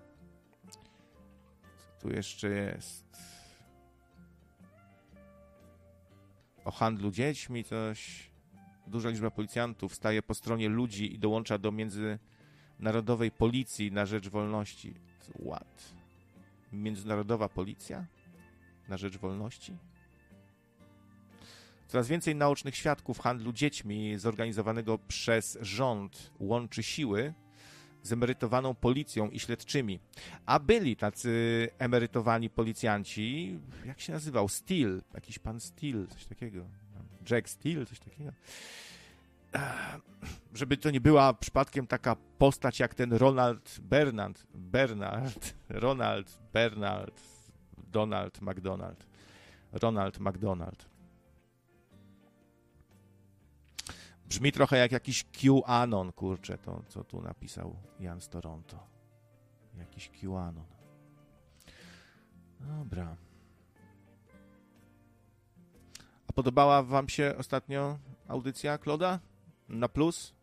Co tu jeszcze jest? O handlu dziećmi coś. Duża liczba policjantów staje po stronie ludzi i dołącza do międzynarodowej policji na rzecz wolności. What? Międzynarodowa policja? Na rzecz wolności? Coraz więcej naocznych świadków handlu dziećmi zorganizowanego przez rząd łączy siły z emerytowaną policją i śledczymi. A byli tacy emerytowani policjanci, jak się nazywał? Steel, jakiś pan Steel, coś takiego. Jack Steel, coś takiego. Żeby to nie była przypadkiem taka postać jak ten Ronald Bernard, Bernard, Ronald Bernard, Donald McDonald, Ronald McDonald. Brzmi trochę jak jakiś QAnon, kurczę, to co tu napisał Jan z Toronto. Jakiś QAnon. Dobra. A podobała wam się ostatnio audycja Kloda? Na plus?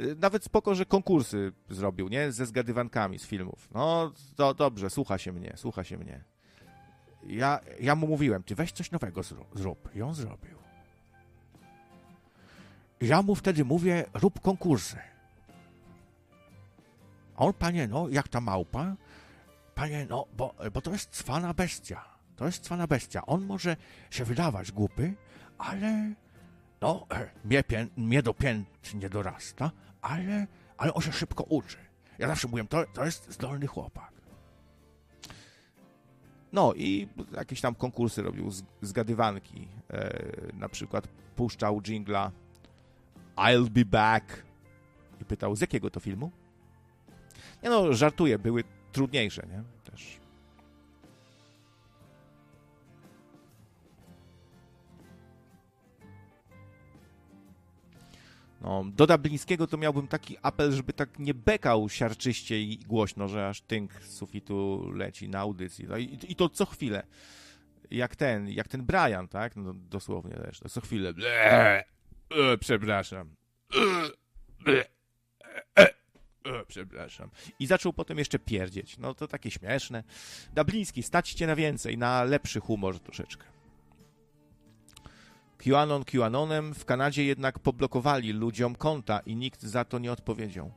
Y, nawet spoko, że konkursy zrobił, nie? Ze zgadywankami z filmów. No, to dobrze, słucha się mnie, słucha się mnie. Ja, ja mu mówiłem, ty weź coś nowego zrób. I on zrobił. Ja mu wtedy mówię, rób konkursy. A on, panie, no, jak ta małpa? Panie, no, bo, bo to jest cwana bestia. To jest cwana bestia. On może się wydawać głupy, ale no, mnie, pię, mnie do pięt nie dorasta, ale, ale on się szybko uczy. Ja zawsze mówię, to, to jest zdolny chłopak. No i jakieś tam konkursy robił, zgadywanki. E, na przykład puszczał jingla I'll be back. I pytał, z jakiego to filmu? Nie no, żartuję, były trudniejsze, nie? Też. No, do Dublińskiego to miałbym taki apel, żeby tak nie bekał siarczyście i głośno, że aż tynk z sufitu leci na audycji. No i, I to co chwilę. Jak ten, jak ten Brian, tak? No, dosłownie też. No, co chwilę. Ble, e, przepraszam. E, ble, e, e, przepraszam. I zaczął potem jeszcze pierdzieć. No to takie śmieszne. Dubliński, stać cię na więcej, na lepszy humor troszeczkę. QAnon QAnonem, w Kanadzie jednak poblokowali ludziom konta i nikt za to nie odpowiedział.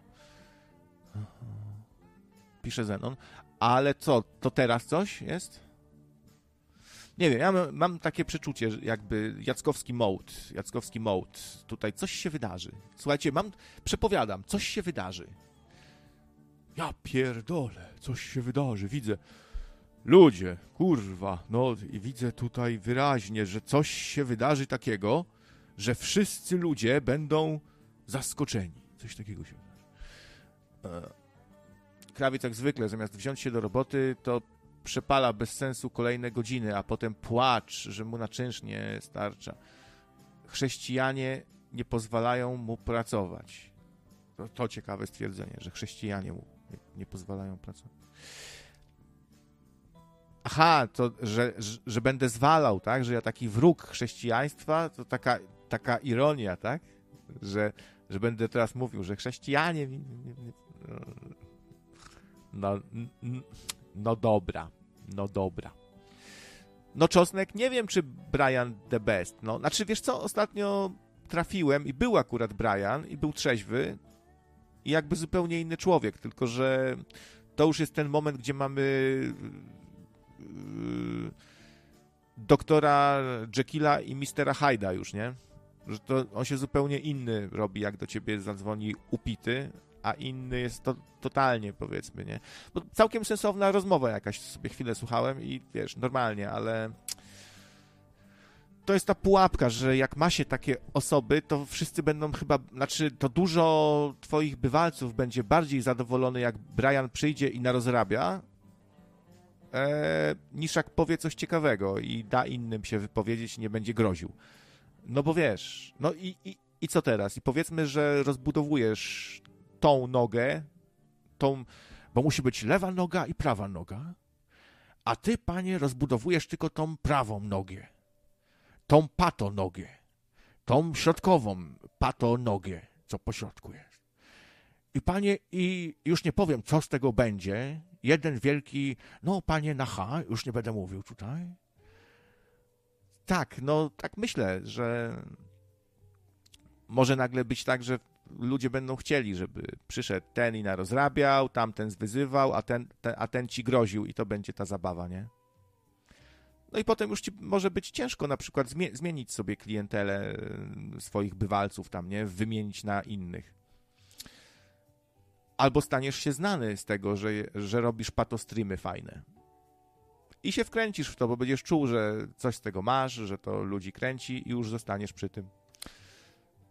Pisze Zenon. Ale co, to teraz coś jest? Nie wiem, ja mam, takie przeczucie, jakby Jackowski mode, Jackowski mode, tutaj coś się wydarzy. Słuchajcie, mam, przepowiadam, coś się wydarzy. Ja pierdolę, coś się wydarzy, widzę. Ludzie, kurwa, no i widzę tutaj wyraźnie, że coś się wydarzy takiego, że wszyscy ludzie będą zaskoczeni. Coś takiego się wydarzy. E, krawiec jak zwykle, zamiast wziąć się do roboty, to przepala bez sensu kolejne godziny, a potem płacz, że mu na czynsz nie starcza. Chrześcijanie nie pozwalają mu pracować. To, to ciekawe stwierdzenie, że chrześcijanie mu nie, nie pozwalają pracować. Aha, to, że, że, że, będę zwalał, tak? Że ja taki wróg chrześcijaństwa, to taka, taka ironia, tak? Że, że będę teraz mówił, że chrześcijanie. No, dobra, no dobra. No Czosnek, nie wiem, czy Brian the best. No, znaczy, wiesz co, ostatnio trafiłem i był akurat Brian i był trzeźwy i jakby zupełnie inny człowiek, tylko że to już jest ten moment, gdzie mamy Yy, doktora Jekylla i mistera Hyda już, nie? Że to on się zupełnie inny robi, jak do ciebie zadzwoni upity, a inny jest to totalnie, powiedzmy, nie? Bo całkiem sensowna rozmowa jakaś, sobie chwilę słuchałem i wiesz, normalnie, ale to jest ta pułapka, że jak ma się takie osoby, to wszyscy będą chyba, znaczy to dużo twoich bywalców będzie bardziej zadowolony, jak Brian przyjdzie i narozrabia, e, niż jak powie coś ciekawego i da innym się wypowiedzieć i nie będzie groził. No bo wiesz, no i, i, i co teraz? I powiedzmy, że rozbudowujesz tą nogę, tą, bo musi być lewa noga i prawa noga, a ty, panie, rozbudowujesz tylko tą prawą nogę, tą patonogę, tą środkową patonogę, co po środku jest. I panie, i już nie powiem, co z tego będzie, jeden wielki, no panie na H, już nie będę mówił tutaj. Tak, no tak myślę, że może nagle być tak, że ludzie będą chcieli, żeby przyszedł ten i narozrabiał, tamten zwyzywał, a ten, ten, a ten ci groził i to będzie ta zabawa, nie? No i potem już ci może być ciężko na przykład zmienić sobie klientelę swoich bywalców tam, nie? Wymienić na innych albo staniesz się znany z tego, że, że robisz patostreamy fajne. I się wkręcisz w to, bo będziesz czuł, że coś z tego masz, że to ludzi kręci i już zostaniesz przy tym.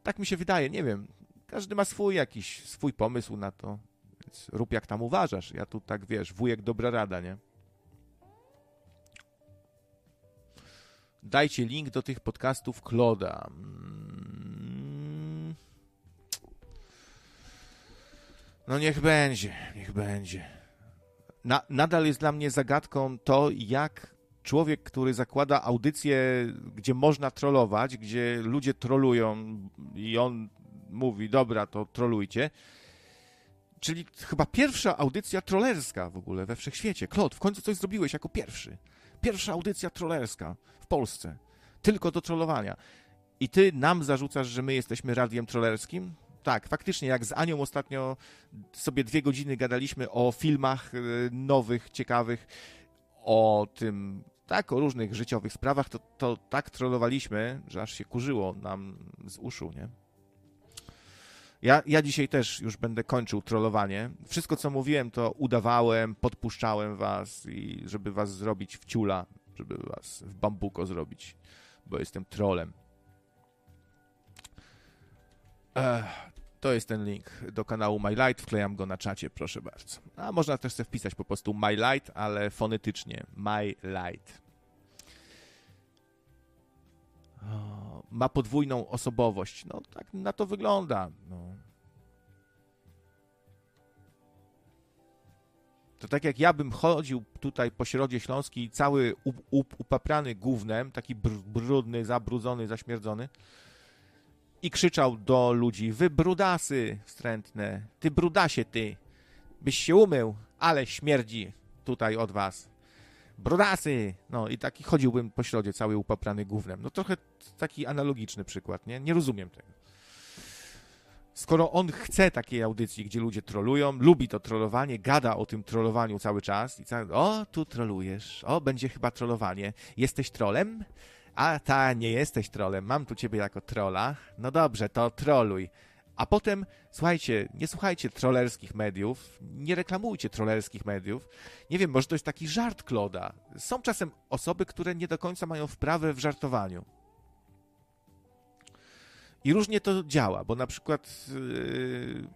Tak mi się wydaje, nie wiem. Każdy ma swój jakiś, swój pomysł na to. Więc rób jak tam uważasz. Ja tu tak, wiesz, wujek dobra rada, nie? Dajcie link do tych podcastów Kloda. No niech będzie, niech będzie. Na, nadal jest dla mnie zagadką to, jak człowiek, który zakłada audycję, gdzie można trollować, gdzie ludzie trolują i on mówi, dobra, to trolujcie. Czyli chyba pierwsza audycja trollerska w ogóle we wszechświecie. Klot, w końcu coś zrobiłeś jako pierwszy. Pierwsza audycja trollerska w Polsce. Tylko do trollowania. I ty nam zarzucasz, że my jesteśmy radiem trollerskim? tak, faktycznie, jak z Anią ostatnio sobie dwie godziny gadaliśmy o filmach y, nowych, ciekawych, o tym, tak, o różnych życiowych sprawach, to, to tak trollowaliśmy, że aż się kurzyło nam z uszu, nie? Ja, ja dzisiaj też już będę kończył trollowanie. Wszystko, co mówiłem, to udawałem, podpuszczałem was, i żeby was zrobić w ciula, żeby was w bambuko zrobić, bo jestem trolem. Ech, to jest ten link do kanału My Light, wklejam go na czacie, proszę bardzo. A można też sobie wpisać po prostu My Light, ale fonetycznie My Light. Ma podwójną osobowość. No tak na to wygląda. No. To tak jak ja bym chodził tutaj po środzie śląskiej cały up, up, upaprany gównem, taki br brudny, zabrudzony, zaśmierdzony i krzyczał do ludzi, wy brudasy wstrętne, ty brudasie ty, byś się umył, ale śmierdzi tutaj od was. Brudasy! No i taki chodziłbym po środzie cały upaprany gównem. No trochę taki analogiczny przykład, nie? Nie rozumiem tego. Skoro on chce takiej audycji, gdzie ludzie trolują, lubi to trollowanie, gada o tym trollowaniu cały czas i cały, o, tu trolujesz, o, będzie chyba trollowanie. Jesteś trolem? A ta, nie jesteś trolem, mam tu ciebie jako trola. No dobrze, to troluj. A potem, słuchajcie, nie słuchajcie trollerskich mediów, nie reklamujcie trollerskich mediów. Nie wiem, może to jest taki żart Kloda. Są czasem osoby, które nie do końca mają wprawę w żartowaniu. I różnie to działa, bo na przykład yy,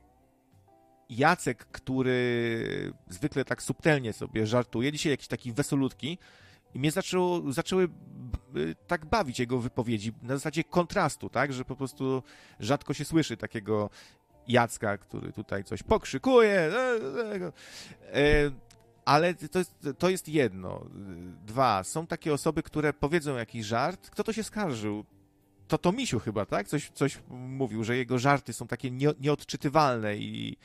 Jacek, który zwykle tak subtelnie sobie żartuje, dzisiaj jakiś taki wesolutki, i mnie zaczęło, zaczęły tak bawić jego wypowiedzi na zasadzie kontrastu, tak, że po prostu rzadko się słyszy takiego Jacka, który tutaj coś pokrzykuje. E, e, e, ale to jest, to jest jedno. Dwa, są takie osoby, które powiedzą jakiś żart. Kto to się skarżył? To to Misiu chyba, tak? Coś, coś mówił, że jego żarty są takie nie, nieodczytywalne i,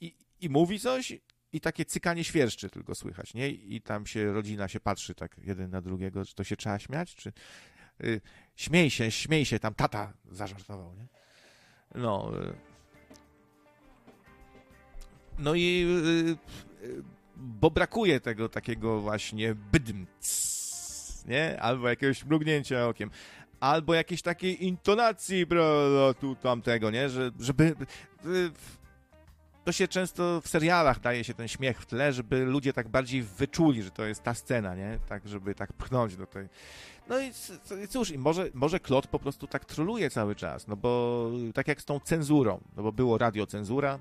i, i mówi coś i takie cykanie świerszczy tylko słychać, nie? I tam się rodzina się patrzy tak jeden na drugiego, czy to się trzeba śmiać, czy y, śmiej się, śmiej się, tam tata zażartował, nie? No. Y, no i y, y bo brakuje tego takiego właśnie bydmc, nie? Albo jakiegoś mrugnięcia okiem albo jakiejś takiej intonacji, bro, tu tamtego, nie? Że, żeby y, to się często w serialach daje się ten śmiech w tle, żeby ludzie tak bardziej wyczuli, że to jest ta scena, nie? Tak, żeby tak pchnąć do tej... No i cóż, może, może Klot po prostu tak troluje cały czas, no bo tak jak z tą cenzurą, no bo było radiocenzura,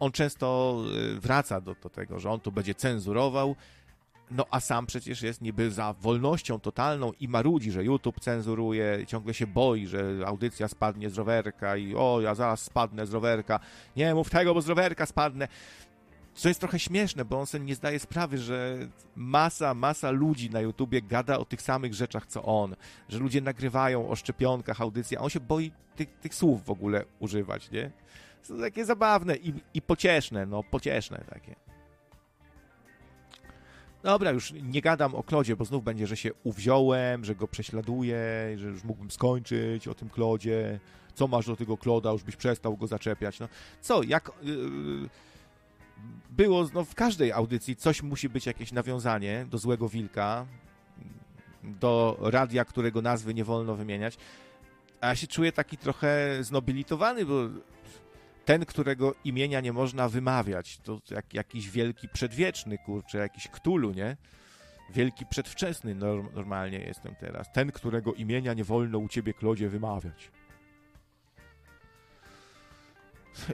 on często y, wraca do, do tego, że on tu będzie cenzurował, no a sam przecież jest niby za wolnością totalną i marudzi, że YouTube cenzuruje, ciągle się boi, że audycja spadnie z rowerka i o, ja zaraz spadnę z rowerka. Nie mów tego, bo z rowerka spadnę. Co jest trochę śmieszne, bo on sobie nie zdaje sprawy, że masa, masa ludzi na YouTubie gada o tych samych rzeczach, co on. Że ludzie nagrywają o szczepionkach audycje, a on się boi tych, tych słów w ogóle używać, nie? Są takie zabawne i, i pocieszne, no pocieszne takie. Dobra, już nie gadam o Klodzie, bo znów będzie, że się uwziąłem, że go prześladuję, że już mógłbym skończyć o tym Klodzie. Co masz do tego Kloda, już byś przestał go zaczepiać. No, co, jak... Yy, było no, w każdej audycji coś musi być jakieś nawiązanie do Złego Wilka, do radia, którego nazwy nie wolno wymieniać. A ja się czuję taki trochę znobilitowany, bo ten, którego imienia nie można wymawiać, to jak, jakiś wielki przedwieczny, kurczę, jakiś ktulu, nie? Wielki przedwczesny norm, normalnie jestem teraz. Ten, którego imienia nie wolno u ciebie, Klodzie, wymawiać.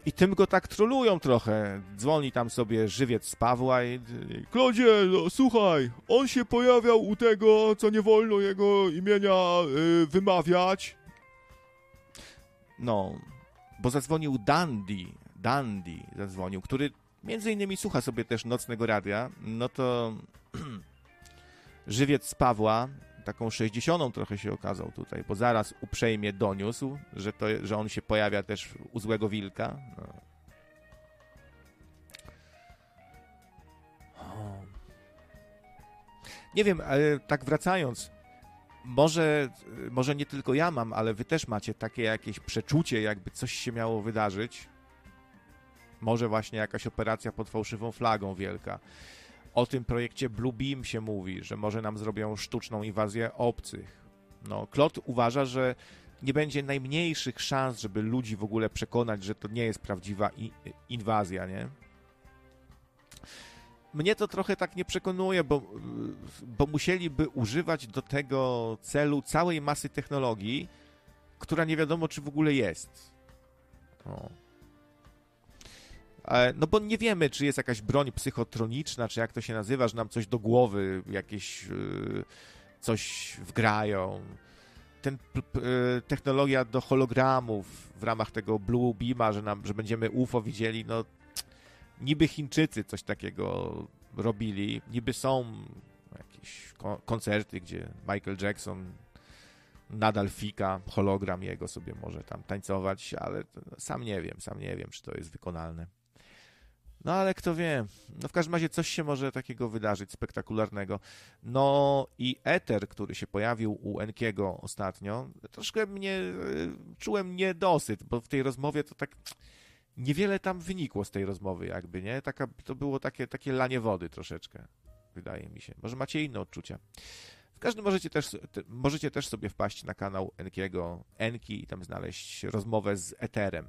I tym go tak trolują trochę. Dzwoni tam sobie żywiec z Pawła i... Klodzie, no, słuchaj, on się pojawiał u tego, co nie wolno jego imienia yy, wymawiać. No, bo zadzwonił Dandy, Dandy zadzwonił, który między innymi słucha sobie też nocnego radia, no to żywiec z Pawła, taką 60 trochę się okazał tutaj, bo zaraz uprzejmie doniósł, że, to, że on się pojawia też u Złego Wilka. No. Nie wiem, ale tak wracając, może, może nie tylko ja mam, ale wy też macie takie jakieś przeczucie, jakby coś się miało wydarzyć. Może właśnie jakaś operacja pod fałszywą flagą wielka. O tym projekcie Blue Beam się mówi, że może nam zrobią sztuczną inwazję obcych. No, Klot uważa, że nie będzie najmniejszych szans, żeby ludzi w ogóle przekonać, że to nie jest prawdziwa inwazja, nie? Mnie to trochę tak nie przekonuje, bo, bo musieliby używać do tego celu całej masy technologii, która nie wiadomo, czy w ogóle jest. O. E, no bo nie wiemy, czy jest jakaś broń psychotroniczna, czy jak to się nazywa, że nam coś do głowy, jakieś yy, coś wgrają. ten e, technologia do hologramów w ramach tego Blue Beama, że, nam, że będziemy UFO widzieli, no niby Chińczycy coś takiego robili, niby są jakieś ko- koncerty, gdzie Michael Jackson nadal fika, hologram jego sobie może tam tańcować, ale sam nie wiem, sam nie wiem, czy to jest wykonalne. No ale kto wie. No w każdym razie coś się może takiego wydarzyć spektakularnego. No i Ether, który się pojawił u Enkiego ostatnio, troszkę mnie e, czułem niedosyt, bo w tej rozmowie to tak niewiele tam wynikło z tej rozmowy jakby, nie? Taka, to było takie, takie lanie wody troszeczkę, wydaje mi się. Może macie inne odczucia. W każdym możecie też, te, możecie też sobie wpaść na kanał Enkiego, Enki i tam znaleźć rozmowę z Etherem.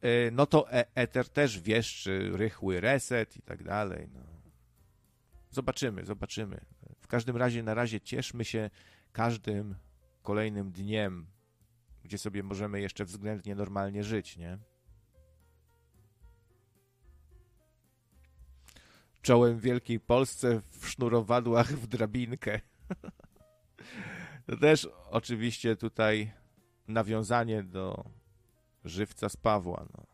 E, no to e- Ether też wieszczy rychły reset i tak dalej. No. Zobaczymy, zobaczymy. W każdym razie na razie cieszmy się każdym kolejnym dniem, gdzie sobie możemy jeszcze względnie normalnie żyć, nie? Czołem Wielkiej Polsce w sznurowadłach w drabinkę. To też oczywiście tutaj nawiązanie do żywca z Pawła. No.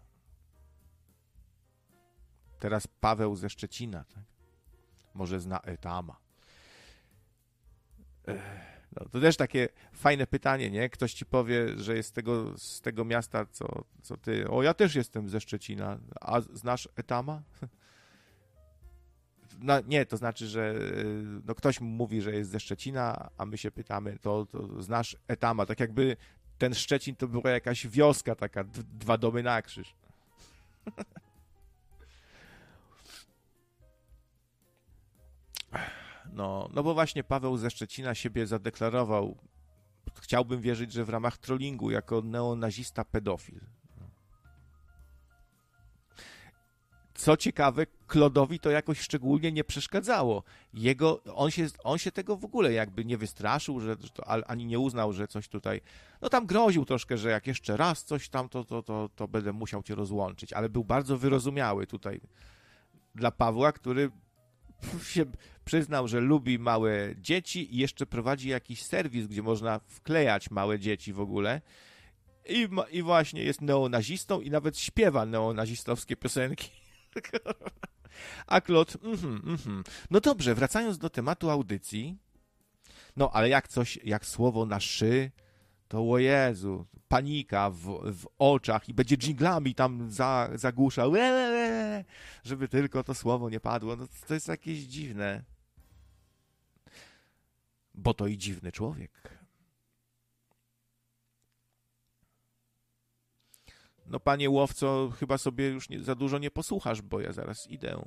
Teraz Paweł ze Szczecina, tak? Może zna Etama. No, to też takie fajne pytanie, nie? Ktoś ci powie, że jest z tego, z tego miasta, co, co ty. O, ja też jestem ze Szczecina. A znasz Etama? No, nie, to znaczy, że no, ktoś mówi, że jest ze Szczecina, a my się pytamy, to, to znasz Etama. Tak jakby ten Szczecin to była jakaś wioska taka, dwa domy na krzyż. No, no bo właśnie Paweł ze Szczecina siebie zadeklarował, chciałbym wierzyć, że w ramach trollingu, jako neonazista pedofil. Co ciekawe, Klodowi to jakoś szczególnie nie przeszkadzało. Jego, on, się, on się tego w ogóle jakby nie wystraszył, że, to, ani nie uznał, że coś tutaj. No tam groził troszkę, że jak jeszcze raz coś tam, to, to, to, to będę musiał cię rozłączyć. Ale był bardzo wyrozumiały tutaj dla Pawła, który się przyznał, że lubi małe dzieci i jeszcze prowadzi jakiś serwis, gdzie można wklejać małe dzieci w ogóle. I, I właśnie jest neonazistą i nawet śpiewa neonazistowskie piosenki. A Klot, mhm, mhm. No dobrze, wracając do tematu audycji. No, ale jak coś, jak słowo na szy, to o Jezu, panika w, w oczach i będzie dżinglami tam za, zagłuszał, żeby tylko to słowo nie padło. No, to jest jakieś dziwne. Bo to i dziwny człowiek. No, panie łowco, chyba sobie już nie, za dużo nie posłuchasz, bo ja zaraz idę.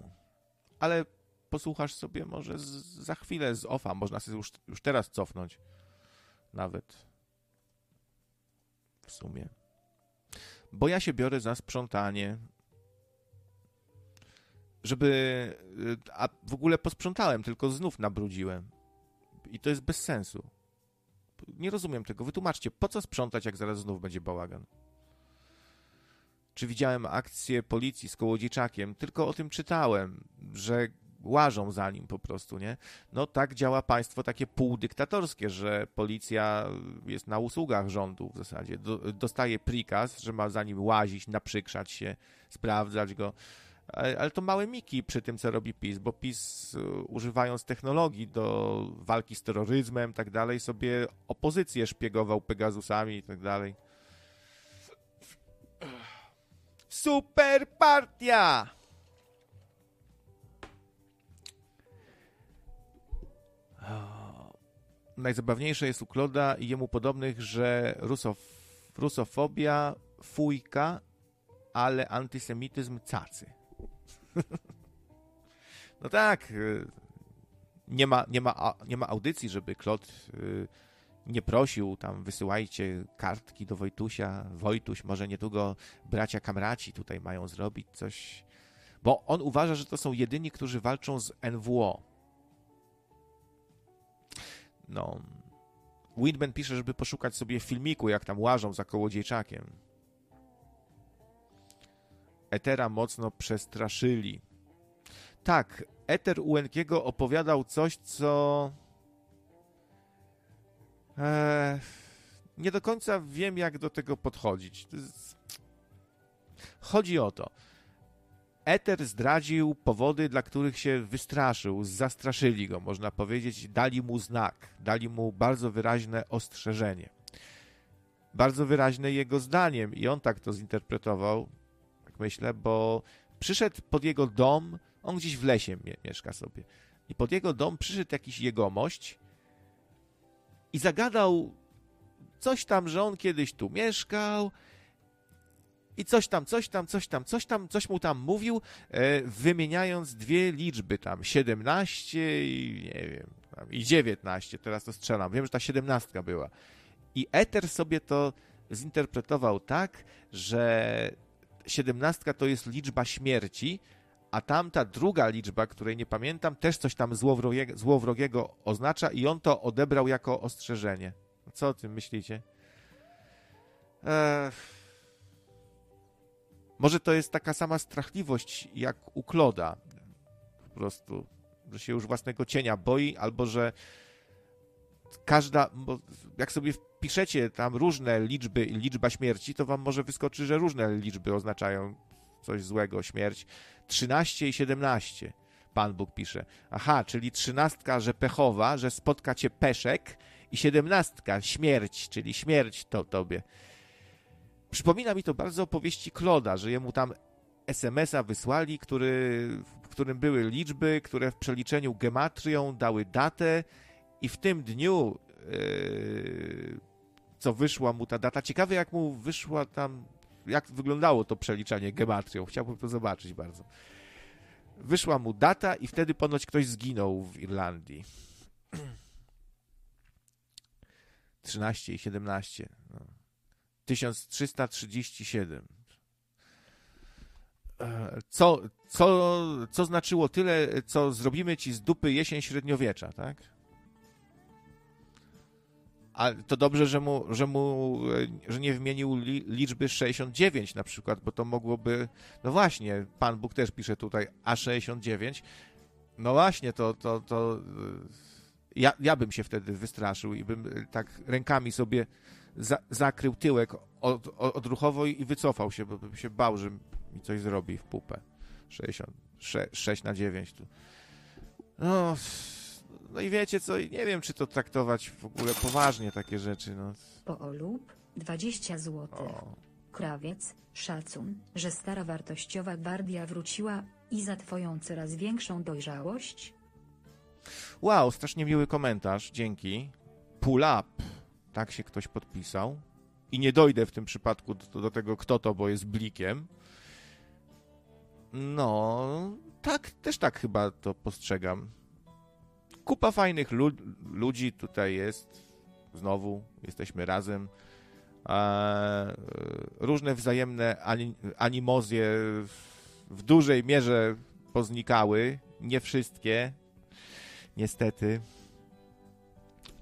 Ale posłuchasz sobie może z, za chwilę z ofa. Można sobie już, już teraz cofnąć. Nawet. W sumie. Bo ja się biorę za sprzątanie. Żeby. y, A w ogóle posprzątałem, tylko znów nabrudziłem. I to jest bez sensu. Nie rozumiem tego. Wytłumaczcie, po co sprzątać, jak zaraz znów będzie bałagan? czy widziałem akcję policji z Kołodziejczakiem, tylko o tym czytałem, że łażą za nim po prostu, nie? No tak działa państwo takie półdyktatorskie, że policja jest na usługach rządu w zasadzie. Do, dostaje prikaz, że ma za nim łazić, naprzykrzać się, sprawdzać go. Ale to małe miki przy tym, co robi PiS, bo PiS y, używając technologii do walki z terroryzmem tak dalej, sobie opozycję szpiegował Pegasusami i tak dalej. Super partia! Najzabawniejsze jest u Kloda i jemu podobnych, że rusof, rusofobia, fujka, ale antysemityzm cacy. no tak, y, nie ma, nie, ma, nie ma audycji, żeby Klod y, nie prosił, tam wysyłajcie kartki do Wojtusia, Wojtuś, może niedługo bracia kamraci tutaj mają zrobić coś, bo on uważa, że to są jedyni, którzy walczą z NWO. No, Windman pisze, żeby poszukać sobie filmiku, jak tam łażą za kołodziejczakiem. Etera mocno przestraszyli. Tak, Eter u Enkiego opowiadał coś, co E, nie do końca wiem, jak do tego podchodzić. Chodzi o to. Eter zdradził powody, dla których się wystraszył, zastraszyli go, można powiedzieć, dali mu znak, dali mu bardzo wyraźne ostrzeżenie. Bardzo wyraźne jego zdaniem. I on tak to zinterpretował, tak myślę, bo przyszedł pod jego dom, on gdzieś w lesie mieszka sobie, i pod jego dom przyszedł jakiś jegomość i zagadał coś tam, że on kiedyś tu mieszkał, i coś tam, coś tam, coś tam, coś tam, coś mu tam mówił, e, wymieniając dwie liczby tam, 17 i nie wiem, i 19, teraz to strzelam, wiem, że ta 17 była. I Eter sobie to zinterpretował tak, że 17 to jest liczba śmierci, a tamta druga liczba, której nie pamiętam, też coś tam złowrogiego, złowrogiego oznacza i on to odebrał jako ostrzeżenie. Co o tym myślicie? Eee... Może to jest taka sama strachliwość jak u Kloda. Po prostu, że się już własnego cienia boi, albo że każda, jak sobie wpiszecie tam różne liczby liczba śmierci, to wam może wyskoczy, że różne liczby oznaczają coś złego, śmierć. 13 i 17. Pan Bóg pisze. Aha, czyli trzynastka, że pechowa, że spotka cię peszek i siedemnastka, śmierć, czyli śmierć to tobie. Przypomina mi to bardzo opowieści Kloda, że jemu tam SMS-a wysłali, który, w którym były liczby, które w przeliczeniu gematrią dały datę i w tym dniu, yy, co wyszła mu ta data, ciekawe jak mu wyszła tam, jak wyglądało to przeliczanie gematrią, chciałbym to zobaczyć bardzo. Wyszła mu data i wtedy ponoć ktoś zginął w Irlandii. 13 i 17. No. 1337. E, co, co, co znaczyło tyle, co zrobimy ci z dupy jesień średniowiecza, tak? A to dobrze, że mu, że mu e, że nie wymienił li, liczby 69 na przykład, bo to mogłoby. No właśnie, Pan Bóg też pisze tutaj A69. No właśnie, to, to, to ja, ja bym się wtedy wystraszył i bym tak rękami sobie za, zakrył tyłek od, od, odruchowo i wycofał się, bo bym się bał, że mi coś zrobi w pupę. 66 na 9 tu. No, no i wiecie co, nie wiem, czy to traktować w ogóle poważnie takie rzeczy. No. Poolub 20 zł. O. Krawiec, szacun, że stara wartościowa gwardia wróciła i za twoją coraz większą dojrzałość? Wow, strasznie miły komentarz, dzięki. Pull up tak się ktoś podpisał. I nie dojdę w tym przypadku do, do tego, kto to, bo jest blikiem. No, tak, też tak chyba to postrzegam. Kupa fajnych lu ludzi tutaj jest. Znowu jesteśmy razem. E, różne wzajemne animozje w dużej mierze poznikały. Nie wszystkie, niestety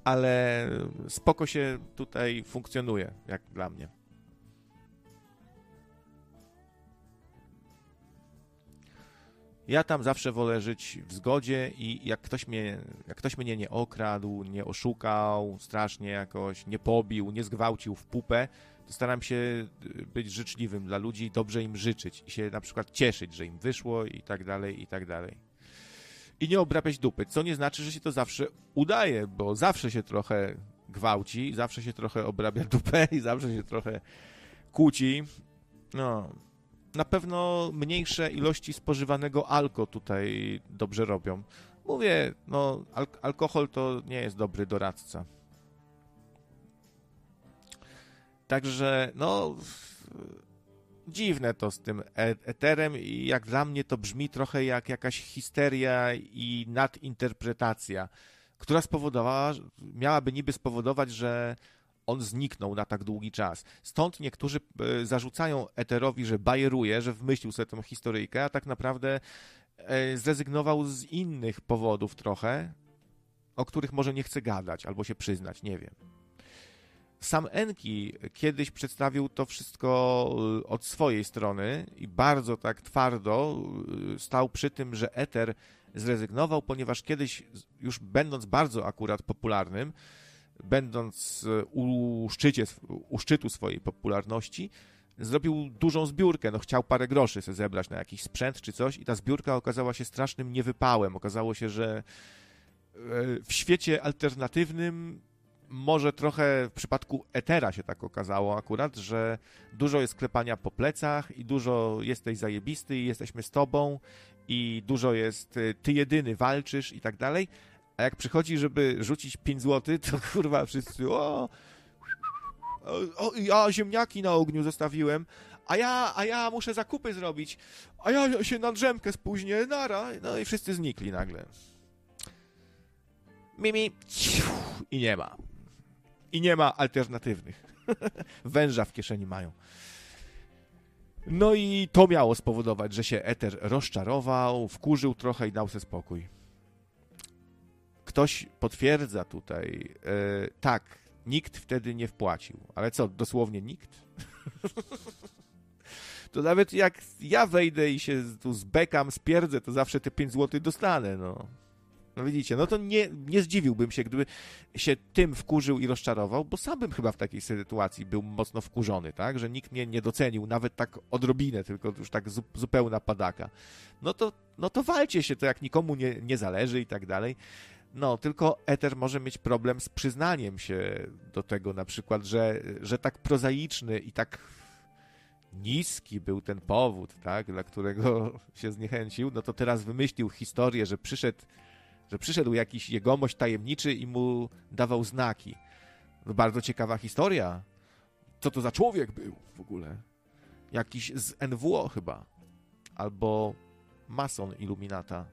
ale spoko się tutaj funkcjonuje, jak dla mnie. Ja tam zawsze wolę żyć w zgodzie i jak ktoś mnie, jak ktoś mnie nie okradł, nie oszukał strasznie jakoś, nie pobił, nie zgwałcił w pupę, to staram się być życzliwym dla ludzi, dobrze im życzyć i się na przykład cieszyć, że im wyszło i tak dalej, i tak dalej i nie obrabiać dupy, co nie znaczy, że się to zawsze udaje, bo zawsze się trochę gwałci, zawsze się trochę obrabia dupę i zawsze się trochę kłóci. No, na pewno mniejsze ilości spożywanego alko tutaj dobrze robią. Mówię, no, al alkohol to nie jest dobry doradca. Także, no, dziwne to z tym e- eterem i jak dla mnie to brzmi trochę jak jakaś histeria i nadinterpretacja, która spowodowała, miałaby niby spowodować, że on zniknął na tak długi czas. Stąd niektórzy e, zarzucają eterowi, że bajeruje, że wymyślił sobie tę historyjkę, a tak naprawdę e, zrezygnował z innych powodów trochę, o których może nie chce gadać albo się przyznać, nie wiem. Sam Enki kiedyś przedstawił to wszystko y, od swojej strony i bardzo tak twardo y, stał przy tym, że Ether zrezygnował, ponieważ kiedyś, już będąc bardzo akurat popularnym, będąc e, u, szczycie, u szczytu swojej popularności, zrobił dużą zbiórkę, no chciał parę groszy sobie zebrać na jakiś sprzęt czy coś i ta zbiórka okazała się strasznym niewypałem. Okazało się, że w świecie alternatywnym może trochę w przypadku Etera się tak okazało akurat, że dużo jest klepania po plecach i dużo jesteś zajebisty i jesteśmy z tobą i dużo jest e, ty jedyny walczysz i tak dalej, a jak przychodzi, żeby rzucić 5 zł, to kurwa wszyscy o, o, ja ziemniaki na ogniu zostawiłem, a ja, a ja muszę zakupy zrobić, a ja się na drzemkę spóźnię, nara, no i wszyscy znikli nagle. Mimi i nie ma. I nie ma alternatywnych. Węża w kieszeni mają. No i to miało spowodować, że się Eter rozczarował, wkurzył trochę i dał sobie spokój. Ktoś potwierdza tutaj, yy, tak, nikt wtedy nie wpłacił. Ale co, dosłownie nikt? to nawet jak ja wejdę i się tu zbekam, spierdzę, to zawsze te 5 zł dostanę, no. No widzicie, no to nie, nie zdziwiłbym się, gdyby się tym wkurzył i rozczarował, bo sam bym chyba w takiej sytuacji był mocno wkurzony, tak? Że nikt mnie nie docenił, nawet tak odrobinę, tylko już tak zu, zupełna padaka. No to, no to walcie się, to jak nikomu nie, nie zależy i tak dalej. No, tylko Ether może mieć problem z przyznaniem się do tego, na przykład, że, że tak prozaiczny i tak niski był ten powód, tak, dla którego się zniechęcił, no to teraz wymyślił historię, że przyszedł że przyszedł jakiś jegomość tajemniczy i mu dawał znaki. No bardzo ciekawa historia. Co to za człowiek był w ogóle? Jakiś z NWO chyba. Albo mason iluminata.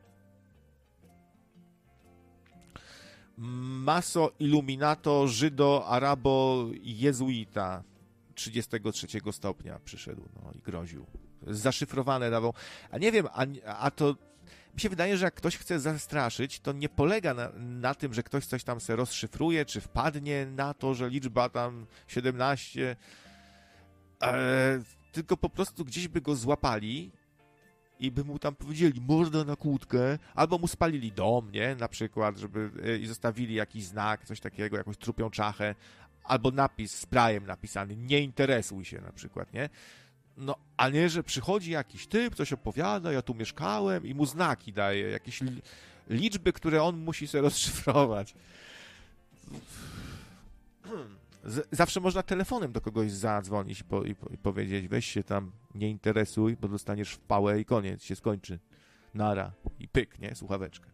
Maso iluminato Żydo Arabo Jezuita 33 stopnia przyszedł no, i groził. Zaszyfrowane dawał. A nie wiem, a, a to mi się wydaje, że jak ktoś chce zastraszyć, to nie polega na, na tym, że ktoś coś tam se rozszyfruje, czy wpadnie na to, że liczba tam 17, e, tylko po prostu gdzieś by go złapali i by mu tam powiedzieli morda na kłódkę, albo mu spalili dom, nie, na przykład, żeby e, i zostawili jakiś znak, coś takiego, jakąś trupią czachę, albo napis sprayem napisany, nie interesuj się na przykład, nie? No, a nie, że przychodzi jakiś typ, coś opowiada, ja tu mieszkałem i mu znaki daje, jakieś liczby, które on musi sobie rozszyfrować. Zawsze można telefonem do kogoś zadzwonić i, po, i, i, powiedzieć, weź się tam, nie interesuj, bo dostaniesz w pałę i koniec, się skończy. Nara. I pyk, nie? Słuchaweczkę.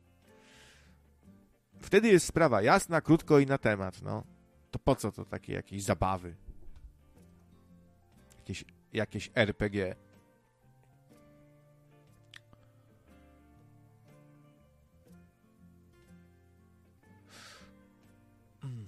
Wtedy jest sprawa jasna, krótko i na temat, no. To po co to takie jakieś zabawy? Jakieś jakieś RPG. Hmm.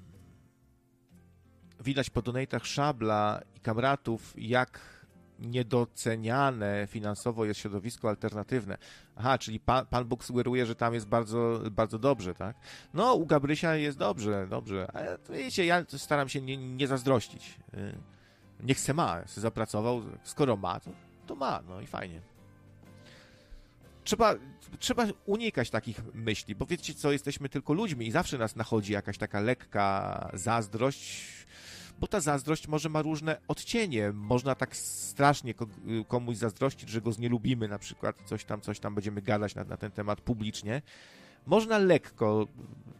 Widać po donatach Szabla i kamratów, jak niedoceniane finansowo jest środowisko alternatywne. Aha, czyli pan, pan Bóg sugeruje, że tam jest bardzo, bardzo dobrze, tak? No, u Gabrysia jest dobrze, dobrze, ale wiecie, ja staram się nie, nie zazdrościć. Niech se ma, zapracował, skoro ma, to, to ma, no i fajnie. Trzeba, trzeba unikać takich myśli, bo wiecie co, jesteśmy tylko ludźmi i zawsze nas nachodzi jakaś taka lekka zazdrość, bo ta zazdrość może ma różne odcienie. Można tak strasznie komuś zazdrościć, że go znielubimy na przykład, coś tam, coś tam będziemy gadać na, na ten temat publicznie. Można lekko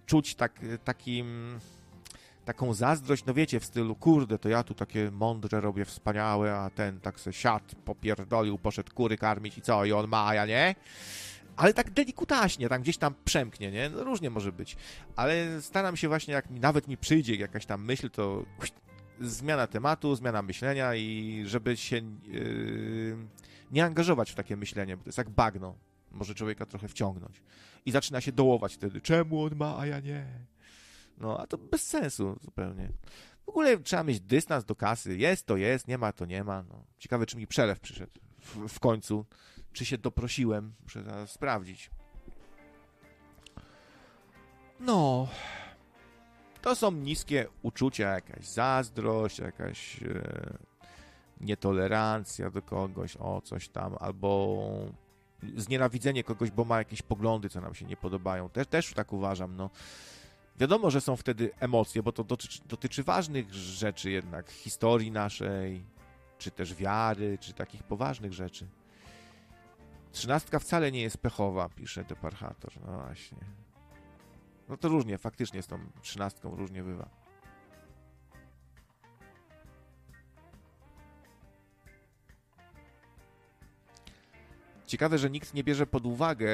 czuć tak, takim taką zazdrość, no wiecie, w stylu, kurde, to ja tu takie mądre robię, wspaniałe, a ten tak se siadł, popierdolił, poszedł kury karmić i co, i on ma, a ja nie? Ale tak delikutaśnie, tam gdzieś tam przemknie, nie? No różnie może być. Ale staram się właśnie, jak mi, nawet mi przyjdzie jakaś tam myśl, to zmiana tematu, zmiana myślenia i żeby się yy, nie angażować w takie myślenie, bo to jest jak bagno. Może człowieka trochę wciągnąć. I zaczyna się dołować wtedy, czemu on ma, a ja nie? No, a to bez sensu zupełnie. W ogóle trzeba mieć dystans do kasy. Jest to jest, nie ma to nie ma. No. Ciekawe, czy mi przelew przyszedł w, w końcu. Czy się doprosiłem. Muszę teraz sprawdzić. No. To są niskie uczucia, jakaś zazdrość, jakaś e, nietolerancja do kogoś, o coś tam, albo znienawidzenie kogoś, bo ma jakieś poglądy, co nam się nie podobają. Też, też tak uważam, no Wiadomo, że są wtedy emocje, bo to dotyczy, dotyczy ważnych rzeczy jednak, historii naszej, czy też wiary, czy takich poważnych rzeczy. Trzynastka wcale nie jest pechowa, pisze Deparchator. No właśnie. No to różnie, faktycznie z tą trzynastką różnie bywa. Ciekawe, że nikt nie bierze pod uwagę,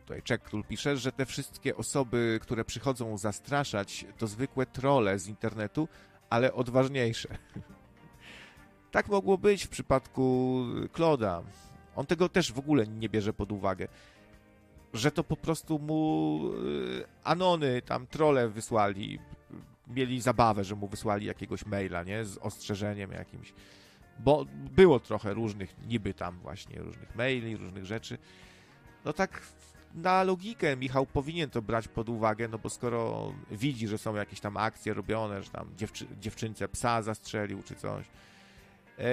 tutaj Czek Król pisze, że te wszystkie osoby, które przychodzą zastraszać, to zwykłe trole z internetu, ale odważniejsze. tak mogło być w przypadku Kloda. On tego też w ogóle nie bierze pod uwagę. Że to po prostu mu y, anony, tam trole wysłali, mieli zabawę, że mu wysłali jakiegoś maila, nie? Z ostrzeżeniem jakimś bo było trochę różnych, niby tam właśnie różnych maili, różnych rzeczy. No tak na logikę Michał powinien to brać pod uwagę, no bo skoro widzi, że są jakieś tam akcje robione, że tam dziewczy dziewczynce psa zastrzelił czy coś, yy,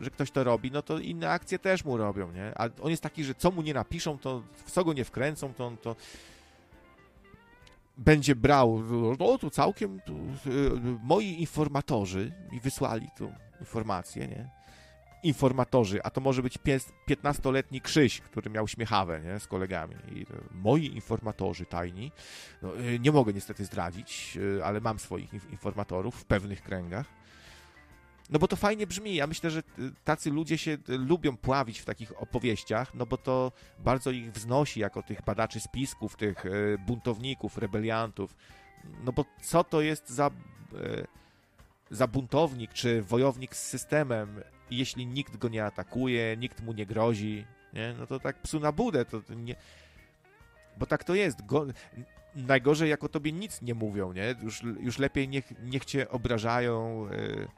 że ktoś to robi, no to inne akcje też mu robią, nie? A on jest taki, że co mu nie napiszą, to w co go nie wkręcą, to on to będzie brał, no tu całkiem tu, yy, moi informatorzy mi wysłali tu informacje, nie? Informatorzy, a to może być 15-letni Krzyś, który miał śmiechawę, nie? Z kolegami. I moi informatorzy tajni, no, y, nie mogę niestety zdradzić, y, ale mam swoich informatorów w pewnych kręgach. No bo to fajnie brzmi. Ja myślę, że tacy ludzie się lubią pławić w takich opowieściach, no bo to bardzo ich wznosi jako tych badaczy spisków, tych buntowników, rebeliantów. No bo co to jest za za buntownik czy wojownik z systemem, jeśli nikt go nie atakuje, nikt mu nie grozi, nie? no to tak psu na budę, to, nie... Bo tak to jest. Go... Najgorzej, jak o tobie nic nie mówią, nie? Już, już lepiej niech, niech cię obrażają, yy,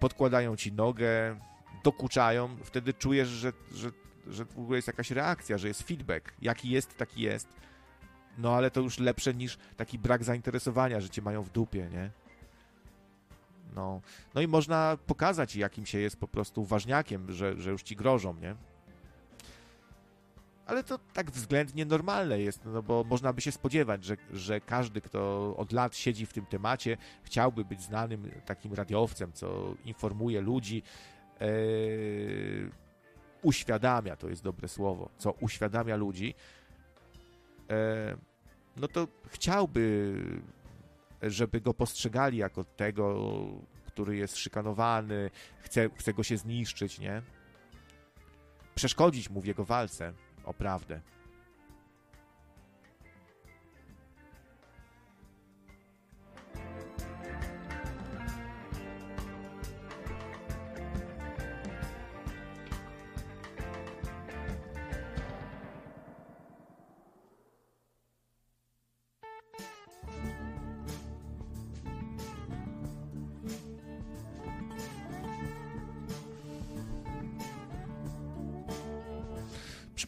podkładają ci nogę, dokuczają, wtedy czujesz, że, że, że w ogóle jest jakaś reakcja, że jest feedback. Jaki jest, taki jest. No ale to już lepsze niż taki brak zainteresowania, że cię mają w dupie, nie? No, no i można pokazać, jakim się jest po prostu ważniakiem, że, że już ci grożą, nie? Ale to tak względnie normalne jest, no bo można by się spodziewać, że, że każdy, kto od lat siedzi w tym temacie, chciałby być znanym takim radiowcem, co informuje ludzi, e, uświadamia, to jest dobre słowo, co uświadamia ludzi, e, no to chciałby żeby go postrzegali jako tego, który jest szykanowany, chce, chce go się zniszczyć, nie? Przeszkodzić mu w jego walce o prawdę.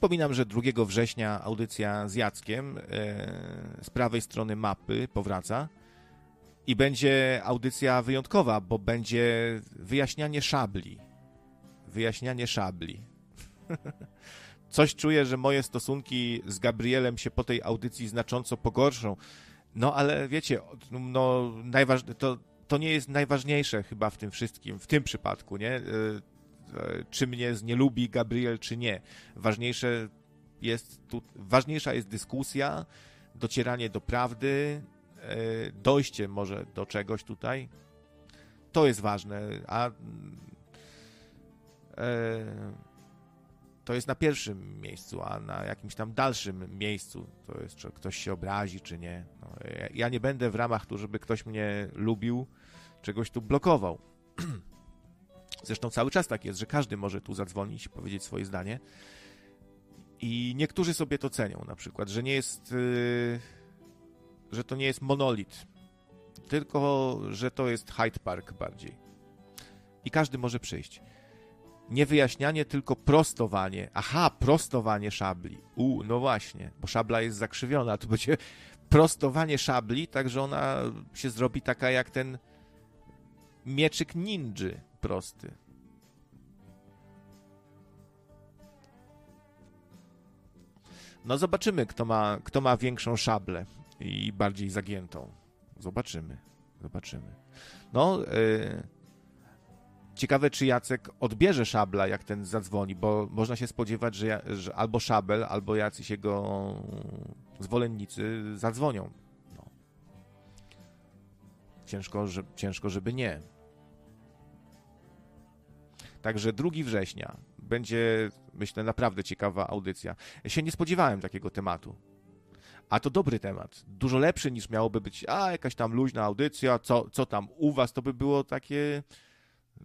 Przypominam, że 2 września audycja z Jackiem e, z prawej strony mapy powraca i będzie audycja wyjątkowa, bo będzie wyjaśnianie szabli. Wyjaśnianie szabli. Coś czuję, że moje stosunki z Gabrielem się po tej audycji znacząco pogorszą. No ale wiecie, no, najważ... to, to nie jest najważniejsze chyba w tym wszystkim, w tym przypadku, nie? E, czy mnie nie lubi Gabriel, czy nie. Ważniejsze jest tu, ważniejsza jest dyskusja, docieranie do prawdy, e, dojście może do czegoś tutaj. To jest ważne, a e, to jest na pierwszym miejscu, a na jakimś tam dalszym miejscu to jest, czy ktoś się obrazi, czy nie. No, ja nie będę w ramach tu, żeby ktoś mnie lubił, czegoś tu blokował. Zresztą cały czas tak jest, że każdy może tu zadzwonić, powiedzieć swoje zdanie. I niektórzy sobie to cenią, na przykład, że nie jest, yy, że to nie jest monolit, tylko że to jest Hyde Park bardziej. I każdy może przyjść. Nie wyjaśnianie, tylko prostowanie. Aha, prostowanie szabli. U, no właśnie, bo szabla jest zakrzywiona, to będzie prostowanie szabli, tak że ona się zrobi taka jak ten mieczyk ninży prosty. No zobaczymy, kto ma, kto ma większą szablę. i bardziej zagiętą. Zobaczymy. Zobaczymy. No, yy, ciekawe, czy Jacek odbierze szabla, jak ten zadzwoni, bo można się spodziewać, że, że albo szabel, albo jacyś jego zwolennicy zadzwonią. No. Ciężko, że, ciężko, żeby nie. Także 2 września będzie, myślę, naprawdę ciekawa audycja. Ja się nie spodziewałem takiego tematu. A to dobry temat. Dużo lepszy niż miałoby być, a jakaś tam luźna audycja, co, co tam u was, to by było takie,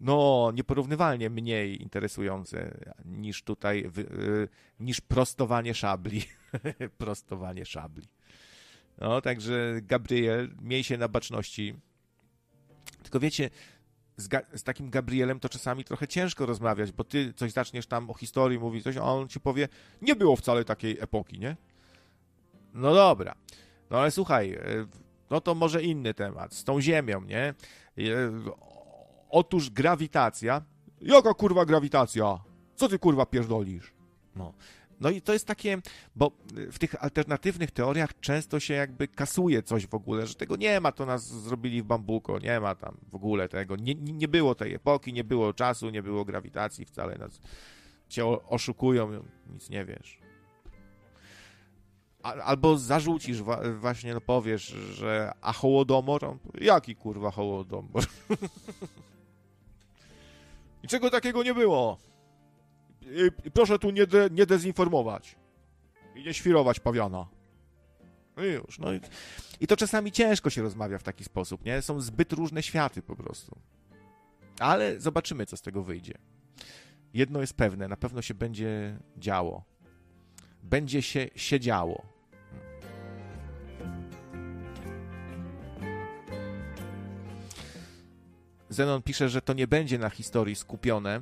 no, nieporównywalnie mniej interesujące niż tutaj, y, niż prostowanie szabli. prostowanie szabli. No, także Gabriel, miej się na baczności. Tylko wiecie, z, z, takim Gabrielem to czasami trochę ciężko rozmawiać, bo ty coś zaczniesz tam o historii mówić, coś, a on ci powie, nie było wcale takiej epoki, nie? No dobra. No ale słuchaj, e, no to może inny temat. Z tą Ziemią, nie? E, otóż grawitacja. Jaka kurwa grawitacja? Co ty kurwa pierdolisz? No. No i to jest takie, bo w tych alternatywnych teoriach często się jakby kasuje coś w ogóle, że tego nie ma, to nas zrobili w bambuko, nie ma tam w ogóle tego, nie, nie było tej epoki, nie było czasu, nie było grawitacji, wcale nas cię oszukują, nic nie wiesz. Albo zarzucisz właśnie, no powiesz, że a hołodomor? Jaki kurwa hołodomor? I czego takiego nie było? I proszę tu nie, de, nie dezinformować. I nie świrować pawiana. No i już. No i, I to czasami ciężko się rozmawia w taki sposób, nie? Są zbyt różne światy po prostu. Ale zobaczymy, co z tego wyjdzie. Jedno jest pewne, na pewno się będzie działo. Będzie się siedziało. Zenon pisze, że to nie będzie na historii skupione.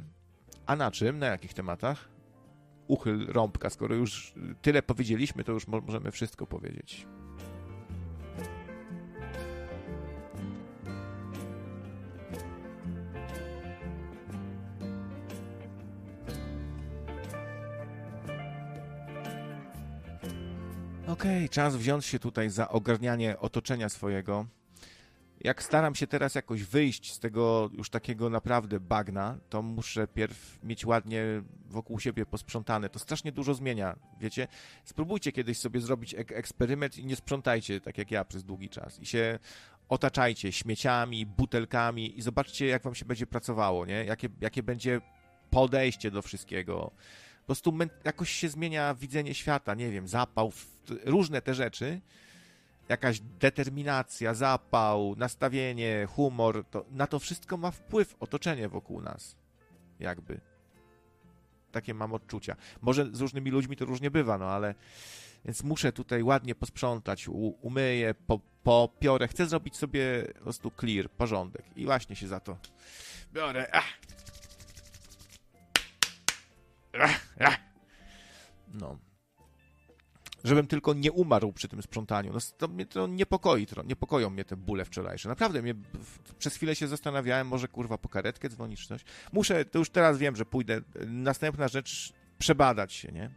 A na czym? Na jakich tematach? Uchyl rąbka. Skoro już tyle powiedzieliśmy, to już możemy wszystko powiedzieć. Okej, okay, czas wziąć się tutaj za ogarnianie otoczenia swojego jak staram się teraz jakoś wyjść z tego już takiego naprawdę bagna, to muszę pierw mieć ładnie wokół siebie posprzątane. To strasznie dużo zmienia, wiecie? Spróbujcie kiedyś sobie zrobić ek eksperyment i nie sprzątajcie tak jak ja przez długi czas. I się otaczajcie śmieciami, butelkami i zobaczcie, jak wam się będzie pracowało, nie? Jakie, jakie będzie podejście do wszystkiego. Po prostu jakoś się zmienia widzenie świata, nie wiem, zapał, różne te rzeczy jakaś determinacja, zapał, nastawienie, humor, to, na to wszystko ma wpływ otoczenie wokół nas. Jakby. Takie mam odczucia. Może z różnymi ludźmi to różnie bywa, no ale. Więc muszę tutaj ładnie posprzątać, u, umyję, po, popiorę. Chcę zrobić sobie po prostu clear, porządek. I właśnie się za to biorę. Ach. Ach, ach. No żebym tylko nie umarł przy tym sprzątaniu. No, to mnie to niepokoi, to, niepokoją mnie te bóle wczorajsze. Naprawdę, mnie, przez chwilę się zastanawiałem, może kurwa po karetkę dzwonić coś. Muszę, to już teraz wiem, że pójdę. Następna rzecz, przebadać się, nie?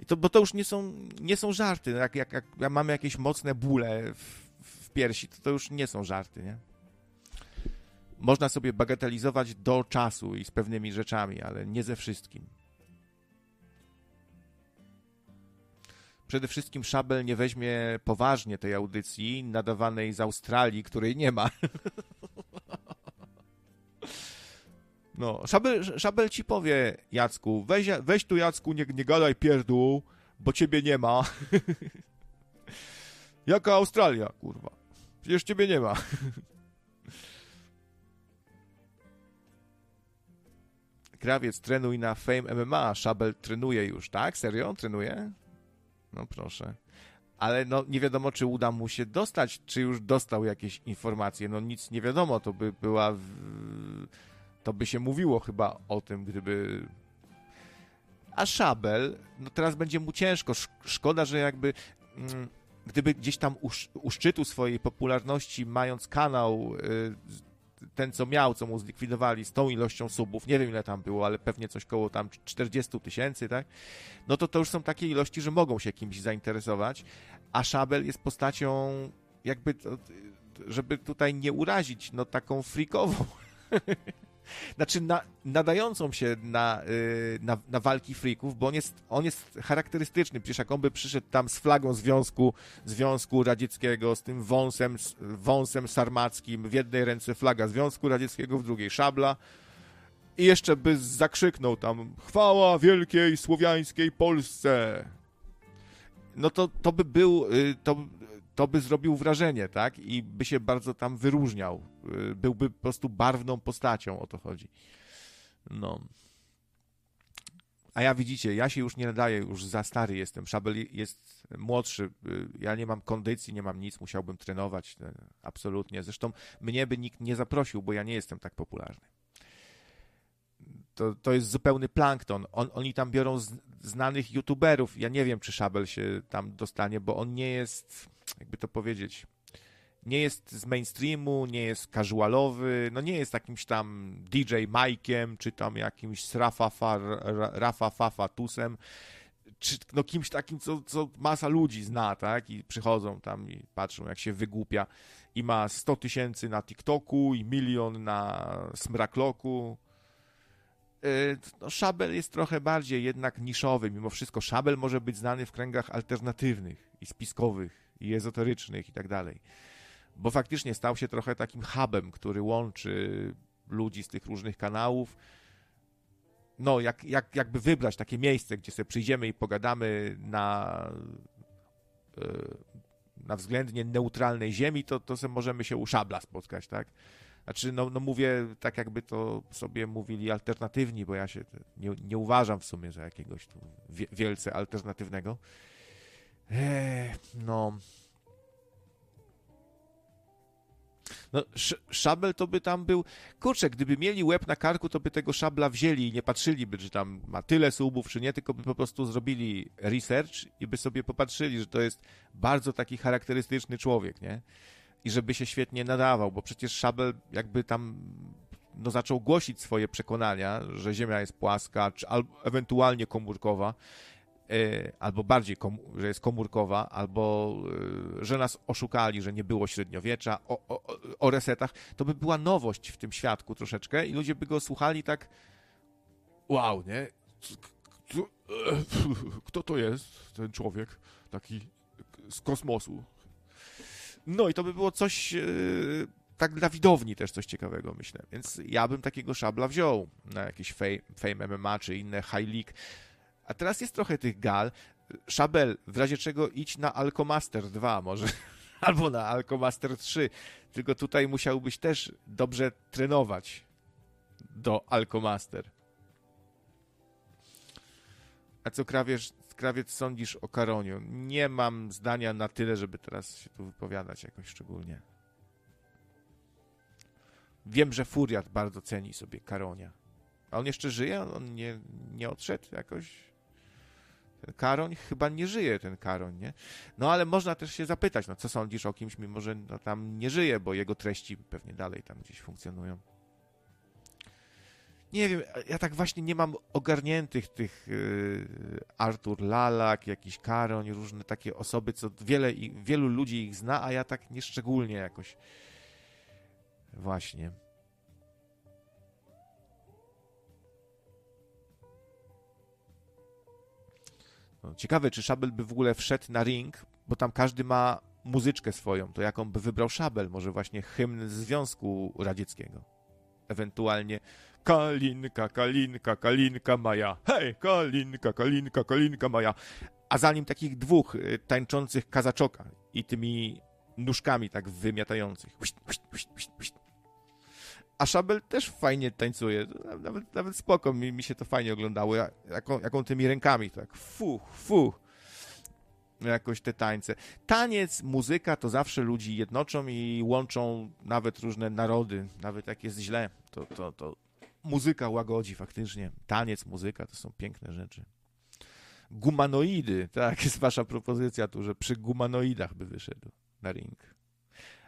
I to, bo to już nie są, nie są żarty. Jak, jak, jak mamy jakieś mocne bóle w, w piersi, to to już nie są żarty, nie? Można sobie bagatelizować do czasu i z pewnymi rzeczami, ale nie ze wszystkim. Przede wszystkim Szabel nie weźmie poważnie tej audycji nadawanej z Australii, której nie ma. No, Szabel, Szabel ci powie, Jacku, weź, weź tu Jacku, nie, nie gadaj pierdół, bo ciebie nie ma. Jaka Australia, kurwa? Przecież ciebie nie ma. Krawiec, trenuj na Fame MMA. Szabel trenuje już, tak? Serio? Trenuje? No proszę. Ale no nie wiadomo, czy uda mu się dostać, czy już dostał jakieś informacje. No nic nie wiadomo, to by była. To by się mówiło chyba o tym, gdyby. A Szabel, no teraz będzie mu ciężko. Szkoda, że jakby. Mm, gdyby gdzieś tam u, u szczytu swojej popularności, mając kanał y, ten, co miał, co mu zlikwidowali z tą ilością subów, nie wiem ile tam było, ale pewnie coś koło tam 40 tysięcy, tak? No to to już są takie ilości, że mogą się kimś zainteresować, a Szabel jest postacią jakby, żeby tutaj nie urazić, no taką frikową. znaczy na, nadającą się na, y, na, na, walki frików, bo on jest, on jest charakterystyczny. Przecież jak on by przyszedł tam z flagą Związku, Związku Radzieckiego, z tym wąsem, wąsem sarmackim, w jednej ręce flaga Związku Radzieckiego, w drugiej szabla, i jeszcze by zakrzyknął tam chwała wielkiej słowiańskiej Polsce. No to, to by był, y, to, to by zrobił wrażenie, tak? I by się bardzo tam wyróżniał. Y, byłby po prostu barwną postacią, o to chodzi. No. A ja widzicie, ja się już nie nadaję, już za stary jestem. Szabel jest młodszy. Y, ja nie mam kondycji, nie mam nic, musiałbym trenować. Absolutnie. Zresztą mnie by nikt nie zaprosił, bo ja nie jestem tak popularny to, to jest zupełny plankton. On, oni tam biorą z, znanych youtuberów. Ja nie wiem, czy Szabel się tam dostanie, bo on nie jest, jakby to powiedzieć, nie jest z mainstreamu, nie jest casualowy, no nie jest jakimś tam DJ Mike'iem, czy tam jakimś Rafa, Rafa Fafa Tusem, czy no kimś takim, co, co masa ludzi zna, tak? I przychodzą tam i patrzą, jak się wygłupia i ma 100 tysięcy na TikToku i milion na Smrakloku Y, no, Szabel jest trochę bardziej jednak niszowy. Mimo wszystko Szabel może być znany w kręgach alternatywnych i spiskowych i ezoterycznych i tak dalej. Bo faktycznie stał się trochę takim hubem, który łączy ludzi z tych różnych kanałów. No, jak, jak, jakby wybrać takie miejsce, gdzie sobie przyjdziemy i pogadamy na, y, na względnie neutralnej ziemi, to, to sobie możemy się u Szabla spotkać, tak? Znaczy, no, no mówię tak, jakby to sobie mówili alternatywni, bo ja się nie, nie uważam w sumie za jakiegoś wielce alternatywnego. No. No, szabel to by tam był. Kurczę, gdyby mieli łeb na karku, to by tego szabla wzięli i nie patrzyliby, czy tam ma tyle subów, czy nie, tylko by po prostu zrobili research i by sobie popatrzyli, że to jest bardzo taki charakterystyczny człowiek, nie? i żeby się świetnie nadawał, bo przecież Szabel jakby tam no, zaczął głosić swoje przekonania, że Ziemia jest płaska, czy ewentualnie komórkowa, albo bardziej, że jest komórkowa, albo yy, że nas oszukali, że nie było średniowiecza, o, o, o resetach, to by była nowość w tym świadku troszeczkę i ludzie by go słuchali tak wow, nie? Kto to jest, ten człowiek taki z kosmosu? No i to by było coś e, tak dla widowni też coś ciekawego, myślę. Więc ja bym takiego szabla wziął na jakiś Fame, fame MMA czy inne High League. A teraz jest trochę tych gal. Szabel, w razie czego idź na Alcomaster 2 może, albo na Alcomaster 3. Tylko tutaj musiałbyś też dobrze trenować do Alcomaster. A co krawiesz, Krawiec sądzisz o Karoniu? Nie mam zdania na tyle, żeby teraz się tu wypowiadać jakoś szczególnie. Wiem, że Furiat bardzo ceni sobie Karonia. A on jeszcze żyje? On nie, nie odszedł jakoś? Ten Karoń? Chyba nie żyje ten Karoń, nie? No ale można też się zapytać, no co sądzisz o kimś, mimo że no, tam nie żyje, bo jego treści pewnie dalej tam gdzieś funkcjonują nie wiem, ja tak właśnie nie mam ogarniętych tych yy, Artur Lalak, jakiś Karoń, różne takie osoby, co wiele, wielu ludzi ich zna, a ja tak nieszczególnie jakoś właśnie. No, ciekawe, czy Szabel by w ogóle wszedł na ring, bo tam każdy ma muzyczkę swoją, to jaką by wybrał Szabel? Może właśnie hymn Związku Radzieckiego? Ewentualnie Kalinka, Kalinka, Kalinka Maja. Hej, Kalinka, Kalinka, Kalinka Maja. A za nim takich dwóch y, tańczących kazaczoka i tymi nóżkami tak wymiatających. A Szabel też fajnie tańcuje. Nawet, nawet spoko, mi, mi się to fajnie oglądało. Jaką, tymi rękami, tak fu, fu. Jakoś te tańce. Taniec, muzyka to zawsze ludzi jednoczą i łączą nawet różne narody. Nawet jak jest źle, to, to, to muzyka łagodzi faktycznie. Taniec, muzyka to są piękne rzeczy. Gumanoidy, tak, jest wasza propozycja tu, że przy gumanoidach by wyszedł na ring.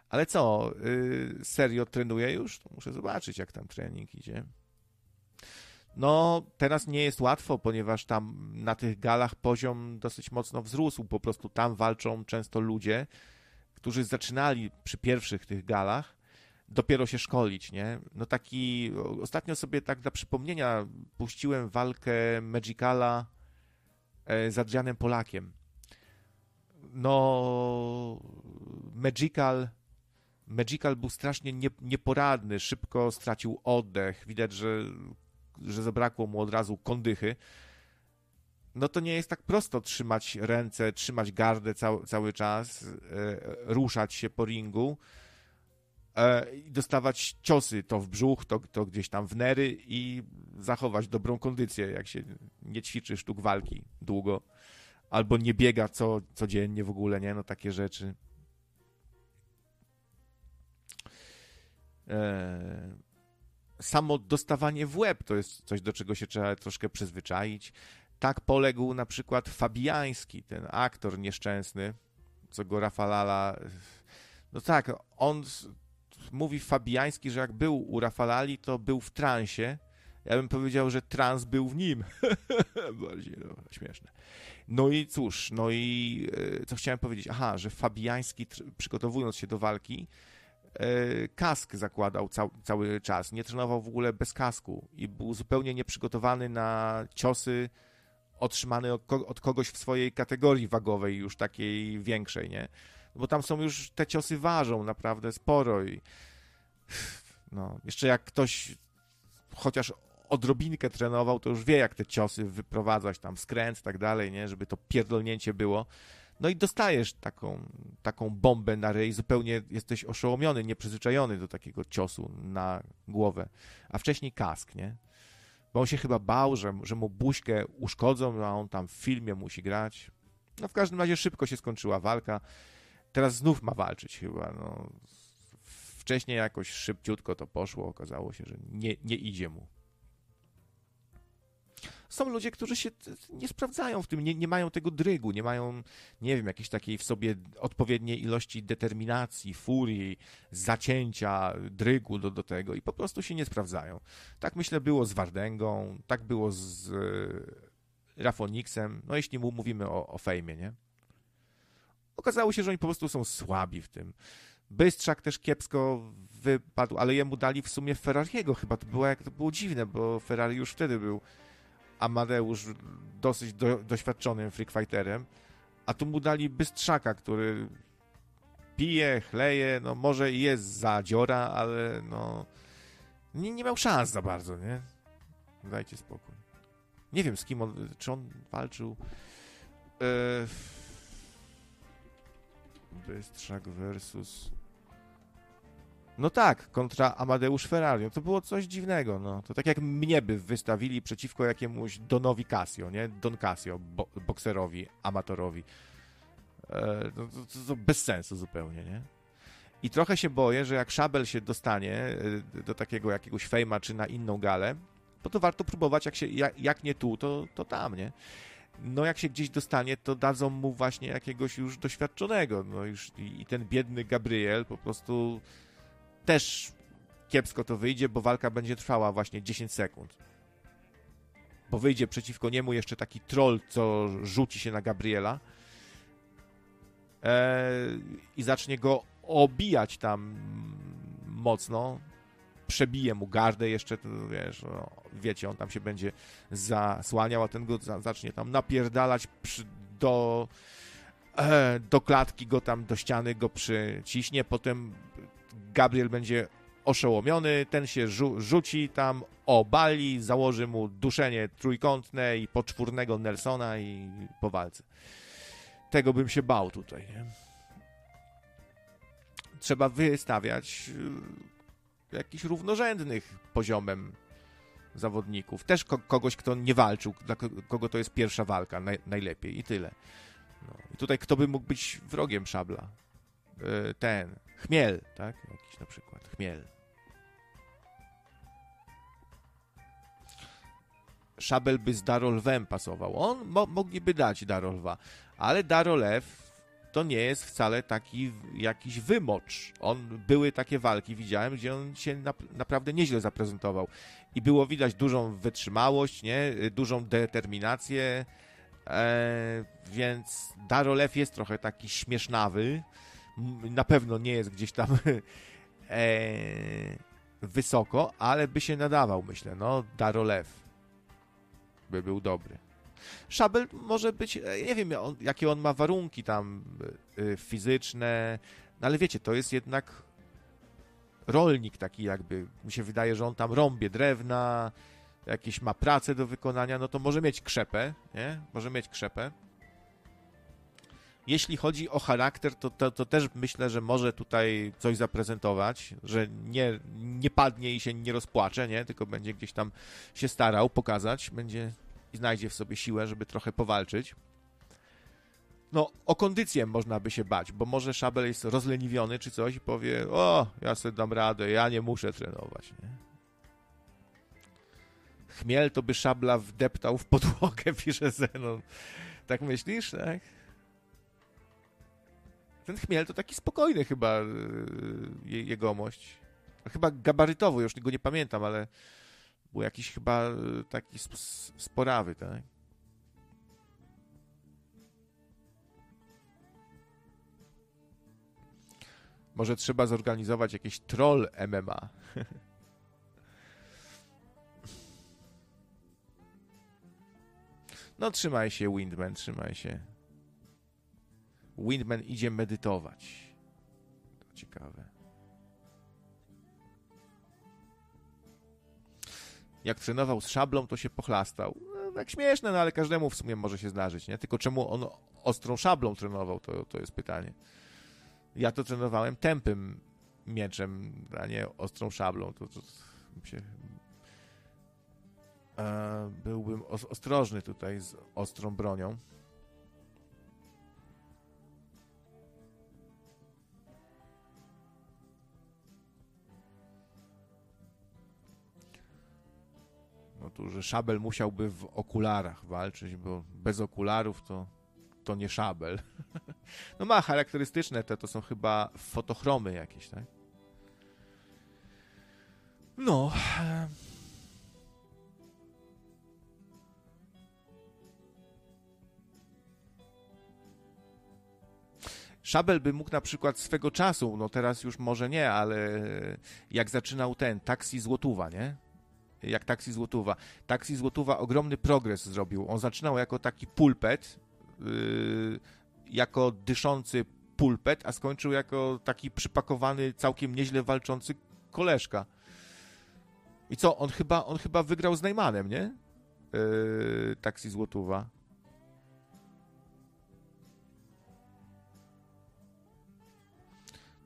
Ale co, yy, serio trenuje już? Muszę zobaczyć, jak tam trening idzie. No, teraz nie jest łatwo, ponieważ tam na tych galach poziom dosyć mocno wzrósł. Po prostu tam walczą często ludzie, którzy zaczynali przy pierwszych tych galach dopiero się szkolić, nie? No taki, ostatnio sobie tak dla przypomnienia puściłem walkę Magicala e, z Adrianem Polakiem. No, Magical, Magical był strasznie nie, nieporadny, szybko stracił oddech, widać, że, że zabrakło mu od razu kondychy. No to nie jest tak prosto trzymać ręce, trzymać gardę cał, cały czas, e, ruszać się po ringu e, i dostawać ciosy to w brzuch, to, to gdzieś tam w nery i zachować dobrą kondycję, jak się nie ćwiczy sztuk walki długo albo nie biega co, codziennie w ogóle, nie? No takie rzeczy. Samo dostawanie w łeb to jest coś, do czego się trzeba troszkę przyzwyczaić. Tak poległ na przykład Fabiański, ten aktor nieszczęsny, co go Rafalala... No tak, on mówi Fabiański, że jak był u Rafalali, to był w transie. Ja bym powiedział, że trans był w nim. Bardziej no, śmieszne. No i cóż, no i e, co chciałem powiedzieć? Aha, że Fabiański przygotowując się do walki, e, kask zakładał cał, cały czas, nie trenował w ogóle bez kasku i był zupełnie nieprzygotowany na ciosy otrzymane od, od kogoś w swojej kategorii wagowej, już takiej większej, nie? Bo tam są już, te ciosy ważą naprawdę sporo i no, jeszcze jak ktoś chociaż odrobinkę trenował, to już wie, jak te ciosy wyprowadzać, tam skręt i tak dalej, nie? Żeby to pierdolnięcie było. No i dostajesz taką, taką bombę na ryj, zupełnie jesteś oszołomiony, nieprzyzwyczajony do takiego ciosu na głowę. A wcześniej kask, nie? Bo on się chyba bał, że, że mu buźkę uszkodzą, a on tam w filmie musi grać. No w każdym razie szybko się skończyła walka. Teraz znów ma walczyć chyba, no. Wcześniej jakoś szybciutko to poszło, okazało się, że nie, nie idzie mu są ludzie, którzy się nie sprawdzają w tym, nie, nie mają tego drygu, nie mają, nie wiem, jakiejś takiej w sobie odpowiedniej ilości determinacji, furii, zacięcia, drygu do, do tego i po prostu się nie sprawdzają. Tak myślę było z Wardęgą, tak było z e, Rafoniksem, no jeśli mu mówimy o, o fejmie, nie? Okazało się, że oni po prostu są słabi w tym. Bystrzak też kiepsko wypadł, ale jemu dali w sumie Ferrariego chyba. To było, jak to było dziwne, bo Ferrari już wtedy był Amadeusz dosyć do, doświadczonym freakfighterem, a tu mu dali Bystrzaka, który pije, chleje, no może jest zadziora, ale no nie, nie miał szans za bardzo, nie? Dajcie spokój. Nie wiem z kim on, czy on walczył. Yy... Bystrzak versus no tak, kontra Amadeusz Ferrari. No to było coś dziwnego, no. To tak jak mnie by wystawili przeciwko jakiemuś Donowi Casio, nie? Don Casio, bo bokserowi, amatorowi. E, no, to, to, to, bez sensu zupełnie, nie? I trochę się boję, że jak Szabel się dostanie e, do takiego jakiegoś fejma czy na inną galę, to to warto próbować, jak, się, jak, jak nie tu, to, to tam, nie? no jak się gdzieś dostanie, to dadzą mu właśnie jakiegoś już doświadczonego, no już i, i ten biedny Gabriel po prostu też kiepsko to wyjdzie, bo walka będzie trwała właśnie 10 sekund. Bo wyjdzie przeciwko niemu jeszcze taki troll, co rzuci się na Gabriela e, i zacznie go obijać tam mocno. Przebije mu gardę jeszcze, to, wiesz, no, wiecie, on tam się będzie zasłaniał, a ten go zacznie tam napierdalać przy, do, e, do klatki, go tam do ściany go przyciśnie, potem Gabriel będzie oszołomiony, ten się rzu rzuci tam, obali, założy mu duszenie trójkątne i poczwórnego Nelsona i po walce. Tego bym się bał tutaj, nie? Trzeba wystawiać y, jakichś równorzędnych poziomem zawodników. Też ko kogoś, kto nie walczył, dla kogo to jest pierwsza walka, naj najlepiej i tyle. No. I tutaj kto by mógł być wrogiem Szabla? Yy, ten, Chmiel, tak? Jakiś na przykład. Chmiel. Szabel by z Darolwem pasował. On mo mogliby dać Darolwa, ale Darolew to nie jest wcale taki jakiś wymocz. On, były takie walki, widziałem, gdzie on się naprawdę nieźle zaprezentował. I było widać dużą wytrzymałość, nie? dużą determinację, e, więc Darolew jest trochę taki śmiesznawy. Na pewno nie jest gdzieś tam e, wysoko, ale by się nadawał, myślę. No, Darolew by był dobry. Szabel może być, e, nie wiem, on, jakie on ma warunki tam y, fizyczne, no ale wiecie, to jest jednak rolnik taki jakby, mi się wydaje, że on tam rąbie drewna, jakieś ma pracę do wykonania, no to może mieć krzepę, nie? Może mieć krzepę. Jeśli chodzi o charakter, to, to, to, też myślę, że może tutaj coś zaprezentować, że nie, nie padnie i się nie rozpłacze, nie? Tylko będzie gdzieś tam się starał pokazać, będzie i znajdzie w sobie siłę, żeby trochę powalczyć. No, o kondycję można by się bać, bo może Szabel jest rozleniwiony czy coś i powie, o, ja sobie dam radę, ja nie muszę trenować, nie? Chmiel to by Szabla wdeptał w podłogę, pisze Zenon. Tak myślisz, tak? Ten chmiel to taki spokojny chyba yy, jegomość. Chyba gabarytowo, już go nie pamiętam, ale był jakiś chyba e, taki sporawy, tak? Może trzeba zorganizować jakieś troll MMA. No trzymaj się, Windman, trzymaj się. Windman idzie medytować. To ciekawe. jak trenował z szablą, to się pochlastał. No, tak śmieszne, no ale każdemu w sumie może się zdarzyć, nie? Tylko czemu on ostrą szablą trenował, to, to jest pytanie. Ja to trenowałem tępym mieczem, a nie ostrą szablą. To, to, to się... E, byłbym ostrożny tutaj z ostrą bronią. Tu, że Szabel musiałby w okularach walczyć, bo bez okularów to, to nie Szabel. no ma charakterystyczne te, to są chyba fotochromy jakieś, tak? No. Szabel by mógł na przykład swego czasu, no teraz już może nie, ale jak zaczynał ten taksi Złotuwa, nie? Jak Taksi Złotówa. Taksi Złotówa ogromny progres zrobił. On zaczynał jako taki pulpet, yy, jako dyszący pulpet, a skończył jako taki przypakowany, całkiem nieźle walczący koleżka. I co, on chyba, on chyba wygrał z Najmanem, nie? Yy, Taksi Złotówa.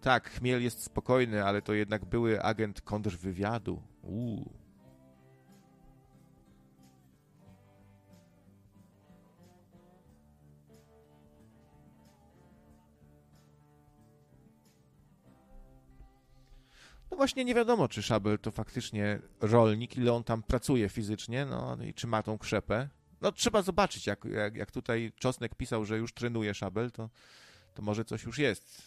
Tak, Chmiel jest spokojny, ale to jednak były agent kontrwywiadu. Uuu. Właśnie nie wiadomo, czy Szabel to faktycznie rolnik, ile on tam pracuje fizycznie, no i czy ma tą krzepę. No trzeba zobaczyć, jak, jak, jak tutaj Czosnek pisał, że już trenuje Szabel, to, to może coś już jest.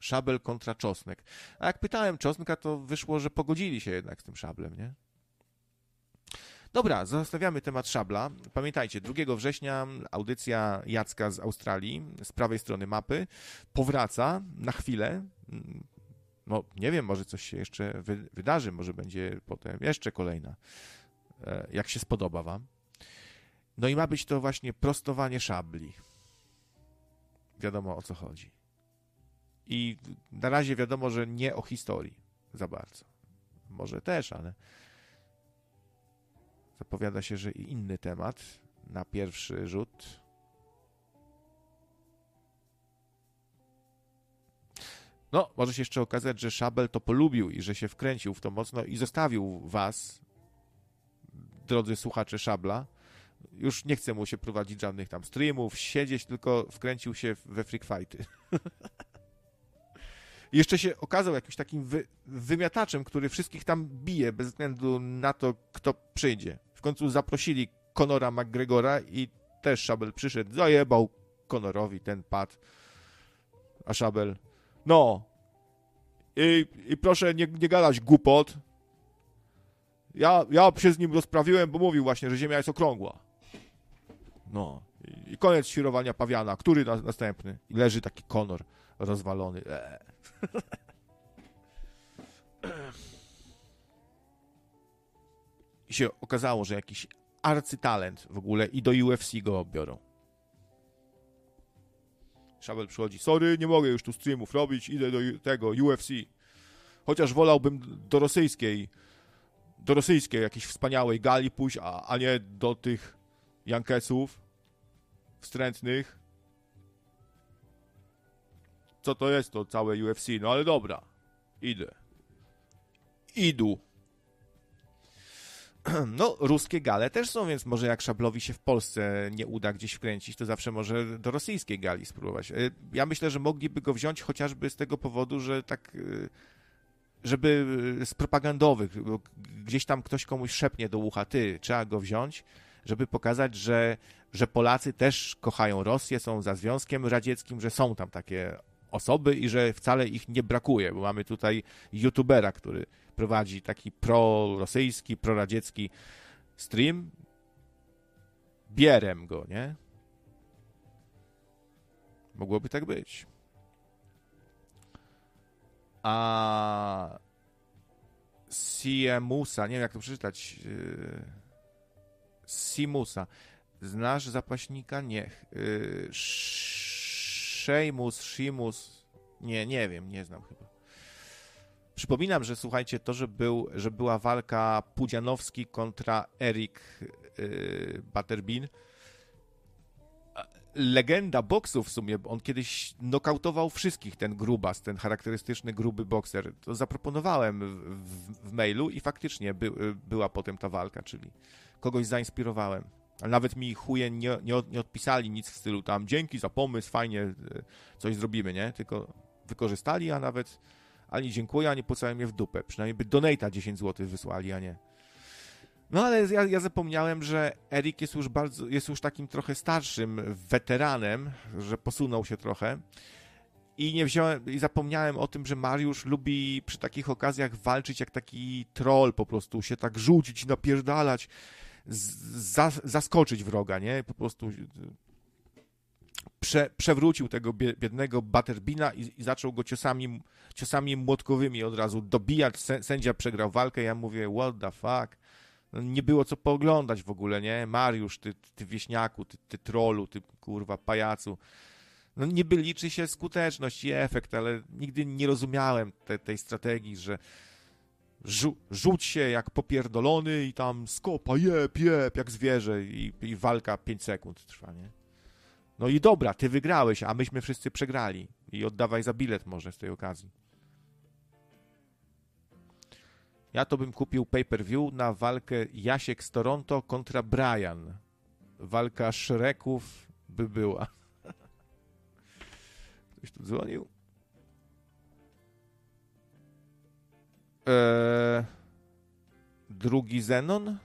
Szabel kontra Czosnek. A jak pytałem Czosnka, to wyszło, że pogodzili się jednak z tym Szablem, nie? Dobra, zostawiamy temat szabla. Pamiętajcie, 2 września audycja Jacka z Australii z prawej strony mapy powraca na chwilę no nie wiem, może coś się jeszcze wy, wydarzy, może będzie potem jeszcze kolejna, e, jak się spodoba wam. No i ma być to właśnie prostowanie szabli. Wiadomo o co chodzi. I na razie wiadomo, że nie o historii za bardzo. Może też, ale zapowiada się, że i inny temat na pierwszy rzut No, może się jeszcze okazać, że Szabel to polubił i że się wkręcił w to mocno i zostawił was, drodzy słuchacze Szabla. Już nie chce mu się prowadzić żadnych tam streamów, siedzieć, tylko wkręcił się we freak fighty. jeszcze się okazał jakimś takim wy, wymiataczem, który wszystkich tam bije, bez względu na to, kto przyjdzie. W końcu zaprosili Conora McGregora i też Szabel przyszedł, zajebał Conorowi ten pad A Szabel, no. I, i proszę nie, nie gadać głupot. Ja, ja się z nim rozprawiłem, bo mówił właśnie, że Ziemia jest okrągła. No. I, i koniec świrowania pawiana. Który na, następny? I leży taki konor rozwalony. Eee. I się okazało, że jakiś arcytalent w ogóle i do UFC go biorą. Szabel przychodzi, sorry, nie mogę już tu streamów robić, idę do tego UFC. Chociaż wolałbym do rosyjskiej, do rosyjskiej jakiejś wspaniałej gali pójść, a, a nie do tych Jankesów wstrętnych. Co to jest to całe UFC? No ale dobra, idę. Idu. No, ruskie gale też są, więc może jak Szablowi się w Polsce nie uda gdzieś wkręcić, to zawsze może do rosyjskiej gali spróbować. E, ja myślę, że mogliby go wziąć chociażby z tego powodu, że tak, e, żeby z propagandowych, gdzieś tam ktoś komuś szepnie do ucha, ty, trzeba go wziąć, żeby pokazać, że, że Polacy też kochają Rosję, są za Związkiem Radzieckim, że są tam takie osoby i że wcale ich nie brakuje, bo mamy tutaj youtubera, który prowadzi taki prorosyjski, proradziecki stream. Bierem go, nie? Mogłoby tak być. A Siemusa, nie wiem jak to przeczytać. Yy, Simusa. Znasz zapaśnika? Nie. Yy, Sheimus, Shimus. Nie, nie wiem, nie znam chyba. Przypominam, że słuchajcie, to, że, był, że była walka Pudzianowski kontra Erik yy. Legenda boksu w sumie, on kiedyś nokautował wszystkich, ten grubas, ten charakterystyczny gruby bokser. To zaproponowałem w, w, mailu i faktycznie by, była potem ta walka, czyli kogoś zainspirowałem. Nawet mi chuje nie, nie, nie odpisali nic w stylu tam dzięki za pomysł, fajnie, y, coś zrobimy, nie? Tylko wykorzystali, a nawet ani dziękuję, ani płacają mnie w dupę. Przynajmniej by donata 10 zł wysłali, a nie. No ale ja, ja zapomniałem, że Erik jest już bardzo, jest już takim trochę starszym weteranem, że posunął się trochę. I nie wziąłem, i zapomniałem o tym, że Mariusz lubi przy takich okazjach walczyć jak taki troll, po prostu się tak rzucić, napierdalać, zaskoczyć wroga, nie? Po prostu prze, przewrócił tego biednego Butterbina i, i, zaczął go ciosami, ciosami młotkowymi od razu dobijać. Sędzia przegrał walkę. Ja mówię, what the fuck? No, nie było co pooglądać w ogóle, nie? Mariusz, ty, ty wieśniaku, ty, ty trolu, ty kurwa pajacu. No niby liczy się skuteczność i efekt, ale nigdy nie rozumiałem te, tej strategii, że rzu rzuć się jak popierdolony i tam skopa, jeb, jeb, jak zwierzę i, i walka 5 sekund trwa, nie? No i dobra, ty wygrałeś, a myśmy wszyscy przegrali. I oddawaj za bilet może z tej okazji. Ja to bym kupił pay-per-view na walkę Jasiek z Toronto kontra Brian. Walka Shreków by była. Ktoś tu dzwonił? Eee, drugi Zenon?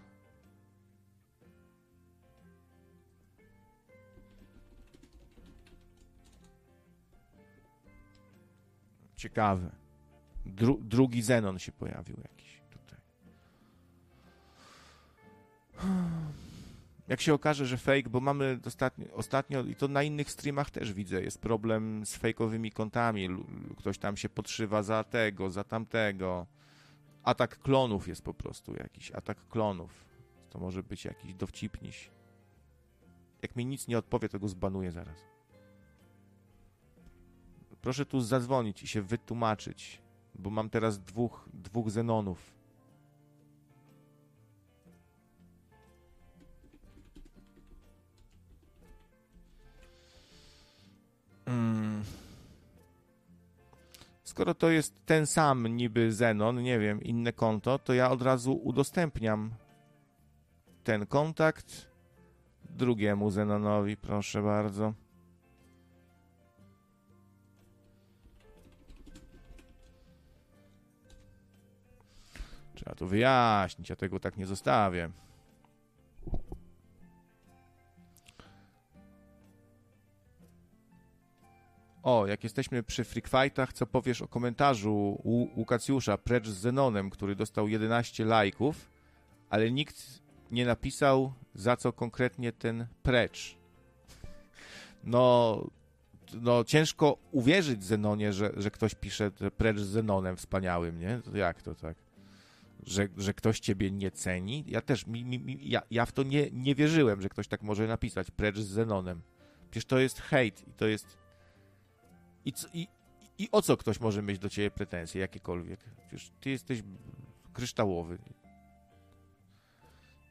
Ciekawe. Dru drugi Zenon się pojawił jakiś tutaj. Jak się okaże, że fake, bo mamy ostatnio, ostatnio, i to na innych streamach też widzę, jest problem z fejkowymi kontami. Ktoś tam się podszywa za tego, za tamtego. Atak klonów jest po prostu jakiś. Atak klonów. To może być jakiś dowcipniś. Jak mi nic nie odpowie, to go zbanuję zaraz. Proszę tu zadzwonić i się wytłumaczyć, bo mam teraz dwóch, dwóch Zenonów. Hmm. Skoro to jest ten sam niby Zenon, nie wiem, inne konto, to ja od razu udostępniam ten kontakt drugiemu Zenonowi, proszę bardzo. Trzeba to wyjaśnić, ja tego tak nie zostawię. O, jak jesteśmy przy Freak Fightach, co powiesz o komentarzu u Łukacjusza precz z Zenonem, który dostał 11 lajków, ale nikt nie napisał, za co konkretnie ten precz. No, no ciężko uwierzyć Zenonie, że, że ktoś pisze precz z Zenonem wspaniałym, nie? Jak to tak? Że, że ktoś ciebie nie ceni? Ja też, mi, mi, ja, ja w to nie, nie wierzyłem, że ktoś tak może napisać precz z Zenonem. Przecież to jest hejt i to jest... I, co, i, I o co ktoś może mieć do ciebie pretensje, jakiekolwiek? Przecież ty jesteś kryształowy.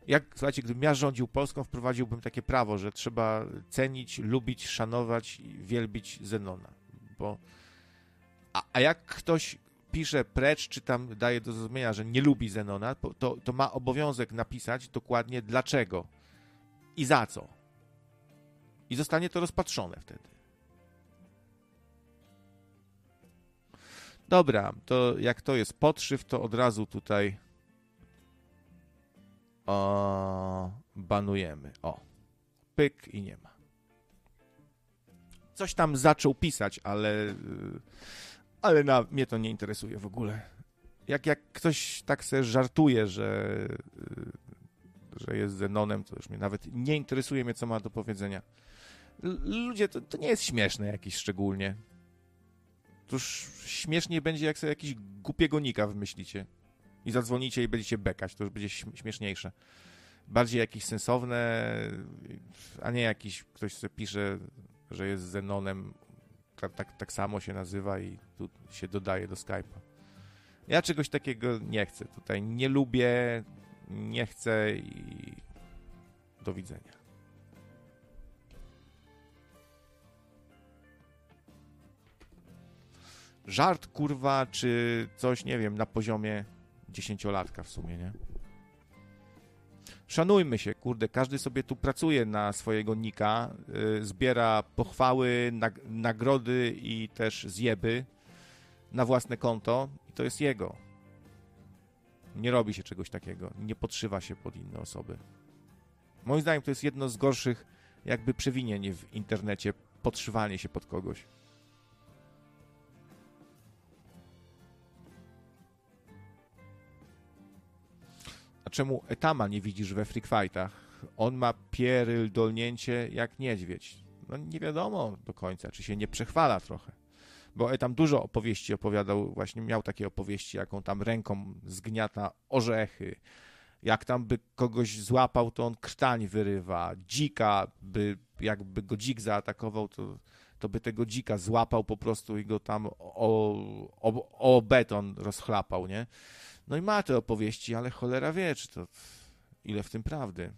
Jak, słuchajcie, gdybym ja rządził Polską, wprowadziłbym takie prawo, że trzeba cenić, lubić, szanować i wielbić Zenona. Bo... A, a jak ktoś pisze precz, czy tam daje do zrozumienia, że nie lubi Zenona, to, to ma obowiązek napisać dokładnie dlaczego i za co. I zostanie to rozpatrzone wtedy. Dobra, to jak to jest podszyw, to od razu tutaj o, banujemy. O, pyk i nie ma. Coś tam zaczął pisać, ale, ale na, mnie to nie interesuje w ogóle. Jak, jak ktoś tak sobie żartuje, że, że jest Zenonem, to już mnie nawet nie interesuje mnie, co ma do powiedzenia. Ludzie, to, to nie jest śmieszne jakieś szczególnie. Toż śmiesznie będzie, jak sobie jakiś głupiego nika wymyślicie i zadzwonicie i będziecie bekać, to już będzie śmieszniejsze. Bardziej jakieś sensowne, a nie jakiś ktoś sobie pisze, że jest Zenonem, tak, tak, samo się nazywa i tu się dodaje do Skype'a. Ja czegoś takiego nie chcę tutaj. Nie lubię, nie chcę i do widzenia. Żart, kurwa, czy coś, nie wiem, na poziomie dziesięciolatka w sumie, nie? Szanujmy się, kurde, każdy sobie tu pracuje na swojego nika, yy, zbiera pochwały, nag nagrody i też zjeby na własne konto i to jest jego. Nie robi się czegoś takiego, nie podszywa się pod inne osoby. Moim zdaniem to jest jedno z gorszych jakby przewinień w internecie, podszywanie się pod kogoś. A czemu Etama nie widzisz we Freak Fightach? On ma pieryl dolnięcie jak niedźwiedź. No nie wiadomo do końca, czy się nie przechwala trochę. Bo Etam dużo opowieści opowiadał, właśnie miał takie opowieści, jaką tam ręką zgniata orzechy, jak tam by kogoś złapał, to on krtań wyrywa, dzika, by jakby go dzik zaatakował, to, to by tego dzika złapał po prostu i go tam o, o, o beton rozchlapał, nie? No i ma te opowieści, ale cholera wie, czy to ile w tym prawdy.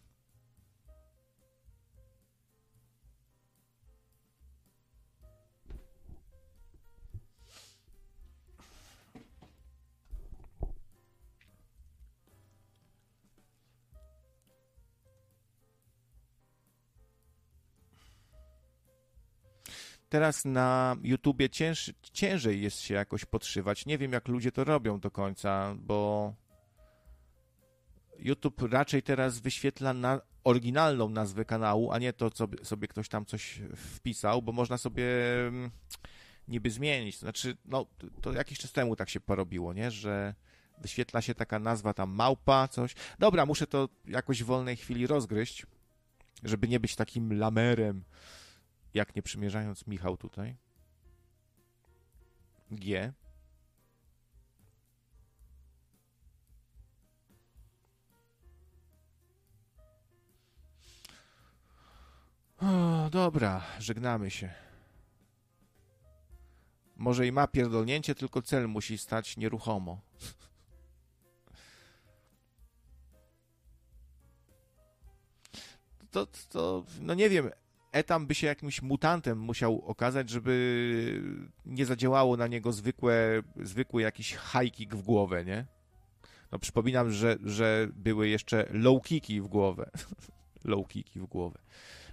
Teraz na YouTubie cięż, ciężej jest się jakoś podszywać. Nie wiem, jak ludzie to robią do końca, bo YouTube raczej teraz wyświetla na oryginalną nazwę kanału, a nie to, co sobie ktoś tam coś wpisał, bo można sobie mm, niby zmienić. Znaczy, no, to jakiś czas temu tak się porobiło, nie? Że wyświetla się taka nazwa tam małpa, coś. Dobra, muszę to jakoś w wolnej chwili rozgryźć, żeby nie być takim lamerem jak nie przymierzając Michał tutaj. G. O, dobra, żegnamy się. Może i ma pierdolnięcie, tylko cel musi stać nieruchomo. To, to, no nie wiem, Etam by się jakimś mutantem musiał okazać, żeby nie zadziałało na niego zwykłe, zwykły jakiś high kick w głowę, nie? No przypominam, że, że były jeszcze low kicki w głowę. low kicki w głowę.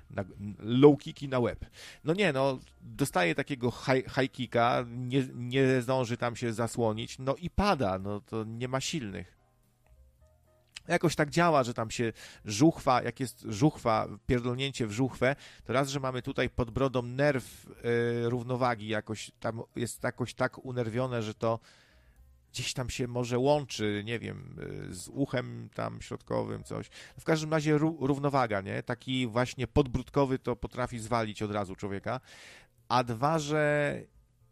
Na, low kicki na łeb. No nie, no dostaje takiego high, kicka, nie, nie zdąży tam się zasłonić, no i pada, no to nie ma silnych. Jakoś tak działa, że tam się żuchwa, jak jest żuchwa, pierdolnięcie w żuchwę, to raz, że mamy tutaj pod brodą nerw y, równowagi, jakoś tam jest jakoś tak unerwione, że to gdzieś tam się może łączy, nie wiem, y, z uchem tam środkowym, coś. W każdym razie równowaga, nie? Taki właśnie podbródkowy to potrafi zwalić od razu człowieka. A dwa, że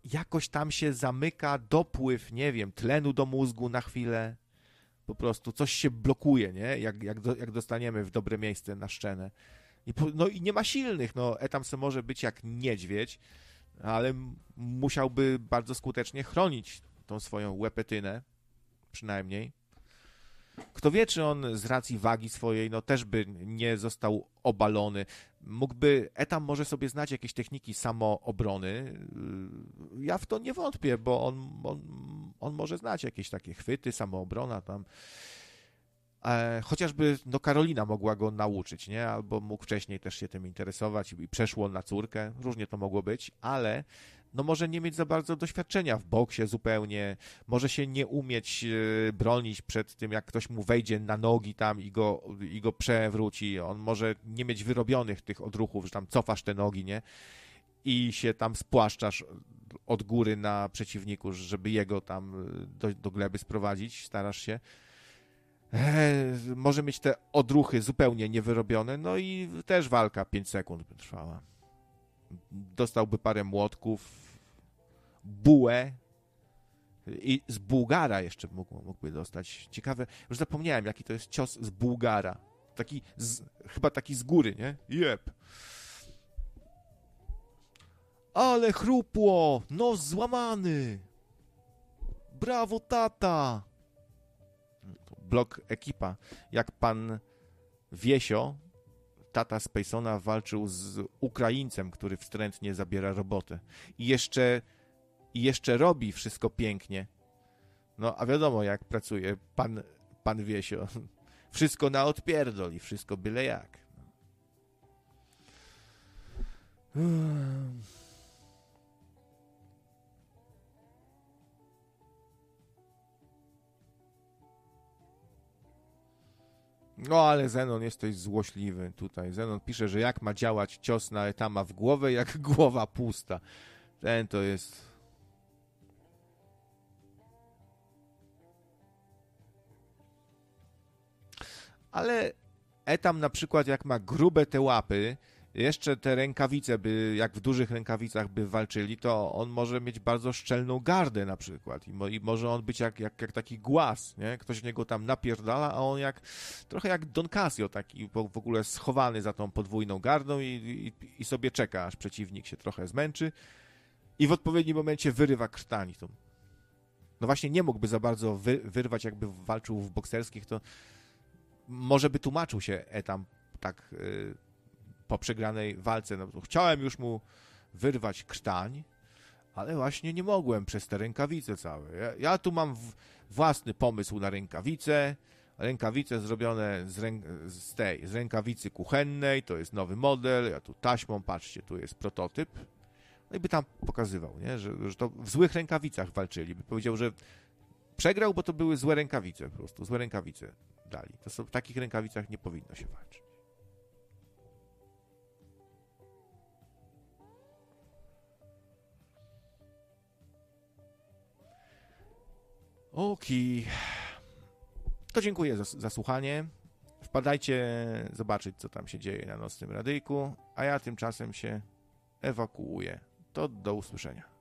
jakoś tam się zamyka dopływ, nie wiem, tlenu do mózgu na chwilę. Po prostu coś się blokuje, nie? Jak, jak, do, jak dostaniemy w dobre miejsce na szczenę. I po, no i nie ma silnych, no Etam se może być jak niedźwiedź, ale musiałby bardzo skutecznie chronić tą swoją łepetynę, przynajmniej. Kto wie, czy on z racji wagi swojej, no też by nie został obalony. Mógłby, Etam może sobie znać jakieś techniki samoobrony. Ja w to nie wątpię, bo on, on, on może znać jakieś takie chwyty, samoobrona tam. E, chociażby no Karolina mogła go nauczyć, nie? Albo mógł wcześniej też się tym interesować i przeszło na córkę. Różnie to mogło być, ale no może nie mieć za bardzo doświadczenia w boksie zupełnie, może się nie umieć e, bronić przed tym, jak ktoś mu wejdzie na nogi tam i go, i go przewróci. On może nie mieć wyrobionych tych odruchów, że tam cofasz te nogi, nie? I się tam spłaszczasz od góry na przeciwniku, żeby jego tam do, do gleby sprowadzić, starasz się. Eee, może mieć te odruchy zupełnie niewyrobione, no i też walka 5 sekund trwała. Dostałby parę młotków, bułę i z Bułgara jeszcze mógł, mógłby dostać. Ciekawe, już zapomniałem, jaki to jest cios z Bułgara. Taki, z, chyba taki z góry, nie? Jep. Ale chrupło! Nos złamany! Brawo, tata! Blok ekipa. Jak pan Wiesio, tata Spacona, walczył z Ukraińcem, który wstrętnie zabiera robotę. I jeszcze i jeszcze robi wszystko pięknie. No, a wiadomo, jak pracuje pan, pan Wiesio. Wszystko na odpierdol i wszystko byle jak. No ale Zenon jesteś złośliwy tutaj. Zenon pisze, że jak ma działać cios na etama w głowę, jak głowa pusta. Ten to jest ale Etam na przykład jak ma grube te łapy, jeszcze te rękawice by, jak w dużych rękawicach by walczyli, to on może mieć bardzo szczelną gardę na przykład i, mo, i może on być jak, jak, jak, taki głaz, nie? Ktoś niego tam napierdala, a on jak, trochę jak Don Casio taki w ogóle schowany za tą podwójną gardą i, i, i sobie czeka, aż przeciwnik się trochę zmęczy i w odpowiednim momencie wyrywa krtani. No właśnie nie mógłby za bardzo wy, wyrwać, jakby walczył w bokserskich, to może by tłumaczył się Etam tak y, po przegranej walce. No, chciałem już mu wyrwać krtań, ale właśnie nie mogłem przez te rękawice całe. Ja, ja tu mam w, własny pomysł na rękawice. Rękawice zrobione z, ręk, z tej, z rękawicy kuchennej, to jest nowy model. Ja tu taśmą, patrzcie, tu jest prototyp. No i by tam pokazywał, nie? Że, że to w złych rękawicach walczyli. By powiedział, że przegrał, bo to były złe rękawice, po prostu złe rękawice dali. To są, w takich rękawicach nie powinno się walczyć. Okej. To dziękuję za, za, słuchanie. Wpadajcie zobaczyć, co tam się dzieje na nocnym radyjku, a ja tymczasem się ewakuuję. To do usłyszenia.